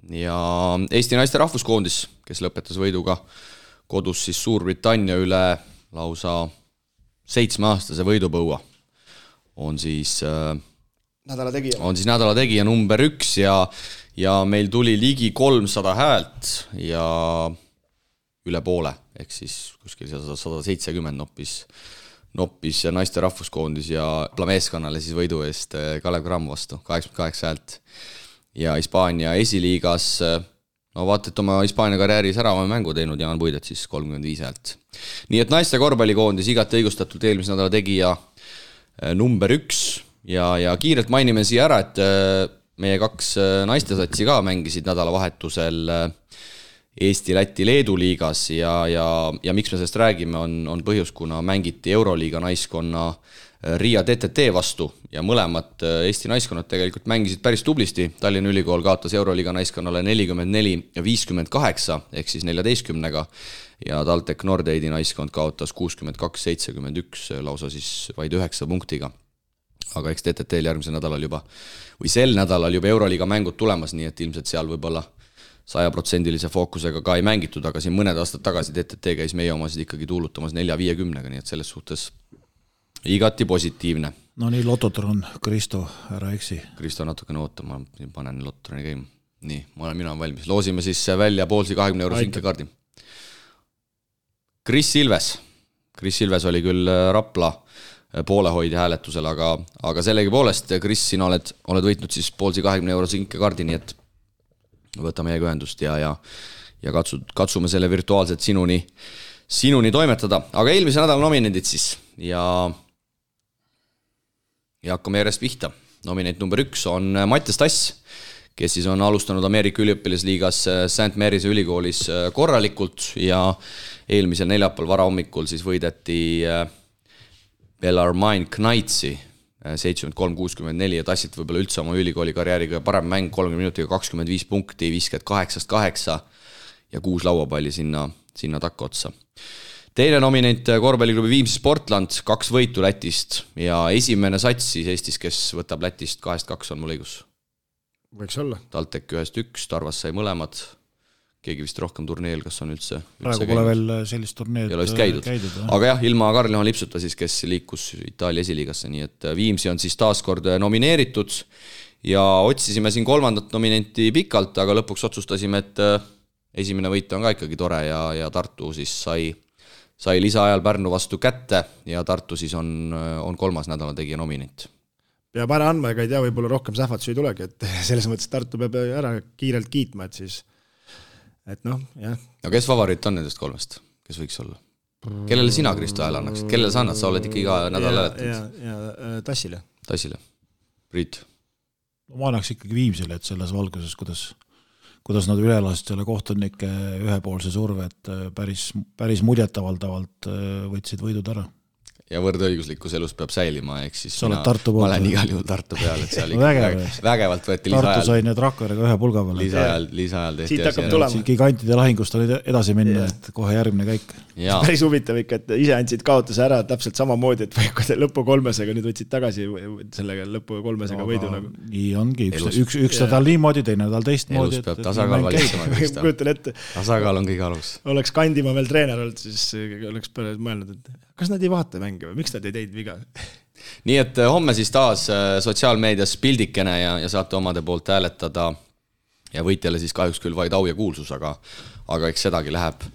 ja Eesti naiste rahvuskoondis, kes lõpetas võiduga kodus siis Suurbritannia üle lausa seitsmeaastase võidupõua, on siis äh, nädala tegija. on siis nädala tegija number üks ja, ja meil tuli ligi kolmsada häält ja üle poole, ehk siis kuskil sada, sada seitsekümmend noppis, noppis naiste rahvuskoondis ja meeskonnale siis võidu eest eh, Kalev Cram vastu, kaheksakümmend kaheksa häält. ja Hispaania esiliigas, eh, no vaata, et oma Hispaania karjääris ärava mängu teinud Jaan Puidet siis kolmkümmend viis häält. nii et naiste korvpallikoondis igati õigustatult eelmise nädala tegija eh, number üks ja, ja kiirelt mainime siia ära, et äh, meie kaks äh, naistesatsi ka mängisid nädalavahetusel äh, Eesti, Läti, Leedu liigas ja, ja, ja miks me sellest räägime, on, on põhjus, kuna mängiti Euroliiga naiskonna Riia TTT vastu ja mõlemad Eesti naiskonnad tegelikult mängisid päris tublisti. Tallinna Ülikool kaotas Euroliiga naiskonnale nelikümmend neli ja viiskümmend kaheksa ehk siis neljateistkümnega ja TalTech Nordeidi naiskond kaotas kuuskümmend kaks, seitsekümmend üks lausa siis vaid üheksa punktiga aga eks TTT-l järgmisel nädalal juba või sel nädalal juba Euroliiga mängud tulemas, nii et ilmselt seal võib-olla sajaprotsendilise fookusega ka ei mängitud, aga siin mõned aastad tagasi TTT käis meie omasid ikkagi tuulutamas nelja-viiekümnega, nii et selles suhtes igati positiivne. no nii, Lototron, Kristo, ära eksi. Kristo natukene ootab, ma panen Lototroni käima. nii, ma olen, mina olen valmis, loosime siis välja poolsi kahekümne euro sinkekaardi. Kris Ilves, Kris Ilves oli küll Rapla poolehoidja hääletusel, aga, aga sellegipoolest, Kris, sina oled, oled võitnud siis poolsi kahekümne eurose kinkekaardi, nii et võta meiega ühendust ja, ja ja katsu, katsume selle virtuaalselt sinuni, sinuni toimetada, aga eelmise nädala nominendid siis ja ja hakkame järjest pihta. nominent number üks on Mattias Tass, kes siis on alustanud Ameerika üliõpilasliigas St Mary'se ülikoolis korralikult ja eelmisel neljapäeval varahommikul siis võideti äh, Bellarmine Knightsi äh, seitsekümmend kolm, kuuskümmend neli ja tassilt võib-olla üldse oma ülikooli karjääriga parem mäng, kolmekümne minutiga kakskümmend viis punkti, viiskümmend kaheksast kaheksa ja kuus lauapalli sinna, sinna takkaotsa. teine nominent, äh, korvpalliklubi Viimsi Sportland, kaks võitu Lätist ja esimene sats siis Eestis, kes võtab Lätist kahest kaks, on mul õigus? võiks olla. TalTech ühest üks, Tarvas sai mõlemad keegi vist rohkem turneel, kas on üldse, üldse praegu pole veel äh, sellist turneed ei ole vist käidud, käidud, aga jah, ilma Karl-Juhan Lipsuta siis, kes liikus Itaalia esiliigasse, nii et äh, Viimsi on siis taas kord äh, nomineeritud ja otsisime siin kolmandat nominenti pikalt, aga lõpuks otsustasime, et esimene võit on ka ikkagi tore ja, ja Tartu siis sai, sai lisaajal Pärnu vastu kätte ja Tartu siis on, on kolmas nädala tegija nominent. Peab ära andma, ega ei tea, võib-olla rohkem sähvatusi ei tulegi, et <laughs> selles mõttes Tartu peab ära kiirelt kiitma, et siis et noh, jah. no kes favoriit on nendest kolmest, kes võiks olla? kellele sina, Kristo, hääle annaksid, kellele sa annad, sa oled ikka iga nädal hääletanud. ja, ja, ja äh, Tassile. Tassile. Priit? ma annaks ikkagi Viimsile, et selles valguses, kuidas, kuidas nad üle lasid selle kohtunike ühepoolse surve, et äh, päris, päris muljetavaldavalt äh, võtsid võidud ära ja võrdõiguslikkus elus peab säilima, ehk siis sa oled Tartu poolt? ma olen igal juhul Tartu peal, et seal <laughs> ikka vägev, vägevalt võeti lisaajal. Tartu sai nüüd Rakverega ühe pulga peale. lisaajal, lisaajal tehti siit hakkab tulema. siit gigantide lahingust oli edasi minna, et kohe järgmine käik. päris huvitav ikka, et ise andsid kaotuse ära täpselt samamoodi, et lõpu kolmesega nüüd võtsid tagasi sellega lõpu kolmesega võidu nagu. nii ongi, üks, üks, üks nädal niimoodi, teine nädal teistmoodi. elus peab tasakaal valitsema. <laughs> kujutan ette. tasakaal on kõige alus. oleks Kandimaa veel treener olnud, siis oleks mõelnud, et kas nad ei vaata mänge või miks nad ei teinud viga? <laughs> nii et homme siis taas sotsiaalmeedias pildikene ja, ja saate omade poolt hääletada ja võitjale siis kahjuks küll vaid au ja kuulsus, aga, aga eks sedagi läheb,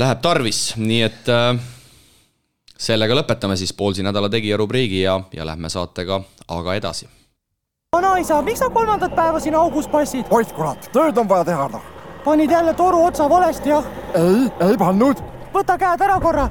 läheb tarvis, nii et äh, sellega lõpetame siis Poolsi nädala tegija rubriigi ja, ja lähme saatega aga edasi. vanaisa, miks sa kolmandat päeva siin augus passid? oih kurat, tööd on vaja teha noh. panid jälle toru otsa valesti, jah? ei, ei pannud. võta käed ära korra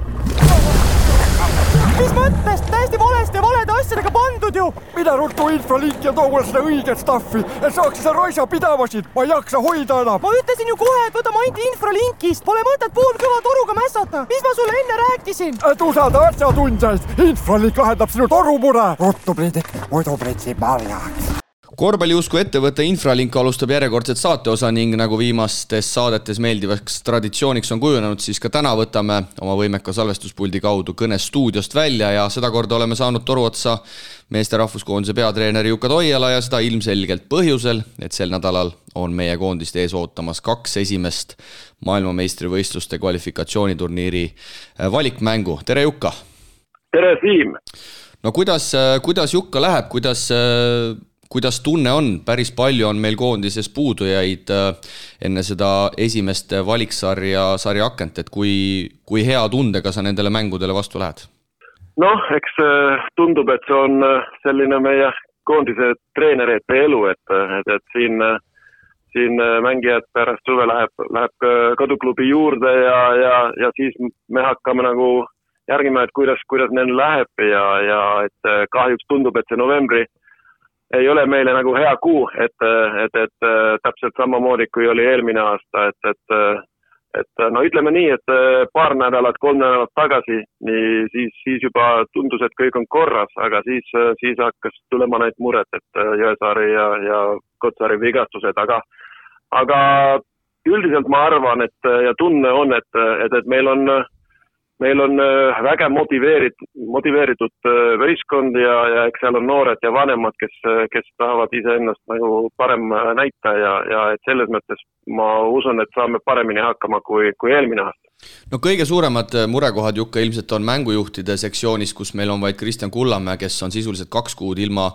mis mõttes, täiesti valesti ja valede asjadega pandud ju. mine ruttu infolinki ja too mulle seda õiget stuff'i, et saaks seda raisa pidama siin, ma ei jaksa hoida enam. ma ütlesin ju kohe, et võtame ainult infralinkist, pole mõtet poolkõva toruga mässata. mis ma sulle enne rääkisin? et usalda asjatundjaid, infralink lahendab sinu torumure. ruttu, Priidik, muidu pritsib marjaks korvpalliusku ettevõte Infralink alustab järjekordset saateosa ning nagu viimastes saadetes meeldivaks traditsiooniks on kujunenud, siis ka täna võtame oma võimeka salvestuspuldi kaudu kõne stuudiost välja ja sedakorda oleme saanud toru otsa meeste rahvuskoondise peatreeneri Juka Toiala ja seda ilmselgelt põhjusel, et sel nädalal on meie koondist ees ootamas kaks esimest maailmameistrivõistluste kvalifikatsiooniturniiri äh, valikmängu. tere, Juka! tere, Siim! no kuidas, äh, kuidas Jukka läheb, kuidas äh, kuidas tunne on, päris palju on meil koondises puudujaid äh, enne seda esimest valiksarja, sarja akent, et kui, kui hea tundega sa nendele mängudele vastu lähed? noh, eks äh, tundub, et see on äh, selline meie koondise treenerite elu, et, et, et siin, siin mängijad pärast suve läheb, läheb koduklubi juurde ja, ja, ja siis me hakkame nagu järgima, et kuidas, kuidas neil läheb ja, ja et kahjuks tundub, et see novembri ei ole meile nagu hea kuu, et, et, et täpselt samamoodi, kui oli eelmine aasta, et, et et no ütleme nii, et paar nädalat, kolm nädalat tagasi, nii siis, siis juba tundus, et kõik on korras, aga siis, siis hakkas tulema neid mured, et Jõesaari ja, ja Kotsari vigastused, aga, aga üldiselt ma arvan, et ja tunne on, et, et, et meil on äh, meil on äh, väga motiveeritud, motiveeritud äh, võistkond ja, ja eks seal on noored ja vanemad, kes, äh, kes tahavad iseennast nagu parem näita ja, ja et selles mõttes ma usun, et saame paremini hakkama kui, kui eelmine aasta no kõige suuremad murekohad, Jukka, ilmselt on mängujuhtide sektsioonis, kus meil on vaid Kristjan Kullamäe, kes on sisuliselt kaks kuud ilma,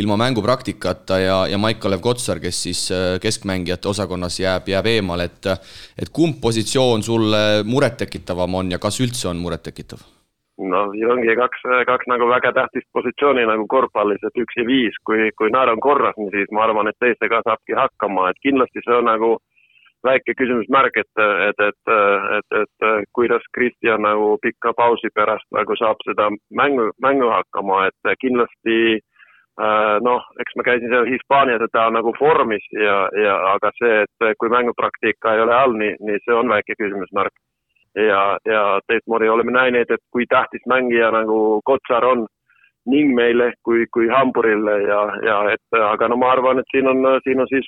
ilma mängupraktikata ja, ja Maik-Kalev Kotsar, kes siis keskmängijate osakonnas jääb, jääb eemale, et et kumb positsioon sulle murettekitavam on ja kas üldse on murettekitav? no siin ongi kaks, kaks nagu väga tähtist positsiooni nagu korvpallis, et üks ja viis, kui, kui naer on korras, siis ma arvan, et teistega saabki hakkama, et kindlasti see on nagu väike küsimusmärk, et, et, et, et, et kuidas Kristjan nagu pika pausi pärast nagu saab seda mängu, mängu hakkama, et kindlasti äh, noh, eks ma käisin seal Hispaanias, et ta on nagu vormis ja, ja aga see, et kui mängupraktika ei ole all, nii, nii see on väike küsimusmärk. Ja, ja teistmoodi oleme näinud, et kui tähtis mängija nagu Kotsar on ning meile kui, kui Hamburile ja, ja et aga no ma arvan, et siin on, siin on siis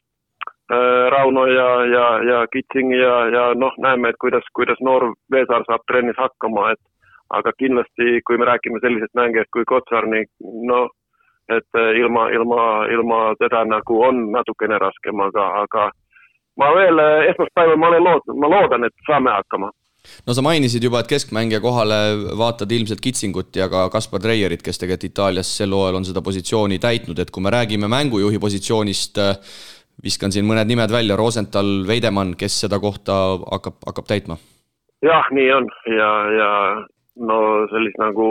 Rauno ja, ja, ja Kitsing ja, ja noh, näeme, et kuidas, kuidas noor Veesaar saab trennis hakkama, et aga kindlasti, kui me räägime sellisest mängijast kui Kotsar, nii noh, et ilma, ilma, ilma teda nagu on natukene raskem, aga, aga ma veel esmaspäeval ma olen lood-, ma loodan, et saame hakkama. No sa mainisid juba, et keskmängija kohale vaatad ilmselt Kitsingut ja ka Kaspar Treierit, kes tegelikult Itaalias sel hooajal on seda positsiooni täitnud, et kui me räägime mängujuhi positsioonist, viskan siin mõned nimed välja, Rosenthal, Veidemann, kes seda kohta hakkab, hakkab täitma? jah, nii on ja, ja no sellist nagu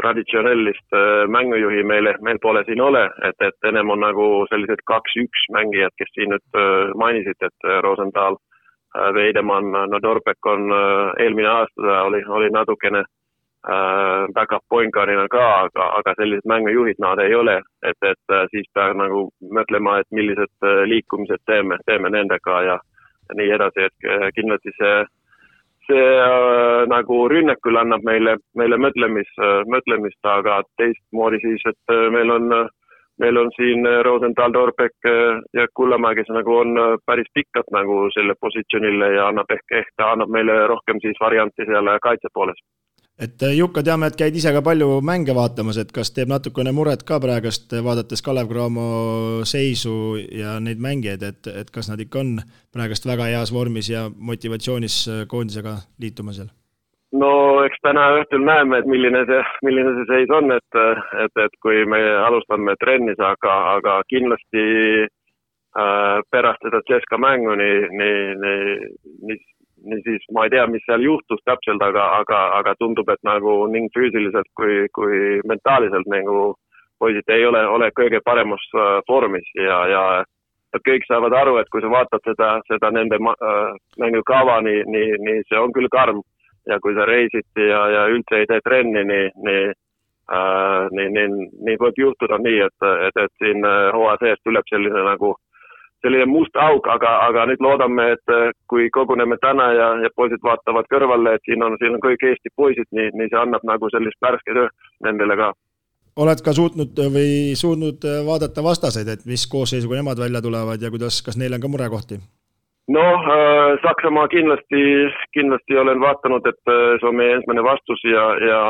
traditsioonilist äh, mängujuhi meil, meil pole siin ole, et, et ennem on nagu sellised kaks-üks mängijad, kes siin nüüd äh, mainisite, et äh, Rosenthal Veidemann, no Dorbek on eelmine aasta oli, oli natukene äh, back-up point guard'ina ka, aga, aga sellised mängujuhid nad ei ole, et, et äh, siis peab nagu mõtlema, et millised liikumised teeme, teeme nendega ja, ja nii edasi, et kindlasti see, see äh, nagu rünnakul annab meile, meile mõtlemis, mõtlemist, aga teistmoodi siis, et meil on äh, meil on siin äh, Rosenthal, Torbek äh, ja Kullamäe, kes nagu on äh, päris pikalt nagu selle positsioonile ja annab ehk, ehk ta annab meile rohkem siis varianti seal kaitse pooles. Et Jukka, teame, et käid ise ka palju mänge vaatamas, et kas teeb natukene muret ka praegust, vaadates Kalev Cramo seisu ja neid mängijaid, et, et kas nad ikka on praegust väga heas vormis ja motivatsioonis koondisega liituma seal? no eks täna õhtul näeme, et milline see, milline see seis on, et, et, et kui me alustame trennis, aga, aga kindlasti äh, pärast seda Ceska mängu nii, nii, nii, nii, nii siis ma ei tea, mis seal juhtus täpselt, aga, aga, aga tundub, et nagu nii füüsiliselt kui, kui mentaalselt nagu poisid ei ole, ole kõige paremas äh, vormis ja, ja et kõik saavad aru, et kui sa vaatad seda, seda nende äh, mängukava, nii, nii, nii see on küll karm. Ja kui sa reisid ja, ja üldse ei tee trenni, nii, nii äh,, nii, nii, nii võib juhtuda nii, et, et, et siin äh, hooaja sees tuleb selline nagu selline must auk, aga, aga nüüd loodame, et äh, kui koguneme täna ja, ja poisid vaatavad kõrvale, et siin on, siin on kõik Eesti poisid, nii, nii see annab nagu sellist värsket õhku nendele ka oled ka suutnud või suutnud vaadata vastaseid, et mis koosseisuga nemad välja tulevad ja kuidas, kas neil on ka murekohti? noh äh,, Saksamaa kindlasti, kindlasti olen vaadanud, et äh, see on meie esimene vastus ja, ja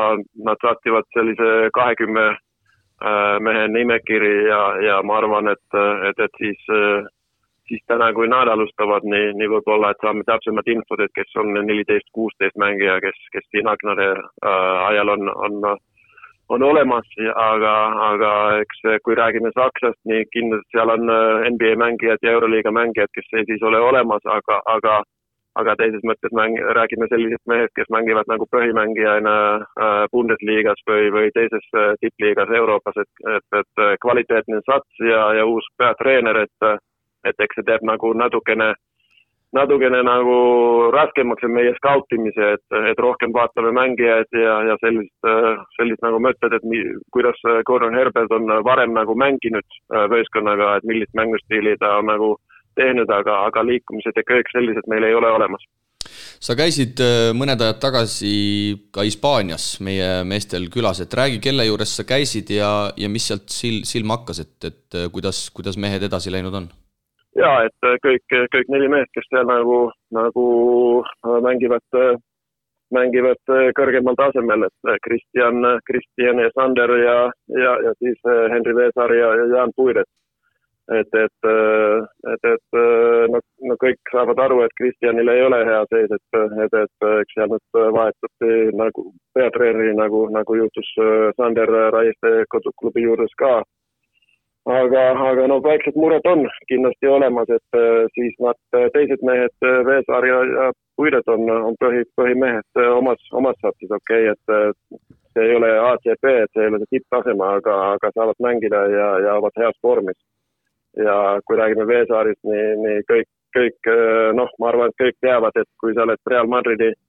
nad saativad sellise kahekümne äh, mehe nimekiri ja, ja ma arvan, et, et, et siis äh, siis täna, kui nad alustavad, nii, nii võib-olla, et saame täpsemat infot, et kes on neliteist, kuusteist mängija, kes, kes siin Agnare äh, ajal on, on on olemas, aga, aga eks kui räägime Saksast, nii kindlasti seal on äh, NBA mängijad ja Euroliiga mängijad, kes siis ole olemas, aga, aga aga teises mõttes mäng, räägime sellisest mehest, kes mängivad nagu põhimängijana äh, Bundesligas või, või teises äh, tippliigas Euroopas, et, et, et kvaliteetne sats ja, ja uus peatreener, et et eks see teeb nagu natukene natukene nagu raskemaks on meie skautimise, et, et rohkem vaatame mängijaid ja, ja sellist, sellist nagu mõtted, et mi, kuidas Gordon Herbert on varem nagu mänginud äh, võistkonnaga, et millist mängustiili ta on nagu teinud, aga, aga liikumised ja kõik sellised meil ei ole olemas sa käisid äh, mõned ajad tagasi ka Hispaanias meie meestel külas, et räägi, kelle juures sa käisid ja, ja mis sealt sil-, silma hakkas, et, et äh, kuidas, kuidas mehed edasi läinud on? Ja et äh, kõik, kõik neli meest, kes seal nagu, nagu äh, mängivad, äh, mängivad kõrgemal tasemel, et Kristjan, Kristjan ja Sander ja, ja, ja siis Henri Veesaar ja, ja Jaan Puiret. et, et, et, et no, no kõik saavad aru, et Kristjanil ei ole hea seis, et, et, et eks seal nüüd vahetati nagu peatreeneri, nagu, nagu juhtus Sander Raieste koduklubi juures ka aga, aga no väiksed mured on kindlasti olemas, et äh, siis nad, äh, teised mehed, äh, Veesaar ja, ja Puiret on, on põhi, põhimehed omas, omas satsis, okei okay,, et see ei ole ACB, et see ei ole see tipptaseme, aga, aga saavad mängida ja, ja ovat heas vormis. ja kui räägime Veesaarist, nii, nii kõik, kõik noh, ma arvan, et kõik teavad, et kui sa oled Real Madridi äh,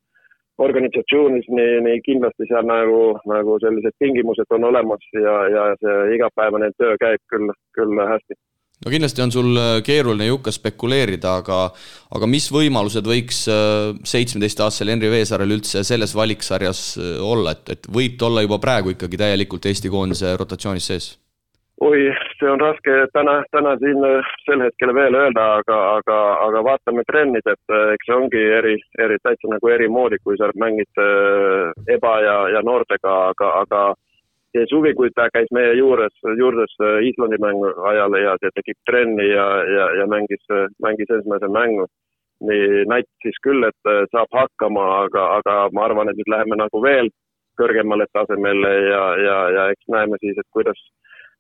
organisatsioonis, nii, nii kindlasti seal nagu, nagu sellised tingimused on olemas ja, ja see igapäevane töö käib küll, küll hästi. no kindlasti on sul äh, keeruline Jukka spekuleerida, aga aga mis võimalused võiks äh, seitsmeteistaastasel Henri Veesaarel üldse selles valiksarjas äh, olla, et, et võib ta olla juba praegu ikkagi täielikult Eesti koondise rotatsioonis sees? Oi, see on raske täna, täna siin äh, sel hetkel veel öelda, aga, aga, aga vaatame trennid, et äh, eks see ongi eri, eri, täitsa nagu eri moodi, kui sa mängid äh, EBA ja, ja noortega, aga, aga see suvi, kui ta käis meie juures, juures Islandi mängu ajal ja see tegib trenni ja, ja, ja mängis, mängis esimese mängu. nii näitas küll, et saab hakkama, aga, aga ma arvan, et nüüd läheme nagu veel kõrgemale tasemele ja, ja, ja eks näeme siis, et kuidas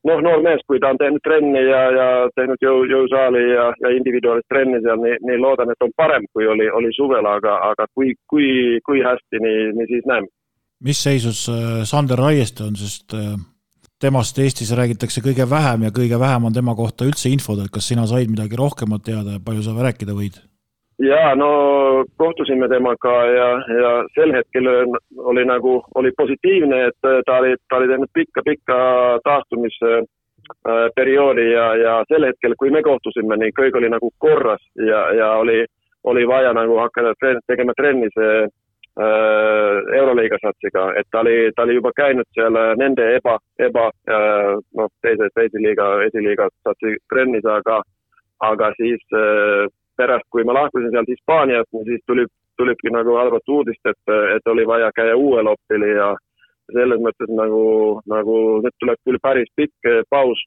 noh, noor mees, kui ta on teinud trenni ja, ja teinud jõu, jõusaali ja, ja individuaalist trenni seal, nii, nii loodan, et on parem, kui oli, oli suvel, aga, aga kui, kui, kui hästi, nii, nii siis näeme. mis seisus äh, Sander Raieste on, sest äh, temast Eestis räägitakse kõige vähem ja kõige vähem on tema kohta üldse infot, et kas sina said midagi rohkemat teada ja palju sa rääkida võid? Ja no kohtusime temaga ja, ja sel hetkel oli nagu, oli positiivne, et ta oli, ta oli teinud pikka-pikka taastumisperioodi ja, ja sel hetkel, kui me kohtusime, nii kõik oli nagu korras ja, ja oli, oli vaja nagu hakata treen, tegema trenni see äh, Euroliiga satsiga, et ta oli, ta oli juba käinud seal nende eba, eba äh, noh, teise, teise liiga, esiliiga satsi trennis, aga, aga siis äh, pärast, kui ma lahkusin sealt Hispaaniast, siis tuli, tulibki nagu halvat uudist, et, et oli vaja käia uuel optil ja selles mõttes nagu, nagu nüüd tuleb küll päris pikk paus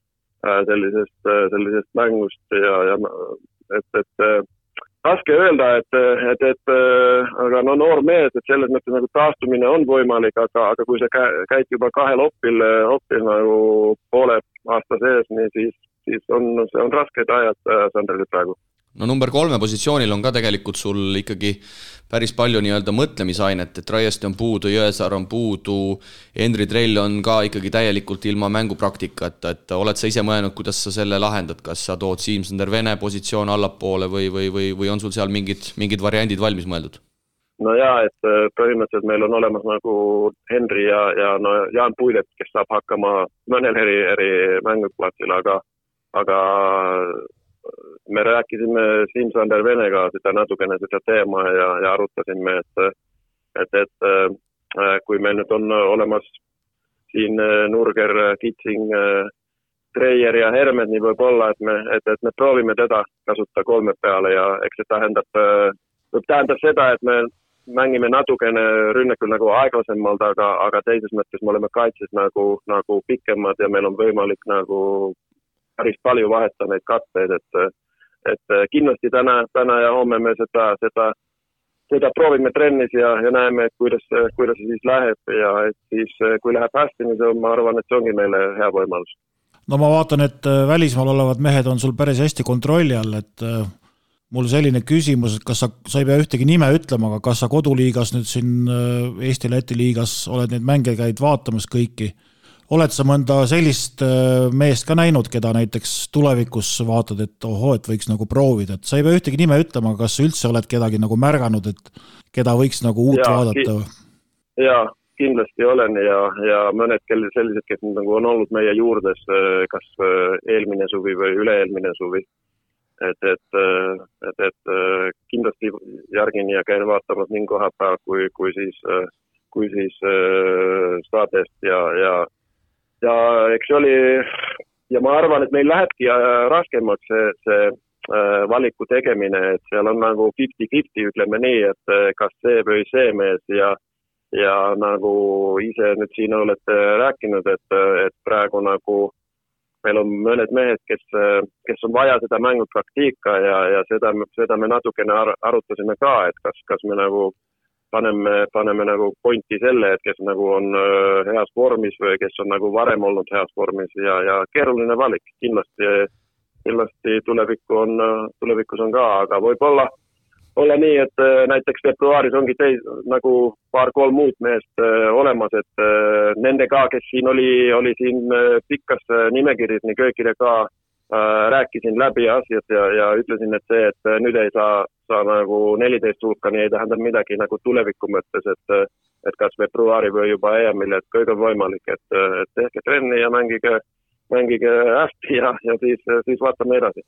äh, sellisest, sellisest mängust ja, ja et, et äh, raske öelda, et, et, et aga no noor mees, et selles mõttes nagu taastumine on võimalik, aga, aga kui sa käid juba kahel opil, opil nagu poole aasta sees, nii siis, siis on, see on rasked ajad Sandelil praegu no number kolme positsioonil on ka tegelikult sul ikkagi päris palju nii-öelda mõtlemisainet, et Raieste on puudu, Jõesaar on puudu, Henri Trell on ka ikkagi täielikult ilma mängupraktikata, et oled sa ise mõelnud, kuidas sa selle lahendad, kas sa tood Siim-Sander Vene positsioon allapoole või, või, või, või on sul seal mingid, mingid variandid valmis mõeldud? no jaa, et äh, põhimõtteliselt meil on olemas nagu Henri ja, ja no Jaan Puidet, kes saab hakkama mõnel eri, eri mänguplatsil, aga, aga me rääkisime Siim-Sander Venega seda natukene seda teema ja, ja arutasime, et, et, et äh, kui meil nüüd on olemas siin äh, Nurger, Kitsing, äh, Treier ja Hermed, nii võib-olla, et me, et, et me proovime teda kasutada kolme peale ja eks see tähendab, võib tähendab seda, et me mängime natukene rünnakul nagu aeglasemalt, aga, aga teises mõttes me oleme kaitses nagu, nagu pikemad ja meil on võimalik nagu päris palju vahetada neid katteid, et et kindlasti täna, täna ja homme me seda, seda, seda proovime trennis ja, ja näeme, et kuidas, kuidas see siis läheb ja et siis, kui läheb hästi, siis ma arvan, et see ongi meile hea võimalus. no ma vaatan, et äh, välismaal olevad mehed on sul päris hästi kontrolli all, et äh, mul selline küsimus, et kas sa, sa ei pea ühtegi nime ütlema, aga kas sa koduliigas nüüd siin äh, Eesti-Läti liigas oled neid mänge käid vaatamas kõiki oled sa mõnda sellist äh, meest ka näinud, keda näiteks tulevikus vaatad, et ohoo, et võiks nagu proovida, et sa ei pea ühtegi nime ütlema, aga kas sa üldse oled kedagi nagu märganud, et keda võiks nagu uut ja, vaadata? jaa, kindlasti olen ja, ja mõned sellised, kes nagu on olnud meie juurdes, äh, kas äh, eelmine suvi või üle-eelmine suvi. et, et, et, et kindlasti järgin ja käin vaatamas nii koha peal kui, kui siis, kui siis staadest ja, ja ja eks see oli ja ma arvan, et meil lähebki äh, raskemaks see, see äh, valiku tegemine, et seal on nagu fifty-fifty, ütleme nii, et äh, kas see või see mees ja ja nagu ise nüüd siin olete rääkinud, et, et praegu nagu meil on mõned mehed, kes, kes on vaja seda mängupraktiika ja, ja seda, seda me natukene ar arutasime ka, et kas, kas me nagu paneme, paneme nagu pointi selle, et kes nagu on äh, heas vormis või kes on nagu varem olnud heas vormis ja, ja keeruline valik. Kindlasti, kindlasti tulevikku on, tulevikus on ka, aga võib-olla olla nii, et äh, näiteks veebruaris ongi teis, nagu paar-kolm uut meest äh, olemas, et nende ka, kes siin oli, oli siin pikas nimekirjas, nii köökide ka rääkisin läbi asjad ja, ja ütlesin, et see, et nüüd ei saa, saa nagu neliteist hulkani ei tähenda midagi nagu tuleviku mõttes, et et kas veebruari või juba EM-il, et kõik on võimalik, et, et tehke trenni ja mängige, mängige hästi ja, ja siis, siis vaatame edasi.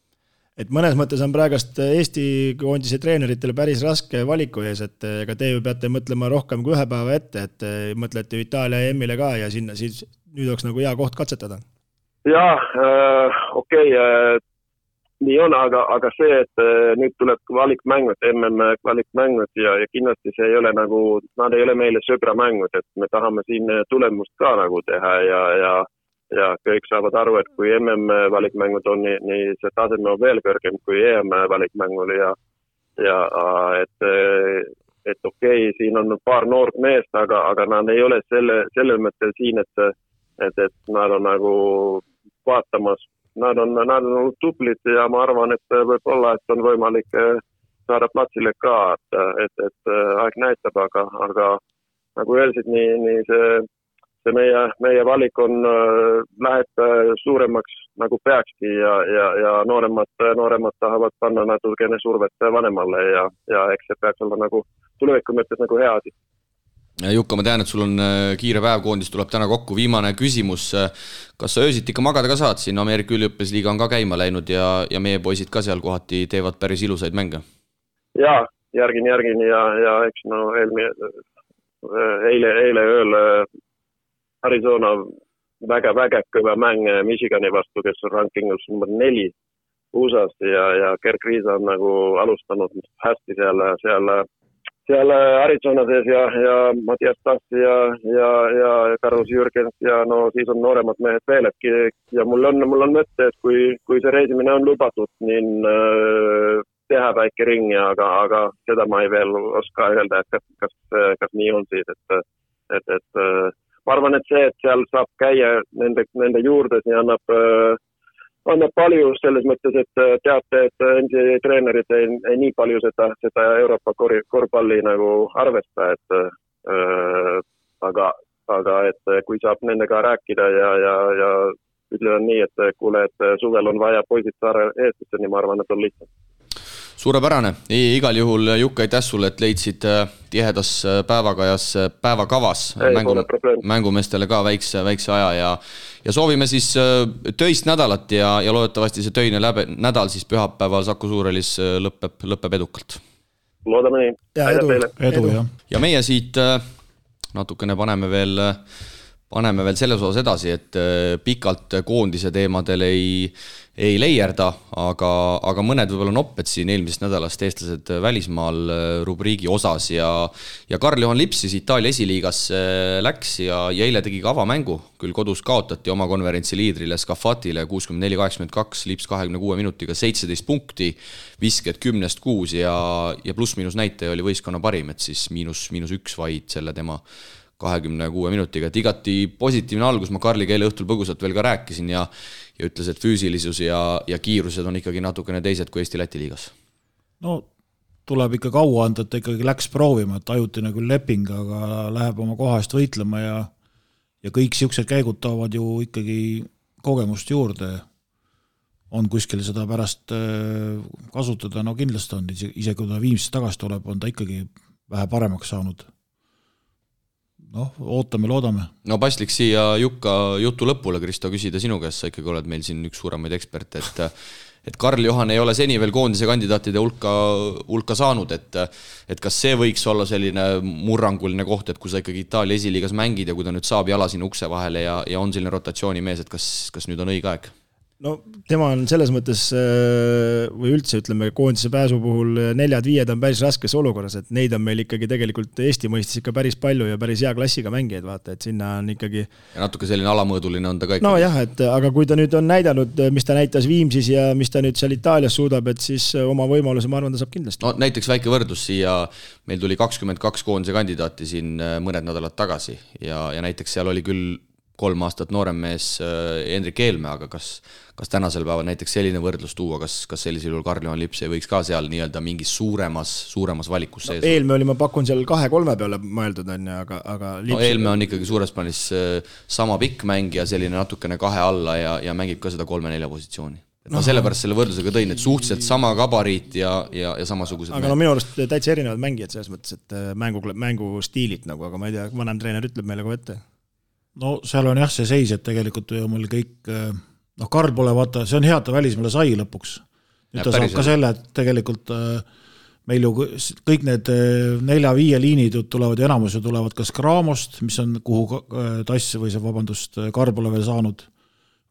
Et mõnes mõttes on praegust Eesti koondise treeneritel päris raske valiku ees, et ega te ju peate mõtlema rohkem kui ühe päeva ette, et mõtlete ju Itaalia EM-ile ka ja sinna siis nüüd oleks nagu hea koht katsetada. Jah äh,, okei okay, äh,, nii on, aga, aga see, et äh, nüüd tuleb valikmängud, mm valikmängud ja, ja kindlasti see ei ole nagu, nad ei ole meile sõbramängud, et me tahame siin tulemust ka nagu teha ja, ja ja kõik saavad aru, et kui mm valikmängud on nii, nii see taseme on veel kõrgem kui EM valikmängul ja ja et, et okei okay,, siin on paar noort meest, aga, aga nad ei ole selle, sellel mõttel siin, et et, et nad on nagu vaatamas. Nad on, nad on olnud tublid ja ma arvan, et võib-olla, et on võimalik eh, saada platsile ka, et, et, et eh, aeg näitab, aga, aga nagu öelsid, nii, nii see, see meie, meie valik on, eh, läheb suuremaks nagu peakski ja, ja, ja nooremad, nooremad tahavad panna natukene survet vanemale ja, ja eks see peaks olema nagu tuleviku mõttes nagu hea asi Jukka, ma tean, et sul on äh, kiire päev, koondis tuleb täna kokku, viimane küsimus. Äh, kas sa öösiti ikka magada ka saad, siin Ameerika üliõpilasliiga on ka käima läinud ja, ja meie poisid ka seal kohati teevad päris ilusaid mänge? jaa, järgin, järgin ja, ja eks no eelmine, äh, eile, eile ööl Arizona väga vägev kõva mäng Michigani vastu, kes on rankingus number neli USA-s ja, ja Gerg Riisa on nagu alustanud hästi seal, seal seal äh, Arizona sees ja, ja Mattias Tass ja, ja, ja Carlos Jürgens ja no siis on nooremad mehed veel, et ja mul on, mul on mõte, et kui, kui see reisimine on lubatud, niin äh, teha väike ring ja aga, aga seda ma ei veel oska öelda, et kas, kas, kas nii on siis, et, et, et ma arvan, et see, et seal saab käia nende, nende juures ja annab äh, annab palju selles mõttes, et teate, et NCAA treenerid ei, ei nii palju seda, seda Euroopa kor-, korvpalli nagu arvesta, et äh, aga, aga et kui saab nendega rääkida ja, ja, ja ütlevad nii, et kuule, et suvel on vaja poisid saare eestlasteni, ma arvan, et on lihtsam suurepärane, igal juhul Jukka, aitäh sulle, et leidsid äh, tihedas äh, päevakajas, äh, päevakavas Ei, mängu, mängumeestele ka väikse, väikse aja ja ja soovime siis töist nädalat ja, ja loodetavasti see töine läbe, nädal siis pühapäeval Saku Suurhallis lõpeb, lõpeb edukalt. loodame nii. edu, edu, jah. ja meie siit natukene paneme veel paneme veel selles osas edasi, et pikalt koondise teemadel ei, ei leierda, aga, aga mõned võib-olla nopped siin eelmisest nädalast, eestlased välismaal äh, rubriigi osas ja ja Karl-Juhan Lips siis Itaalia esiliigasse läks ja, ja eile tegi ka avamängu, küll kodus kaotati oma konverentsi liidrile Scafatile kuuskümmend neli, kaheksakümmend kaks, Lips kahekümne kuue minutiga seitseteist punkti, visked kümnest kuus ja, ja pluss-miinus näitaja oli võistkonna parim, et siis miinus, miinus üks vaid selle tema kahekümne kuue minutiga, et igati positiivne algus, ma Karliga eile õhtul põgusalt veel ka rääkisin ja ja ütles, et füüsilisus ja, ja kiirused on ikkagi natukene teised kui Eesti-Läti liigas. no tuleb ikka kaua anda, et ta ikkagi läks proovima, et ajutine küll leping, aga läheb oma koha eest võitlema ja ja kõik niisugused käigud toovad ju ikkagi kogemust juurde. on kuskil seda pärast äh, kasutada, no kindlasti on, isegi kui ta Viimsist tagasi tuleb, on ta ikkagi vähe paremaks saanud noh, ootame, loodame. no paslik siia Jukka jutu lõpule, Kristo, küsida sinu käest, sa ikkagi oled meil siin üks suuremaid eksperte, et et Karl-Juhan ei ole seni veel koondise kandidaatide hulka, hulka saanud, et et kas see võiks olla selline murranguline koht, et kui sa ikkagi Itaalia esiliigas mängid ja kui ta nüüd saab jala sinna ukse vahele ja, ja on selline rotatsioonimees, et kas, kas nüüd on õige aeg? No tema on selles mõttes äh, või üldse ütleme, koondise pääsu puhul neljad-viied on päris raskes olukorras, et neid on meil ikkagi tegelikult Eesti mõistes ikka päris palju ja päris hea klassiga mängijaid, vaata, et sinna on ikkagi ja natuke selline alamõõduline on ta ka ikka. nojah, et aga kui ta nüüd on näidanud, mis ta näitas Viimsis ja mis ta nüüd seal Itaalias suudab, et siis oma võimaluse, ma arvan, ta saab kindlasti. no näiteks väike võrdlus siia, meil tuli kakskümmend kaks koondise kandidaati siin äh, mõned nädalad tagasi ja, ja näiteks seal oli küll kolm aastat noorem mees äh, Hendrik Eelmäe, aga kas kas tänasel päeval näiteks selline võrdlus tuua, kas, kas sellisel juhul Karl-Juhan Lips ei võiks ka seal nii-öelda mingis suuremas, suuremas valikus sees no, Eelmäe oli, ma pakun seal kahe-kolme peale mõeldud, on ju, aga, aga Lips... no Eelmäe on ikkagi suures plaanis äh, sama pikk mängija, selline natukene kahe alla ja, ja mängib ka seda kolme-nelja positsiooni et ma sellepärast selle võrdlusega tõin, et suhteliselt sama gabariit ja, ja, ja samasugused aga mängid. no minu arust täitsa erinevad mängijad selles mõttes, et äh, mängu, mängustiilid nagu, aga ma ei tea, vanem treener ütleb meile kohe ette. No seal on jah see seis, et tegelikult ju meil kõik äh, noh, Karl pole vaata, see on hea, et ta välismaale sai lõpuks. nüüd ta saab ka selle, et tegelikult äh, meil ju kõik need äh, nelja-viie liinid ju tulevad ja enamus ju tulevad kas Craamost, mis on, kuhu Tass või see, vabandust, Karl pole veel saanud,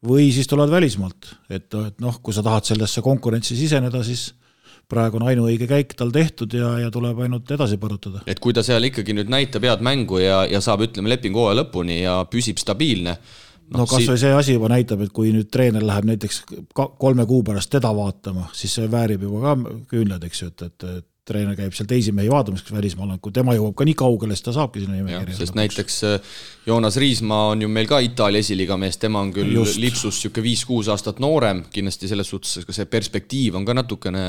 või siis tulevad välismaalt, et, et noh, kui sa tahad sellesse konkurentsi siseneda, siis praegu on ainuõige käik tal tehtud ja, ja tuleb ainult edasi põrutada. et kui ta seal ikkagi nüüd näitab head mängu ja, ja saab, ütleme, lepingu hooaja lõpuni ja püsib stabiilne, no, no kas või see asi juba näitab, et kui nüüd treener läheb näiteks kolme kuu pärast teda vaatama, siis see väärib juba ka küünlaid, eks ju, et, et, et treener käib seal teisi mehi vaatamas, kes välismaal on, kui tema jõuab ka nii kaugele, siis ta saabki sinna nimekirja. sest lõpuks. näiteks äh, Joonas Riismaa on ju meil ka Itaalia esiliiga mees, tema on küll Just. lipsus niisugune viis-kuus aastat noorem, kindlasti selles suhtes ka see perspektiiv on ka natukene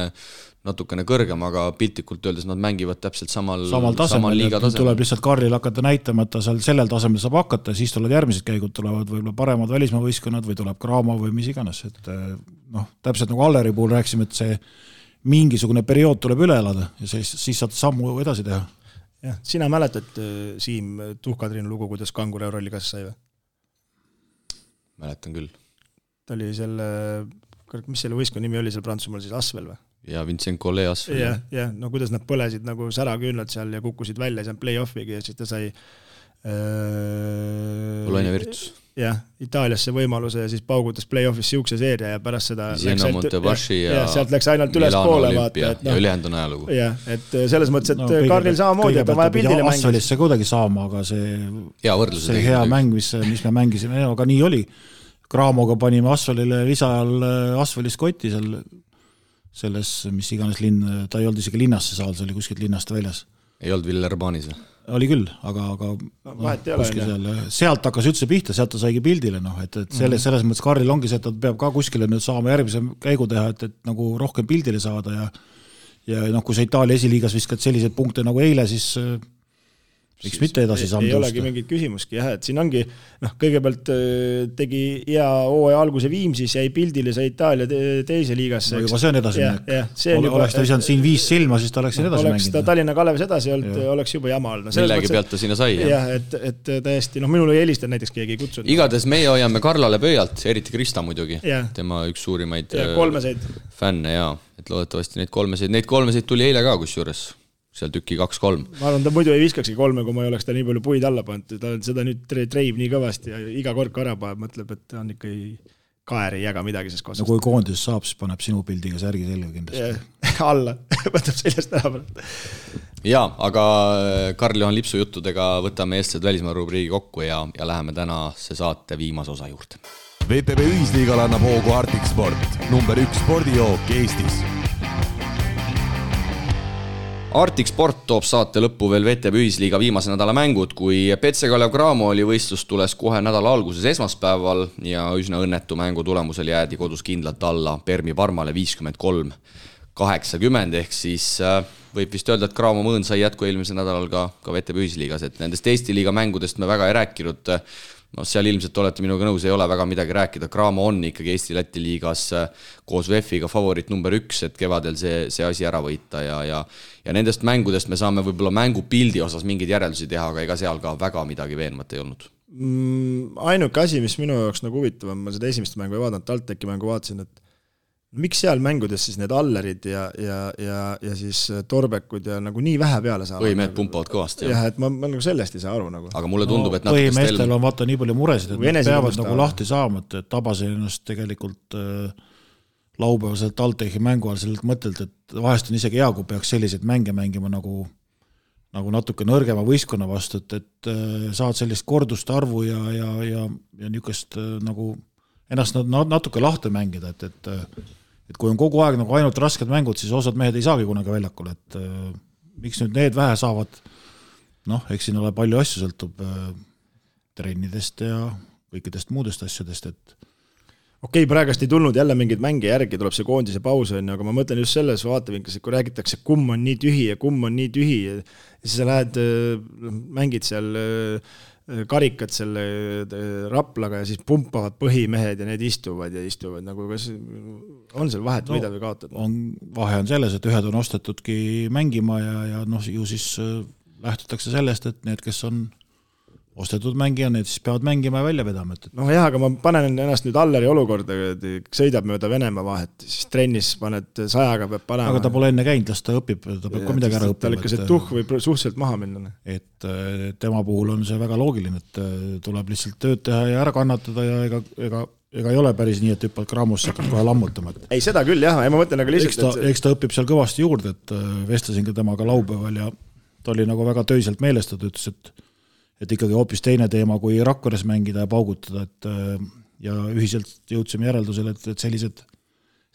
natukene kõrgem, aga piltlikult öeldes nad mängivad täpselt samal, samal tasemel, tasemel. tuleb lihtsalt Karlil hakata näitama, et ta seal sellel tasemel saab hakata, siis tulevad järgmised käigud, tulevad võib-olla paremad välismaa võistkonnad või tuleb Cramo või mis iganes, et eh, noh, täpselt nagu Alleri puhul rääkisime, et see mingisugune periood tuleb üle elada ja siis, siis saad sammu edasi teha. jah, sina mäletad, eh, Siim, Tuhka-Triinu lugu, kuidas Kangur Euroliigasse sai või? mäletan küll. ta oli selle, mis selle võistkonna nimi oli seal Prantsusmaal siis, Asvel või? ja Vincent Collet asfal. jah, jah, no kuidas nad põlesid nagu säraküünlad seal ja kukkusid välja, seal play-off'igi ja siis ta sai äh, Bologna Virtus. Jah, Itaaliasse võimaluse ja siis paugutas play-off'is siukse seeria ja pärast seda Siena Montebashi ja, ja sealt läks ainult ülespoole vaata, et noh. ja ülejäänud on ajalugu. jah, et äh, selles mõttes, et no, Karlil samamoodi, et on vaja pildile mängida. Asfalisse kuidagi saama, aga see hea võrdlus. see hea mäng, mis, mis me mängisime, aga nii oli. Craamoga panime asfalile lisa ajal äh, asfalist kotti seal selles, mis iganes linn, ta ei olnud isegi linnas, see saal, see oli kuskilt linnast väljas. ei olnud Villerbanis või? Oli küll, aga, aga no, vahet ei ole, seal, sealt hakkas üldse pihta, sealt ta saigi pildile, noh, et, et selles, selles mõttes Karlil ongi see, et ta peab ka kuskile nüüd saama järgmise käigu teha, et, et nagu rohkem pildile saada ja ja noh, kui sa Itaalia esiliigas viskad selliseid punkte nagu eile, siis miks mitte edasi samm tõusta? ei olegi mingit küsimustki jah, et siin ongi noh, kõigepealt äh, tegi hea hooaja alguse Viimsis, jäi pildile, sai Itaalia teise liigasse. juba see on edasiminek. Ole, oleks ta visanud siin viis silma, siis ta oleks siin edasi oleks mänginud. ta Tallinna Kalevis edasi olnud, oleks juba jama olnud no,. millegi pealt ta sinna sai. jah, et, et täiesti noh, minule ei helistanud näiteks keegi ei kutsunud. igatahes meie hoiame Karlale pöialt, eriti Krista muidugi. tema üks suurimaid ja, kolmeseid. fänne jaa, et loodetavasti neid kolmeseid, neid kolmeseid tuli eile ka kusjuures seal tüki kaks-kolm. ma arvan, ta muidu ei viskakski kolme, kui ma ei oleks ta nii palju puid alla pannud, ta seda nüüd treib nii kõvasti ja iga kord, kui ära paneb, mõtleb, et on ikka ei, kaer ei jaga midagi sellest kosmast. no kui koondises saab, siis paneb sinu pildiga särgi selga kindlasti <laughs> alla võtab seljast ära pärast. jaa, aga äh, Karl-Juhan Lipsu juttudega võtame eestlased välismaa rubriigi kokku ja, ja läheme tänase saate viimase osa juurde. VTB Ühisliigal annab hoogu Arctic Sport, number üks spordijook Eestis Arctic Sport toob saate lõppu veel VTB Ühisliiga viimase nädala mängud, kui Petse Kalev Cramo oli võistlus tules kohe nädala alguses esmaspäeval ja üsna õnnetu mängu tulemusel jäädi kodus kindlalt alla Permi Parmale viiskümmend kolm, kaheksakümmend, ehk siis äh, võib vist öelda, et Cramo mõõn sai jätku eelmisel nädalal ka, ka VTB Ühisliigas, et nendest Eesti liiga mängudest me väga ei rääkinud noh, seal ilmselt olete minuga nõus, ei ole väga midagi rääkida, Cramo on ikkagi Eesti-Läti liigas äh, koos VEF-iga favoriit number üks, et kevadel see, see asi ära võita ja, ja ja nendest mängudest me saame võib-olla mängupildi osas mingeid järeldusi teha, aga ega seal ka väga midagi veenvat ei olnud mm,. ainuke asi, mis minu jaoks nagu huvitavam, ma seda esimest mängu ei vaadanud, TalTechi mängu vaatasin, et miks seal mängudes siis need Allerid ja, ja, ja, ja siis Torbekud ja nagu nii vähe peale saavad? põhimehed pumpavad kõvasti. jah, et ma, ma nagu sellest ei saa aru nagu. aga mulle tundub no,, et põhimeestel stelm... on vaata nii palju muresid, et nad peavad nagu lahti saama, et, et tabasin ennast tegelikult äh, laupäevasel TalTechi mängu all sellelt mõttelt, et vahest on isegi hea, kui peaks selliseid mänge mängima nagu nagu natuke nõrgema võistkonna vastu, et, et äh, saad sellist korduste arvu ja, ja, ja, ja niisugust äh, nagu ennast natuke lahti mängida, et, et äh, et kui on kogu aeg nagu ainult rasked mängud, siis osad mehed ei saagi kunagi väljakule, et äh, miks nüüd need vähe saavad, noh, eks siin ole palju asju, sõltub äh, trennidest ja kõikidest muudest asjadest, et okei okay,, praegust ei tulnud jälle mingeid mänge järgi, tuleb see koondise paus, on ju, aga ma mõtlen just selles vaatevinklis, et kui räägitakse, kumm on nii tühi ja kumm on nii tühi ja siis sa lähed, äh, mängid seal äh, karikat selle äh, Raplaga ja siis pumpavad põhimehed ja need istuvad ja istuvad nagu, kas on seal vahet no, mida või kaotada? on, vahe on selles, et ühed on ostetudki mängima ja, ja noh, ju siis äh, lähtutakse sellest, et need, kes on ostetud mängija, need siis peavad mängima ja välja vedama, et. noh jah, aga ma panen ennast nüüd Alleri olukorda, sõidab mööda Venemaa vahet, siis trennis paned sajaga peab panema. aga ta pole enne käinud, las ta õpib, ta peab ja, ka midagi ära õppima. tal ikka see tuhh võib suhteliselt maha minna. Noh. et tema puhul on see väga loogiline, et äh, tuleb lihtsalt tööd teha ja ära kannatada ja ega, ega ega ei ole päris nii, et hüppad kraamusse, hakkad kohe lammutama, et ei, seda küll jah, ma mõtlen aga lihtsalt eks ta, eks ta õpib seal kõvasti juurde, et äh, vestlesin ka temaga laupäeval ja ta oli nagu väga töiselt meelestatud, ütles, et et ikkagi hoopis teine teema, kui Rakveres mängida ja paugutada, et äh, ja ühiselt jõudsime järeldusele, et, et sellised,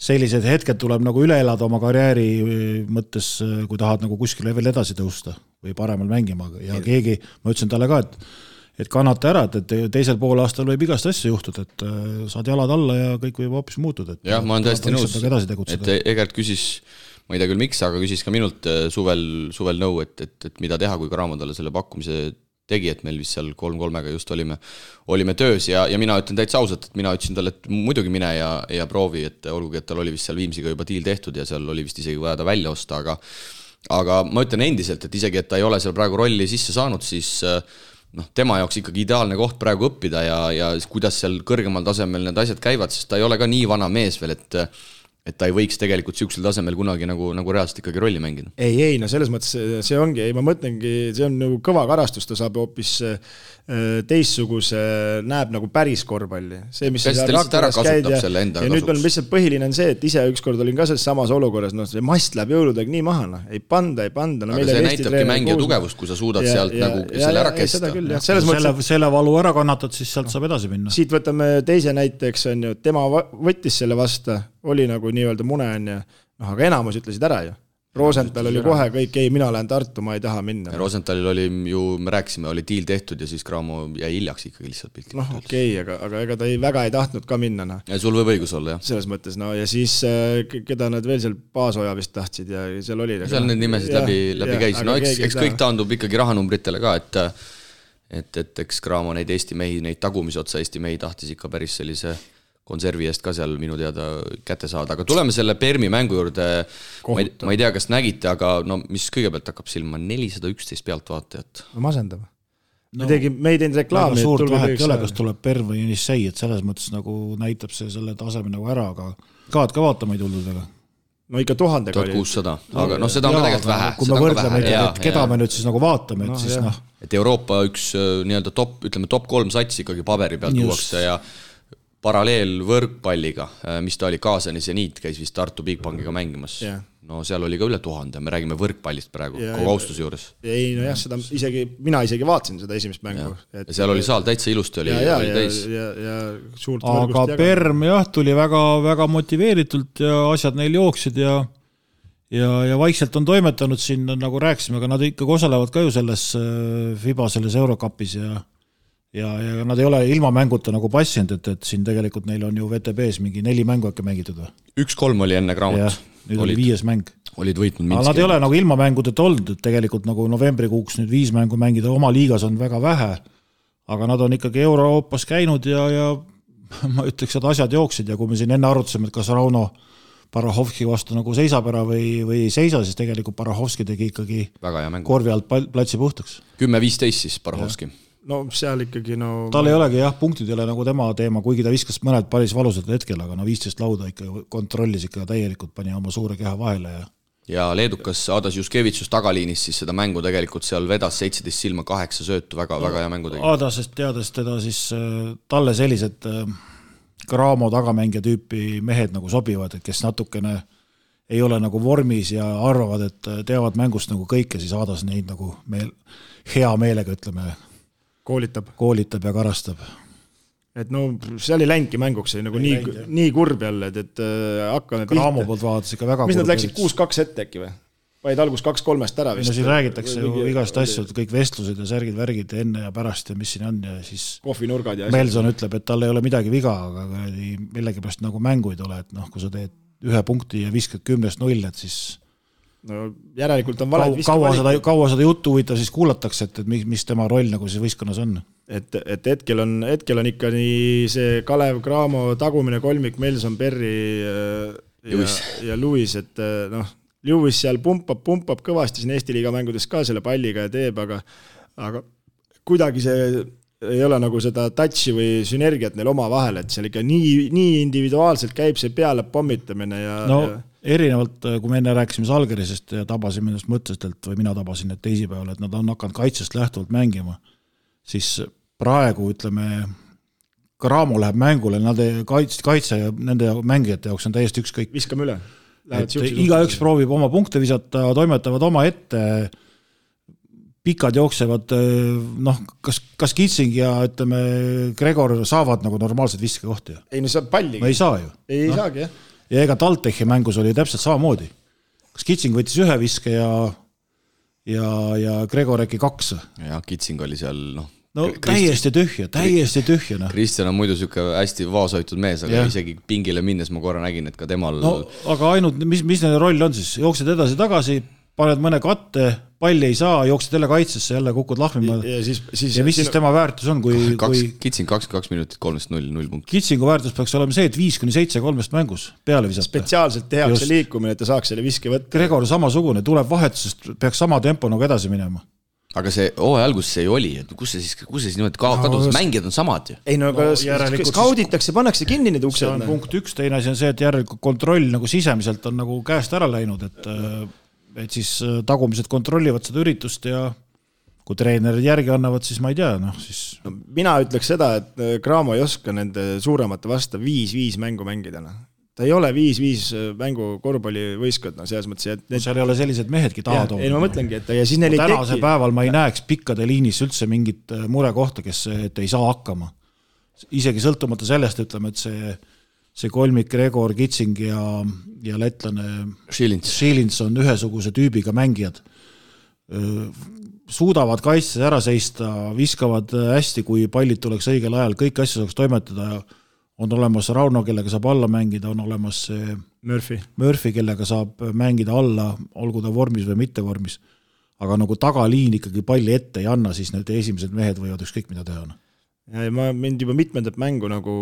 sellised hetked tuleb nagu üle elada oma karjääri äh, mõttes, äh, kui tahad nagu kuskile veel edasi tõusta või paremal mängima. Ja keegi, ma ütlesin talle ka, et et kannata ära, et, et teisel poolaastal võib igast asju juhtuda, et saad jalad alla ja kõik võib hoopis muutuda, jah, ma olen täiesti nõus, et Egert küsis ma ei tea küll, miks, aga küsis ka minult suvel, suvel nõu, et, et, et mida teha, kui Cramo talle selle pakkumise tegi, et meil vist seal kolm-kolmega just olime, olime töös ja, ja mina ütlen täitsa ausalt, et mina ütlesin talle, et muidugi mine ja, ja proovi, et olgugi, et tal oli vist seal Viimsiga juba diil tehtud ja seal oli vist isegi vaja ta välja osta, aga aga ma ütlen endiselt, et isegi, et ta ei ole seal praegu rolli sisse saanud, siis noh, tema jaoks ikkagi ideaalne koht praegu õppida ja, ja kuidas seal kõrgemal tasemel need asjad käivad, sest ta ei ole ka nii vana mees veel, et et ta ei võiks tegelikult niisugusel tasemel kunagi nagu, nagu reaalselt ikkagi rolli mängida. ei, ei no selles mõttes see ongi, ei ma mõtlengi, see on nagu kõva karastus, ta saab hoopis äh, teistsuguse, näeb nagu päris korvpalli. see, mis sa seal Rakveres käid ja, ja nüüd meil lihtsalt põhiline on see, et ise ükskord olin ka selles samas olukorras, noh, see mast läheb jõuludega nii maha, noh, ei panda, ei panda no,. aga see näitabki mängija tugevust, kui sa suudad ja, sealt ja, nagu ja, selle ära kesta. selle, selle valu ära kannatad, siis sealt saab edasi minna. siit võtame teise näite, eks on ju, tema võttis selle vastu oli nagu nii-öelda mune, on ju, noh, aga enamus ütlesid ära ju. Rosenthal oli kohe kõik, ei, mina lähen Tartu, ma ei taha minna. Rosenthalil oli ju, me rääkisime, oli diil tehtud ja siis Cramo jäi hiljaks ikkagi lihtsalt piltlikult noh, okei okay,, aga, aga ega ta ei, väga ei tahtnud ka minna, noh. ja sul võib õigus olla, jah. selles mõttes, no ja siis äh, keda nad veel seal Paasoja vist tahtsid ja seal oli. seal need nimesid läbi, läbi käis, no eks, eks kõik taandub ikkagi rahanumbritele ka, et et, et eks Cramo neid Eesti mehi, neid tagumise otsa Eesti mehi tahtis ikka päris sellise konservi eest ka seal minu teada kätte saada, aga tuleme selle Permi mängu juurde. ma ei, ma ei tea, kas nägite, aga no mis kõigepealt hakkab silma, nelisada üksteist pealtvaatajat. masendav. me tegime, me ei teinud reklaami. suurt vahet ei ole, kas tuleb Perm või Jenissei, et selles mõttes nagu näitab see selle taseme nagu ära, aga kaad ka vaatama ei tuldud väga. no ikka tuhandega tuhat oli. kuussada, aga noh, seda on ka tegelikult vähe. kui me võrdleme, et keda me nüüd siis nagu vaatame, et siis noh, et Euroopa üks äh, nii-öelda top, ütleme top kolm sats ikkagi paberi peal tuuakse ja paralleel võrkpalliga, mis ta oli, Kaasani seniit käis vist Tartu Bigbankiga mängimas Jah. no seal oli ka üle tuhande, me räägime võrkpallist praegu, Ja- kogu austuse juures. ei nojah, seda isegi, mina isegi vaatasin seda esimest mängu. ja seal oli saal täitsa ilusti oli, oli ja, täis. ja, ja suurt aga. Perm jah, tuli väga-väga motiveeritult ja asjad neil jooksid ja ja, ja vaikselt on toimetanud siin, nagu rääkisime, aga nad ikkagi osalevad ka ju selles äh, FIBA selles Eurocupis ja ja, ja nad ei ole ilma mänguta nagu passinud, et, et siin tegelikult neil on ju VTB-s mingi neli mängu äkki mängitud või? üks-kolm oli enne Cramot,, nüüd oli olid, viies mäng. olid võitnud aga nad ei ole nagu ilma mängudeta olnud, et tegelikult nagu novembrikuuks nüüd viis mängu mängida oma liigas on väga vähe. aga nad on ikkagi Euroopas käinud ja, ja <laughs> ma ütleks, et asjad jooksid ja kui me siin enne arutasime, et kas Rauno Parahovski vastu nagu seisab ära või, või ei seisa, siis tegelikult Parahovski tegi ikkagi korvi alt platsi puhtaks. kümme-viisteist siis Parahovski. No seal ikkagi no tal ei olegi jah, punktid ei ole nagu tema teema, kuigi ta viskas mõned päris valusad hetkel, aga no viisteist lauda ikka kontrollis ikka täielikult, pani oma suure keha vahele ja ja leedukas Adas Juskevitsus tagaliinis siis seda mängu tegelikult seal vedas seitseteist silma kaheksa söötu väga, väga hea mängu tegi. Aadasest teades teda, siis äh, talle sellised äh, Cramo tagamängija tüüpi mehed nagu sobivad, et kes natukene ei ole nagu vormis ja arvavad, et teavad mängust nagu kõike, siis Aadas neid nagu meel, hea meelega ütleme, koolitab, koolitab ja karastab. et no seal ei läinudki mänguks, see oli nagu nii, nii kurb jälle, et, et äh, hakkame Cramo poolt vaadates ikka väga mis nad läksid kuus-kaks ette äkki või? panid alguses kaks-kolmest ära ei vist. no siin räägitakse ju igast asju, et kõik vestlused ja särgid-värgid enne ja pärast ja mis siin on ja siis kohvinurgad ja. Melson ütleb, et tal ei ole midagi viga, aga kuradi millegipärast nagu mängu ei tule, et noh, kui sa teed ühe punkti ja viskad kümnest null, et siis no järelikult on valed kaua seda, kaua seda juttu huvitav siis kuulatakse, et, et mis, mis tema roll nagu siis võistkonnas on? et, et hetkel on, hetkel on ikka nii see Kalev Cramo tagumine kolmik, Melson, Perry äh, ja ja Lewis, et äh, noh, Lewis seal pumpab, pumpab kõvasti siin Eesti liiga mängudes ka selle palliga ja teeb, aga aga kuidagi see ei ole nagu seda touch'i või sünergiat neil omavahel, et seal ikka nii, nii individuaalselt käib see peale pommitamine ja no ja, erinevalt, kui me enne rääkisime Salgerisest ja tabasime ennast mõtteliselt või mina tabasin need teisipäeval, et nad on hakanud kaitsest lähtuvalt mängima, siis praegu ütleme, Cramo läheb mängule, nad ei, kaits-, kaitse ja nende mängijate jaoks on täiesti ükskõik. viskame üle. igaüks proovib oma punkte visata, toimetavad oma ette, pikad jooksevad, noh, kas, kas Kitsing ja ütleme, Gregor saavad nagu normaalseid viskekohti ei no see palli no ei saa ju. ei no. saagi jah. Ja ega TalTechi mängus oli täpselt samamoodi. kas Kitsing võttis ühe viske ja, ja, ja Gregor äkki kaks? jah, Kitsing oli seal noh. no täiesti tühja, täiesti tühja noh. Kristjan on muidu sihuke hästi vaoshoitud mees, aga yeah. isegi pingile minnes ma korra nägin, et ka temal no aga ainult, mis, mis nende roll on siis, jooksed edasi-tagasi, paned mõne katte, palli ei saa, jooksed jälle kaitsesse, jälle kukud lahmima. ja siis, siis ja mis siis tema väärtus on, kui, kaks kui, Kitsing kakskümmend kaks minutit, kolmest null, null punkti. Kitsingu väärtus peaks olema see, et viis kuni seitse kolmest mängus peale visata. spetsiaalselt tehakse liikumine, et ta saaks selle viske võtta. Gregor samasugune, tuleb vahetusest, peaks sama tempo nagu edasi minema. aga see hooaja alguses see ju oli, et kus see siis, kus see siis niimoodi ka- kadus, mängijad on samad ju. ei no aga No no, järelikult skauditakse, pannakse kinni need see uksed on. punkt üks, teine asi on see, et järelikult kontroll nagu sisemiselt on nagu käest ära läinud, et et siis äh, tagumised kontrollivad seda üritust ja kui treenerid järgi annavad, siis ma ei tea, noh siis no, mina ütleks seda, et äh, Cramo ei oska nende suuremate vastu viis-viis mängu mängida, noh. ta ei ole viis-viis mängu korvpallivõistkond, no selles mõttes, et need seal ei ole sellised mehedki taha ei no ma mõtlengi, et ja siis neil ei tänasel teki, päeval ma ei näeks pikkade liinis üldse mingit äh, murekohta, kes, et ei saa hakkama. isegi sõltumata sellest, ütleme, et see see kolmik Gregor Kitsing ja, ja lätlane. Šilins on ühesuguse tüübiga mängijad. suudavad kaitses ära seista, viskavad hästi, kui pallid tuleks õigel ajal, kõiki asju saaks toimetada ja on olemas Rauno, kellega saab alla mängida, on olemas see Murphy. Murphy, kellega saab mängida alla, olgu ta vormis või mitte vormis. aga nagu tagaliin ikkagi palli ette ei anna, siis need esimesed mehed võivad ükskõik mida teha. Ma, mind juba mitmendat mängu nagu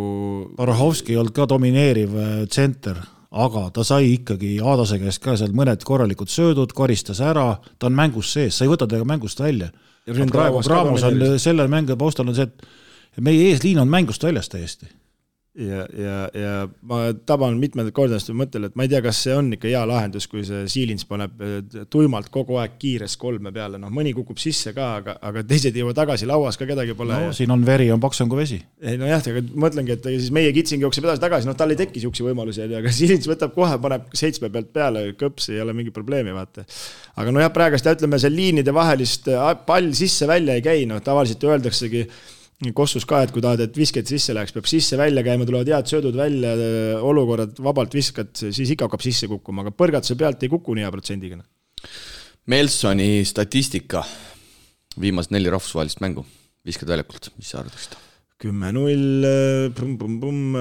Barahovski ei olnud ka domineeriv tsenter, aga ta sai ikkagi Aadase käest ka seal mõned korralikud söödud, koristas ära, ta on mängus sees, sa ei võta teda mängust välja. praegu Graamos on selle mängu taustal on see, et meie eesliin on mängust väljas täiesti ja, ja, ja ma taban mitmendat korda seda mõttele, et ma ei tea, kas see on ikka hea lahendus, kui see Siilins paneb eh, tuimalt kogu aeg kiires kolme peale, noh, mõni kukub sisse ka, aga, aga teised ei jõua tagasi, lauas ka kedagi pole. no ja... siin on veri, on paksem kui vesi. ei nojah, aga mõtlengi, et siis meie Kitsing jookseb edasi-tagasi, noh, tal ei teki niisuguseid võimalusi, aga <laughs> Siilins võtab kohe, paneb seitsme pealt peale, kõps, ei ole mingit probleemi, vaata. aga nojah, praegust ütleme, see liinide vahelist pall sisse-välja ei käi, noh, tavaliselt öeldaksegi Kossus ka, et kui tahad, et visked sisse läheks, peab sisse-välja käima, tulevad head söödud välja, olukorrad, vabalt viskad, siis ikka hakkab sisse kukkuma, aga põrgatuse pealt ei kuku nii hea protsendiga. Melsoni statistika, viimased neli rahvusvahelist mängu, viskad väljakult, mis sa arvad? kümme-null, pumm-pumm-pumm,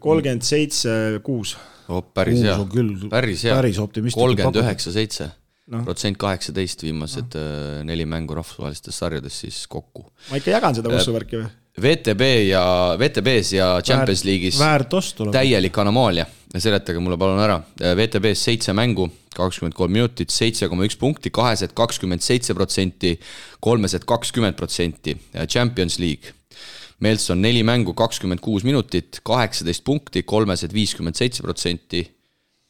kolmkümmend seitse, kuus. oh, päris hea, päris hea, kolmkümmend üheksa, seitse no. protsent kaheksateist viimased no. Äh, neli mängu rahvusvahelistes sarjades siis kokku. ma ikka jagan seda ussuvärki või? VTB ja, VTB-s ja Champions League'is täielik anomaalia, seletage mulle palun ära, äh, VTB-s seitse mängu, kakskümmend kolm minutit, seitse koma üks punkti, kahesed kakskümmend seitse protsenti, kolmesed kakskümmend protsenti, Champions League. Melson neli mängu, kakskümmend kuus minutit, kaheksateist punkti, kolmesed viiskümmend seitse protsenti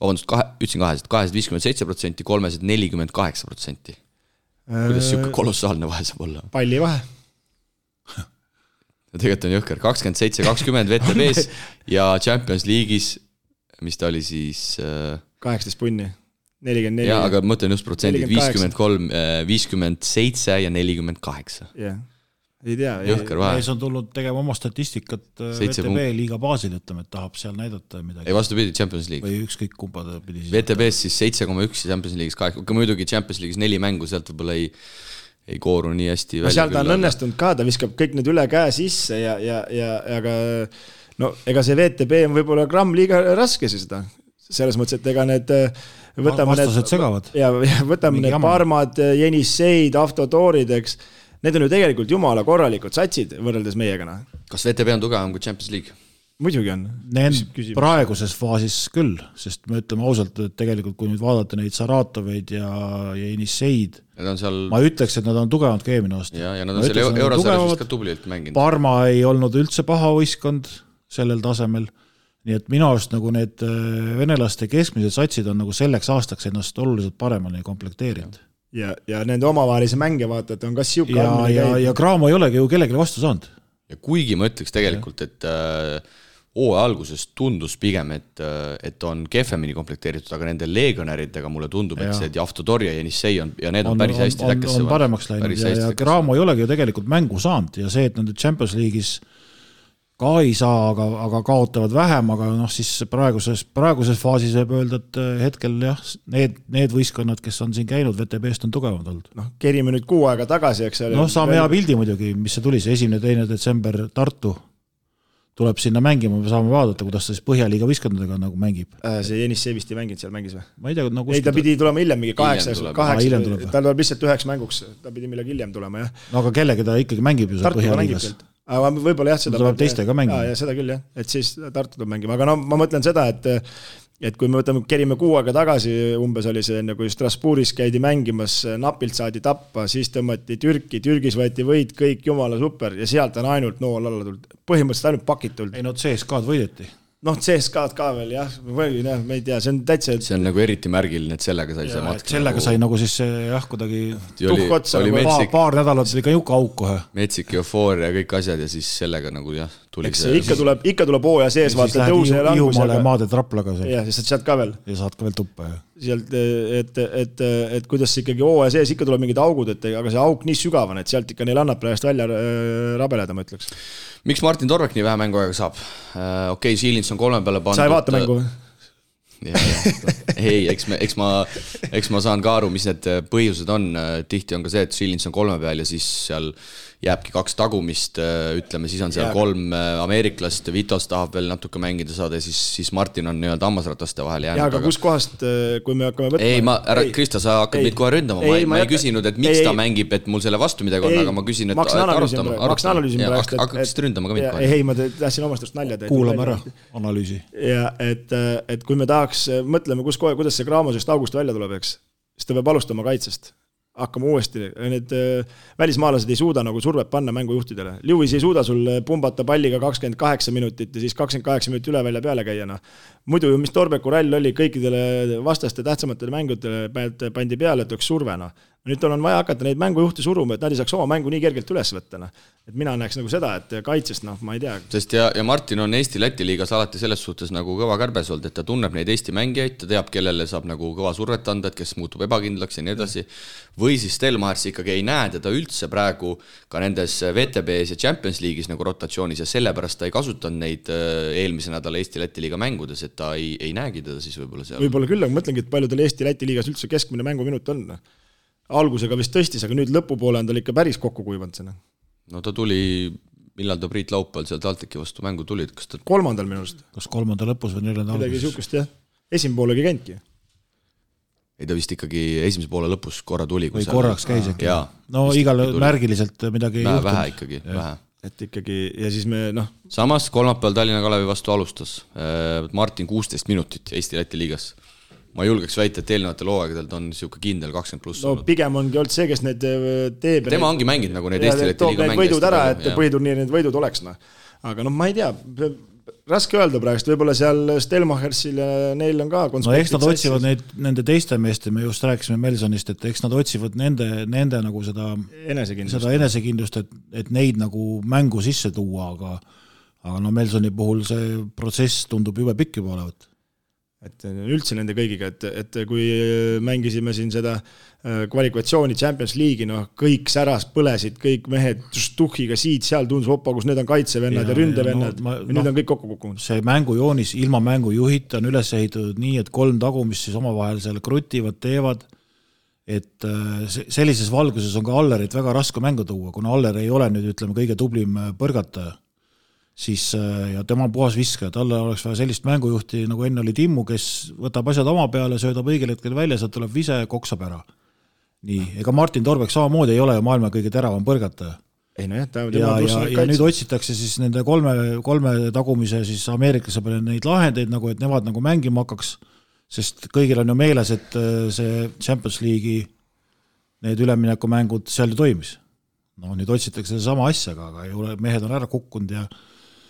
vabandust, kahe, ütlesin kahesed, kahesed viiskümmend seitse protsenti, kolmesed nelikümmend kaheksa protsenti. kuidas sihuke äh, kolossaalne vahe saab olla? pallivahe <laughs> no tegelikult on jõhker, kakskümmend seitse, kakskümmend <laughs> VTB-s ja Champions League'is, mis ta oli siis äh, kaheksateist punni, nelikümmend neli. jaa, aga ma mõtlen just protsendid, viiskümmend kolm, äh, viiskümmend seitse ja nelikümmend kaheksa. jah ei tea. jõhker vahe. mees on tulnud tegema oma statistikat äh, VTB liiga baasil, ütleme, et tahab seal näidata midagi. ei, vastupidi, Champions League. või ükskõik kumba ta pidi siis. VTB-s siis seitse koma üks ja Champions League'is kaheksa, aga muidugi Champions League'is neli mängu, sealt võib-olla ei ei kooru nii hästi no välja. seal ta on õnnestunud ka, ta viskab kõik need üle käe sisse ja, ja, ja, aga no ega see VTB on võib-olla gramm liiga raske siis seda, selles mõttes, et ega need äh, võtame vastased need, segavad. ja, ja võtame Mingi need Parmad, Jenisseid, Avtotoorid, eks need on ju tegelikult jumala korralikud satsid võrreldes meiega, noh. kas VTB on tugevam kui Champions League? muidugi on. Praeguses faasis küll, sest me ütleme ausalt, et tegelikult kui nüüd vaadata neid Saratoveid ja, ja Enisseid, seal... ma ütleks, et nad on tugevamad kui eelmine aasta. ja, ja nad on seal eurosarjas ka tublilt mänginud. Parma ei olnud üldse paha võistkond sellel tasemel, nii et minu arust nagu need äh, venelaste keskmised satsid on nagu selleks aastaks ennast oluliselt paremini komplekteerinud ja, ja nende omavahelisi mänge vaata, et on kas sihuke ja, ja, ja Cramo ei olegi ju kellelegi vastu saanud. ja kuigi ma ütleks tegelikult, et äh, hooaja alguses tundus pigem, et, äh, et on kehvemini komplekteeritud, aga nende legionäridega mulle tundub, et see Javtodor ja Jenissei on ja need on, on päris hästi täkkesse. on paremaks läinud ja, ja Cramo ei olegi ju tegelikult mängu saanud ja see, et nad nüüd Champions League'is ka ei saa, aga, aga kaotavad vähem, aga noh, siis praeguses, praeguses faasis võib öelda, et äh, hetkel jah, need, need võistkonnad, kes on siin käinud VTB-st, on tugevamad olnud. noh, kerime nüüd kuu aega tagasi, eks ole. noh, saame hea pildi muidugi, mis see tuli, see esimene, teine detsember Tartu tuleb sinna mängima, me saame vaadata, kuidas ta siis Põhjaliiga võistkondadega nagu mängib äh,. see Jenissei vist ei mänginud seal, mängis või? ma ei tea, no ei, ta pidi tulema hiljem, mingi kaheksa, kaheksa, tal tuleb lihtsalt üheks mänguks, ta pidi millegi hiljem tulema, jah. no aga kellega ta ikkagi mängib ju seal Põhjaliigas? Aga võib-olla jah, seda tuleb teistega mängima. ja seda küll jah, et siis Tartu tuleb mängima, aga no ma mõtlen seda, et et kui me võtame, kerime kuu aega tagasi, umbes oli see enne, kui Strasbourgis käidi mängimas, napilt saadi tappa, siis tõmmati Türki, Türgis võeti võit, kõik jumala super ja sealt on ainult nool alla tulnud, põhimõtteliselt ainult pakitult. ei no CSKA-d võideti noh, CSKA-d ka veel jah, või noh, ma ei tea, see on täitsa. see on nagu eriti märgiline, et sellega sai see matk. sellega nagu... sai nagu siis jah, kuidagi tuhk otsa, nagu metsik... paar, paar nädalat oli ka nihuke auk kohe. metsik eufooria ja kõik asjad ja siis sellega nagu jah, eks see ikka tuleb, ikka tuleb hooaja sees vaata tõuse ja langusi, Hiiumaale aga maade Raplaga seal jah, siis saad sealt ka veel ja saad ka veel tuppa ja sealt, et, et, et kuidas see ikkagi hooaja sees ikka tuleb mingid augud, et aga see auk nii sügav on, et sealt ikka neil annab praegust välja äh, rabeleda, ma ütleks. miks Martin Torvek nii vähe mänguaega saab? okei okay,, Siilins on kolme peale pandud. sa ei vaata mängu või? <laughs> ei, eks me, eks ma, eks ma saan ka aru, mis need põhjused on, tihti on ka see, et Siilins on kolme peal ja siis seal jääbki kaks tagumist, ütleme siis on seal Jaa. kolm äh, ameeriklast, Vitos tahab veel natuke mängida saada ja siis, siis Martin on nii-öelda hammasrataste vahele jaa, jäänud, aga kuskohast, kui me hakkame võtma ei, ma, härra Krista, sa hakkad ei. mind kohe ründama, ma Ei, ma ei küsinud, et miks ei, ta ei. mängib, et mul selle vastu midagi on, aga ma küsin, et arutame, arutame praegu, hakkaksid ründama ka mind ei, kohe. ei, ma tahtsin omast arust nalja teha. kuulame ära <laughs> analüüsi. ja et, et kui me tahaks, mõtleme, kus kohe, kuidas see Graamosest august välja tuleb, eks, siis ta peab alustama kaitsest. Hakkama uuesti, need äh, välismaalased ei suuda nagu survet panna mängujuhtidele. Lewis ei suuda sul pumbata palliga kakskümmend kaheksa minutit ja siis kakskümmend kaheksa minutit üle välja peale käia, noh. muidu ju, mis Torbeku rall oli, kõikidele vastaste tähtsamatele mängudele pa- pandi peale, et oleks surve, noh. Nüüd tal on vaja hakata neid mängujuhte suruma, et nad ei saaks oma mängu nii kergelt üles võtta, noh. et mina näeks nagu seda, et kaitsest, noh, ma ei tea, sest ja, ja Martin on Eesti-Läti liigas alati selles suhtes nagu kõva kärbes olnud, et ta tunneb neid Eesti mängijaid, ta teab, kellele saab nagu kõva survet anda, et kes muutub ebakindlaks ja nii edasi. või siis Stelmachers ikkagi ei näe teda üldse praegu ka nendes VTB-s ja Champions League'is nagu rotatsioonis ja sellepärast ta ei kasutanud neid äh, eelmise nädala Eesti-Läti liiga mängudes, et ta ei, ei näegi teda siis võib-olla seal. võib-olla küll, aga mõtlengi, et palju tal Eesti-Läti liigas üldse keskmine mänguminut on. Algusega vist tõstis, aga nüüd lõpupoole on tal ikka päris kokku kuivanud see, noh. no ta tuli, millal ta Priit Laupäeval seal TalTechi vastu mängu tuli, kas ta kolmandal minu arust, kas kolmanda lõpus või neljanda midagi alguses? niisugust jah. esimene pool ei käinudki. ei ta vist ikkagi esimese poole lõpus korra tuli. või korraks käis äkki no igal märgiliselt midagi ei vähe, vähe juhtunud. ikkagi, vähe et ikkagi ja siis me noh, samas kolmapäeval Tallinna Kalevi vastu alustas äh, Martin kuusteist minutit Eesti-Läti liigas. Ma julgeks väita, et eelnevatel hooaegadel ta on niisugune kindel kakskümmend pluss no olnud. pigem ongi olnud see, kes need äh, teeb. tema ongi mänginud nagu neid ja Eesti-Läti toob liiga need mänge. võidud ära, et põhiturniiri need võidud oleks, noh. aga noh, ma ei tea, raske öelda praegust, võib-olla seal Stelmachersil ja neil on ka no eks nad otsivad neid, nende teiste meeste, me just rääkisime Melsonist, et eks nad otsivad nende, nende nagu seda, enesekindlust seda. enesekindlust, et, et neid nagu mängu sisse tuua, aga aga no Melsoni puhul see protsess tundub jube pikk juba olevat. Et üldse nende kõigiga, et, et kui mängisime siin seda äh, kvalifikatsiooni Champions League'i, noh, kõik säras põlesid, kõik mehed tuhhiga siit-seal tundus, opa, kus need on kaitsevennad ja, Ja- ründevennad. no ma- ja, nüüd noh, on kõik kokku kukkunud. see mängujoonis ilma mängujuhita on üles ehitatud nii, et kolm tagumist siis omavahel seal krutivad, teevad, et äh, se- sellises valguses on ka Allerit väga raske mängu tuua, kuna Aller ei ole nüüd ütleme, kõige tublim äh, põrgataja, siis äh, ja tema on puhas viskaja, talle oleks vaja sellist mängujuhti, nagu enne oli Timmu, kes võtab asjad oma peale, söödab õigel hetkel välja, sealt tuleb vise, koksab ära. nii, ega Martin Torbek samamoodi ei ole ju maailma kõige teravam põrgataja ei nojah, ta ja, ja, ja nüüd otsitakse siis nende kolme, kolme tagumise siis ameeriklase peale neid lahendeid nagu, et nemad nagu mängima hakkaks, sest kõigil on ju meeles, et äh, see Champions League'i need üleminekumängud seal ju toimis. no nüüd otsitakse sedasama asja, aga, aga ei ole, mehed on ära kukkunud ja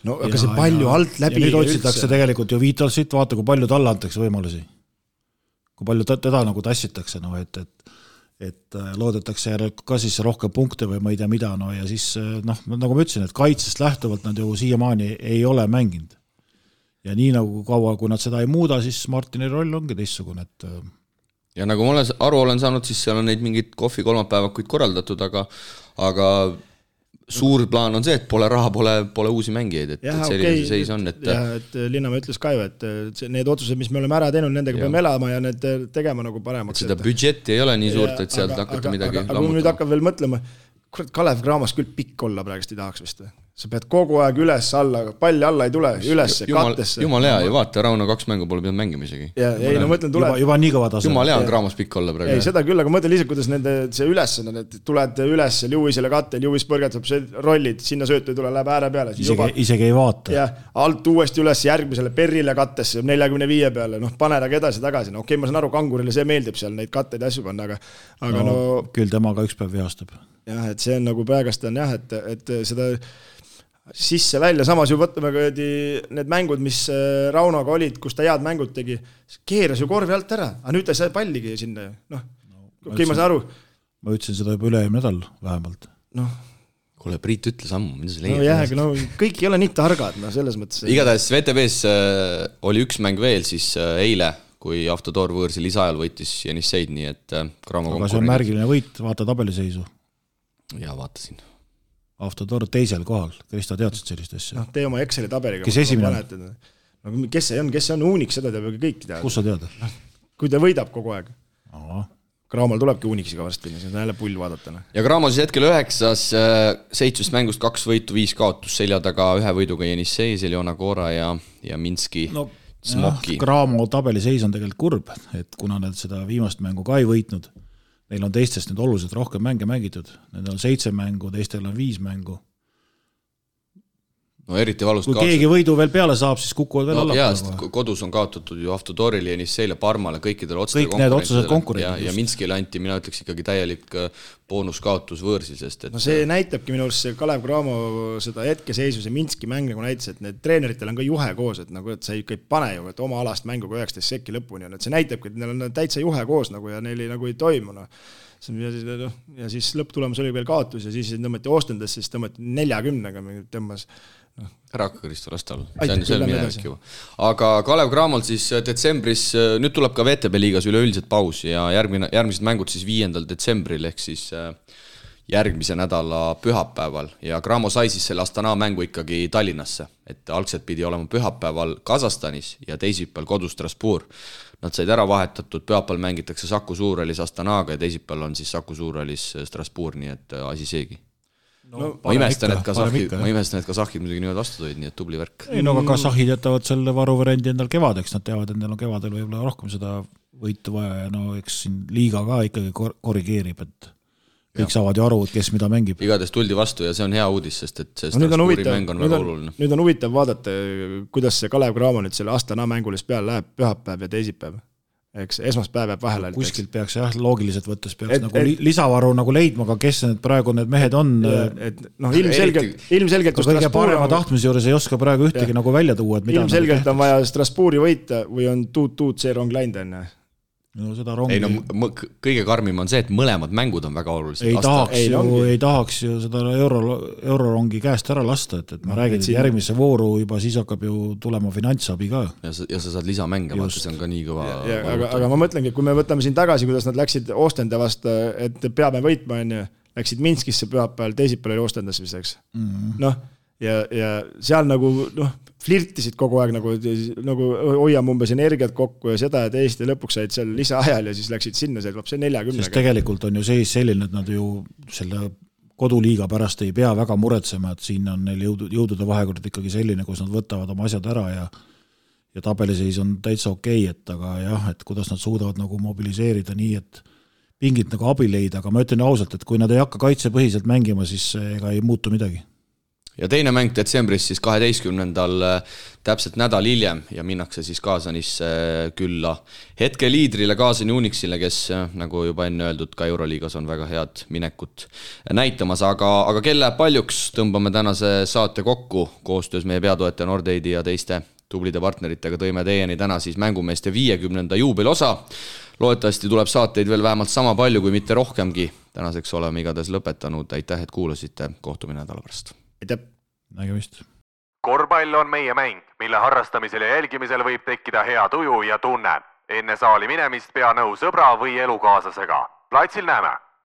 no aga see palju alt läbi ja nüüd otsitakse tegelikult ju Vitalsit, vaata kui palju talle antakse võimalusi. kui palju ta, teda nagu tassitakse, noh et, et et äh, loodetakse järelikult ka siis rohkem punkte või ma ei tea mida, no ja siis äh, noh, nagu ma ütlesin, et kaitsest lähtuvalt nad ju siiamaani ei ole mänginud. ja nii nagu kaua, kui nad seda ei muuda, siis Martini roll ongi teistsugune, et äh, ja nagu ma olen aru olen saanud, siis seal on neid mingeid kohvi kolmapäevakuid korraldatud, aga aga suur plaan on see, et pole raha, pole, pole uusi mängijaid, et, et selline okay. see seis on, et jah, et Linnamäe ütles ka ju, et need otsused, mis me oleme ära teinud, nendega Jah. peame elama ja need tegema nagu paremaks. seda budžetti ei ole nii suurt, et sealt hakata midagi aga, kui nüüd hakkab veel mõtlema, kurat, Kalev Cramos küll pikk olla praegust ei tahaks vist või? Sa pead kogu aeg üles-alla, pall alla ei tule, ülesse, kattesse. jumal hea ju, vaata, Rauno kaks mängu pole pidanud mängima isegi. ja, ei no ma mõtlen, juba, tuleb, juba nii kõva tase. jumal hea on Graamos pikk olla ei praegu. seda küll, aga mõtle lihtsalt, kuidas nende see ülesanne, et tuled üles Lewisele kattel, Lewis põrgatab see rollid, sinna söötu ei tule, läheb ääre peale, isegi, isegi ei vaata. jah, alt uuesti üles järgmisele Perrile kattesse neljakümne viie peale, noh, pane temaga edasi-tagasi, no okei okay,, ma saan aru, kangurile see meeldib seal neid katteid ja asju panna, aga aga no, no, no küll tema ka üks päev vihastab. jah, et see on nagu praegast on jah, et, et seda sisse-välja, samas ju võtame kuradi need mängud, mis äh, Raunoga olid, kus ta head mängud tegi, keeras ju korvi alt ära, aga nüüd ta ei saa palligi sinna ju, noh. okei, ma saan aru, ma ütlesin seda juba üle-eelmine nädal vähemalt. noh, kuule, Priit ütles ammu, mida sa no leiad jah, aga no kõik ei ole nii targad, no selles mõttes. igatahes VTV-s äh, oli üks mäng veel siis äh, eile, kui Avtodor võõrsil lisaajal võitis Jenisseid, nii et äh, Cramo aga see on märgiline võit, vaata tabeliseisu. ja vaatasin. Autotor teisel kohal, Kristo, teadsid sellist asja noh, tee oma Exceli tabeliga. Kes esimene on? no kes see on, kes see on, Unix, seda teab ju kõik teada. kust sa tead? kui ta võidab kogu aeg. Craamal tulebki Unixiga varsti, siis on jälle pull vaadata, noh. ja Cramo siis hetkel üheksas, seitsmest mängust kaks võitu, viis kaotust, selja taga ühe võiduga Jenissei, Seljona Cora ja, ja Minski no Smoki. Cramo tabeliseis on tegelikult kurb, et kuna nad seda viimast mängu ka ei võitnud, neil on teistest nüüd oluliselt rohkem mänge mängitud, nendel on seitse mängu, teistel on viis mängu. No eriti valus kui keegi võidu veel peale saab, siis kukuvad veel no jaa, allapoole kodus on kaotatud ju Avtodorile, Jenisseile, Parmale, kõikidele otsesele Kõik need otsesed konkurendid, ja, ja. Minskile anti, mina ütleks ikkagi täielik äh, boonuskaotus võõrsil, sest et no see näitabki minu arust see Kalev Cramo seda hetkeseisu, see Minski mäng nagu näitas, et need treeneritel on ka juhe koos, et nagu, et sa ikka ei pane ju, et oma alast mängu ka üheksateist sekki lõpuni on, et see näitabki, et neil on täitsa juhe koos nagu ja neil ei, nagu ei toimu noh. ja siis noh, ja siis lõpptulemus oli veel kaotus ja siis tõmmati Ostendesse, siis tõmmati neljakümnega, tõmbas ära hakka Kristo, las ta olla, see on, see on minevik juba. aga Kalev Cramol siis äh, detsembris, nüüd tuleb ka VTB liigas üleüldiselt paus ja järgmine, järgmised mängud siis viiendal detsembril ehk siis äh, järgmise nädala pühapäeval ja Cramo sai siis selle Astana mängu ikkagi Tallinnasse, et algselt pidi olema pühapäeval Kasahstanis ja teisipäeval kodus Strasbourg. Nad said ära vahetatud, pühapäeval mängitakse Saku Suurhallis Astanaga ja teisipäeval on siis Saku Suurhallis Strasbourg, nii et äh, asi seegi. No, ma imestan, et kasahhid, ma imestan, et kasahhid muidugi niimoodi vastu tulid, nii et tubli värk. ei no aga kasahhid jätavad selle varuvariandi endal kevadeks, nad teavad, et neil on kevadel võib-olla rohkem seda võitu vaja ja no eks siin liiga ka ikkagi kor- korrigeerib, et kõik ja. saavad ju aru, et kes mida mängib. igatahes tuldi vastu ja see on hea uudis, sest et see no Strasbourgi mäng on väga on oluline., nüüd on huvitav vaadata, kuidas see Kalev Cramo nüüd selle Astana mängulist peale läheb, pühapäev ja teisipäev. Eks esmaspäev jääb vahele. kuskilt peaks jah, loogiliselt võttes peaks Et- nagu et- li, lisavaru nagu leidma, aga kes need praegu need mehed on, et noh, ilmselgelt, ilmselgelt ka kõige parema tahtmise juures ei oska praegu ühtegi Jah. nagu välja tuua, et mida ilmselgelt on vaja Strasbourgi võita või on tuut-tuut see rong läinud, on ju. No seda rongi ei no kõige karmim on see, et mõlemad mängud on väga olulised. ei tahaks ei, ju ei tahaks ju seda euro, eurorongi käest ära lasta, et, et ma räägin, et siin- järgmise vooru juba siis hakkab ju tulema finantsabi ka. ja sa, ja sa saad lisamänge, vaata, see on ka nii kõva. aga, aga ma mõtlengi, et kui me võtame siin tagasi, kuidas nad läksid Ostende vastu, et peame võitma, on ju, läksid Minskisse pühapäeval, teisipäeval oli Ostendas vist, eks mm. -hmm.. noh, ja, ja seal nagu noh, flirtisid kogu aeg nagu, nagu hoiame umbes energiat kokku ja seda ja teist ja lõpuks said seal lisaajal ja siis läksid sinna, see tuleb see sest neljakümnega. tegelikult on ju seis selline, et nad ju selle koduliiga pärast ei pea väga muretsema, et siin on neil jõudu, jõudude vahekord ikkagi selline, kus nad võtavad oma asjad ära ja ja tabeliseis on täitsa okei okay,, et aga jah, et kuidas nad suudavad nagu mobiliseerida nii, et pingilt nagu abi leida, aga ma ütlen ausalt, et kui nad ei hakka kaitsepõhiselt mängima, siis ega ei muutu midagi ja teine mäng detsembris siis kaheteistkümnendal, täpselt nädal hiljem ja minnakse siis Kaasanisse külla. Hetkeliidrile Kaasani Unixile, kes nagu juba enne öeldud, ka Euroliigas on väga head minekut näitamas, aga, aga kell läheb paljuks, tõmbame tänase saate kokku. Koostöös meie peatoetaja Nordeidi ja teiste tublide partneritega tõime teieni täna siis mängumeeste viiekümnenda juubeliosa. loodetavasti tuleb saateid veel vähemalt sama palju, kui mitte rohkemgi. tänaseks oleme igatahes lõpetanud, aitäh, et kuulasite, kohtumine nädala pärast aitäh. nägemist. korvpall on meie mäng, mille harrastamisel ja jälgimisel võib tekkida hea tuju ja tunne. enne saali minemist pea nõu sõbra või elukaaslasega. platsil näeme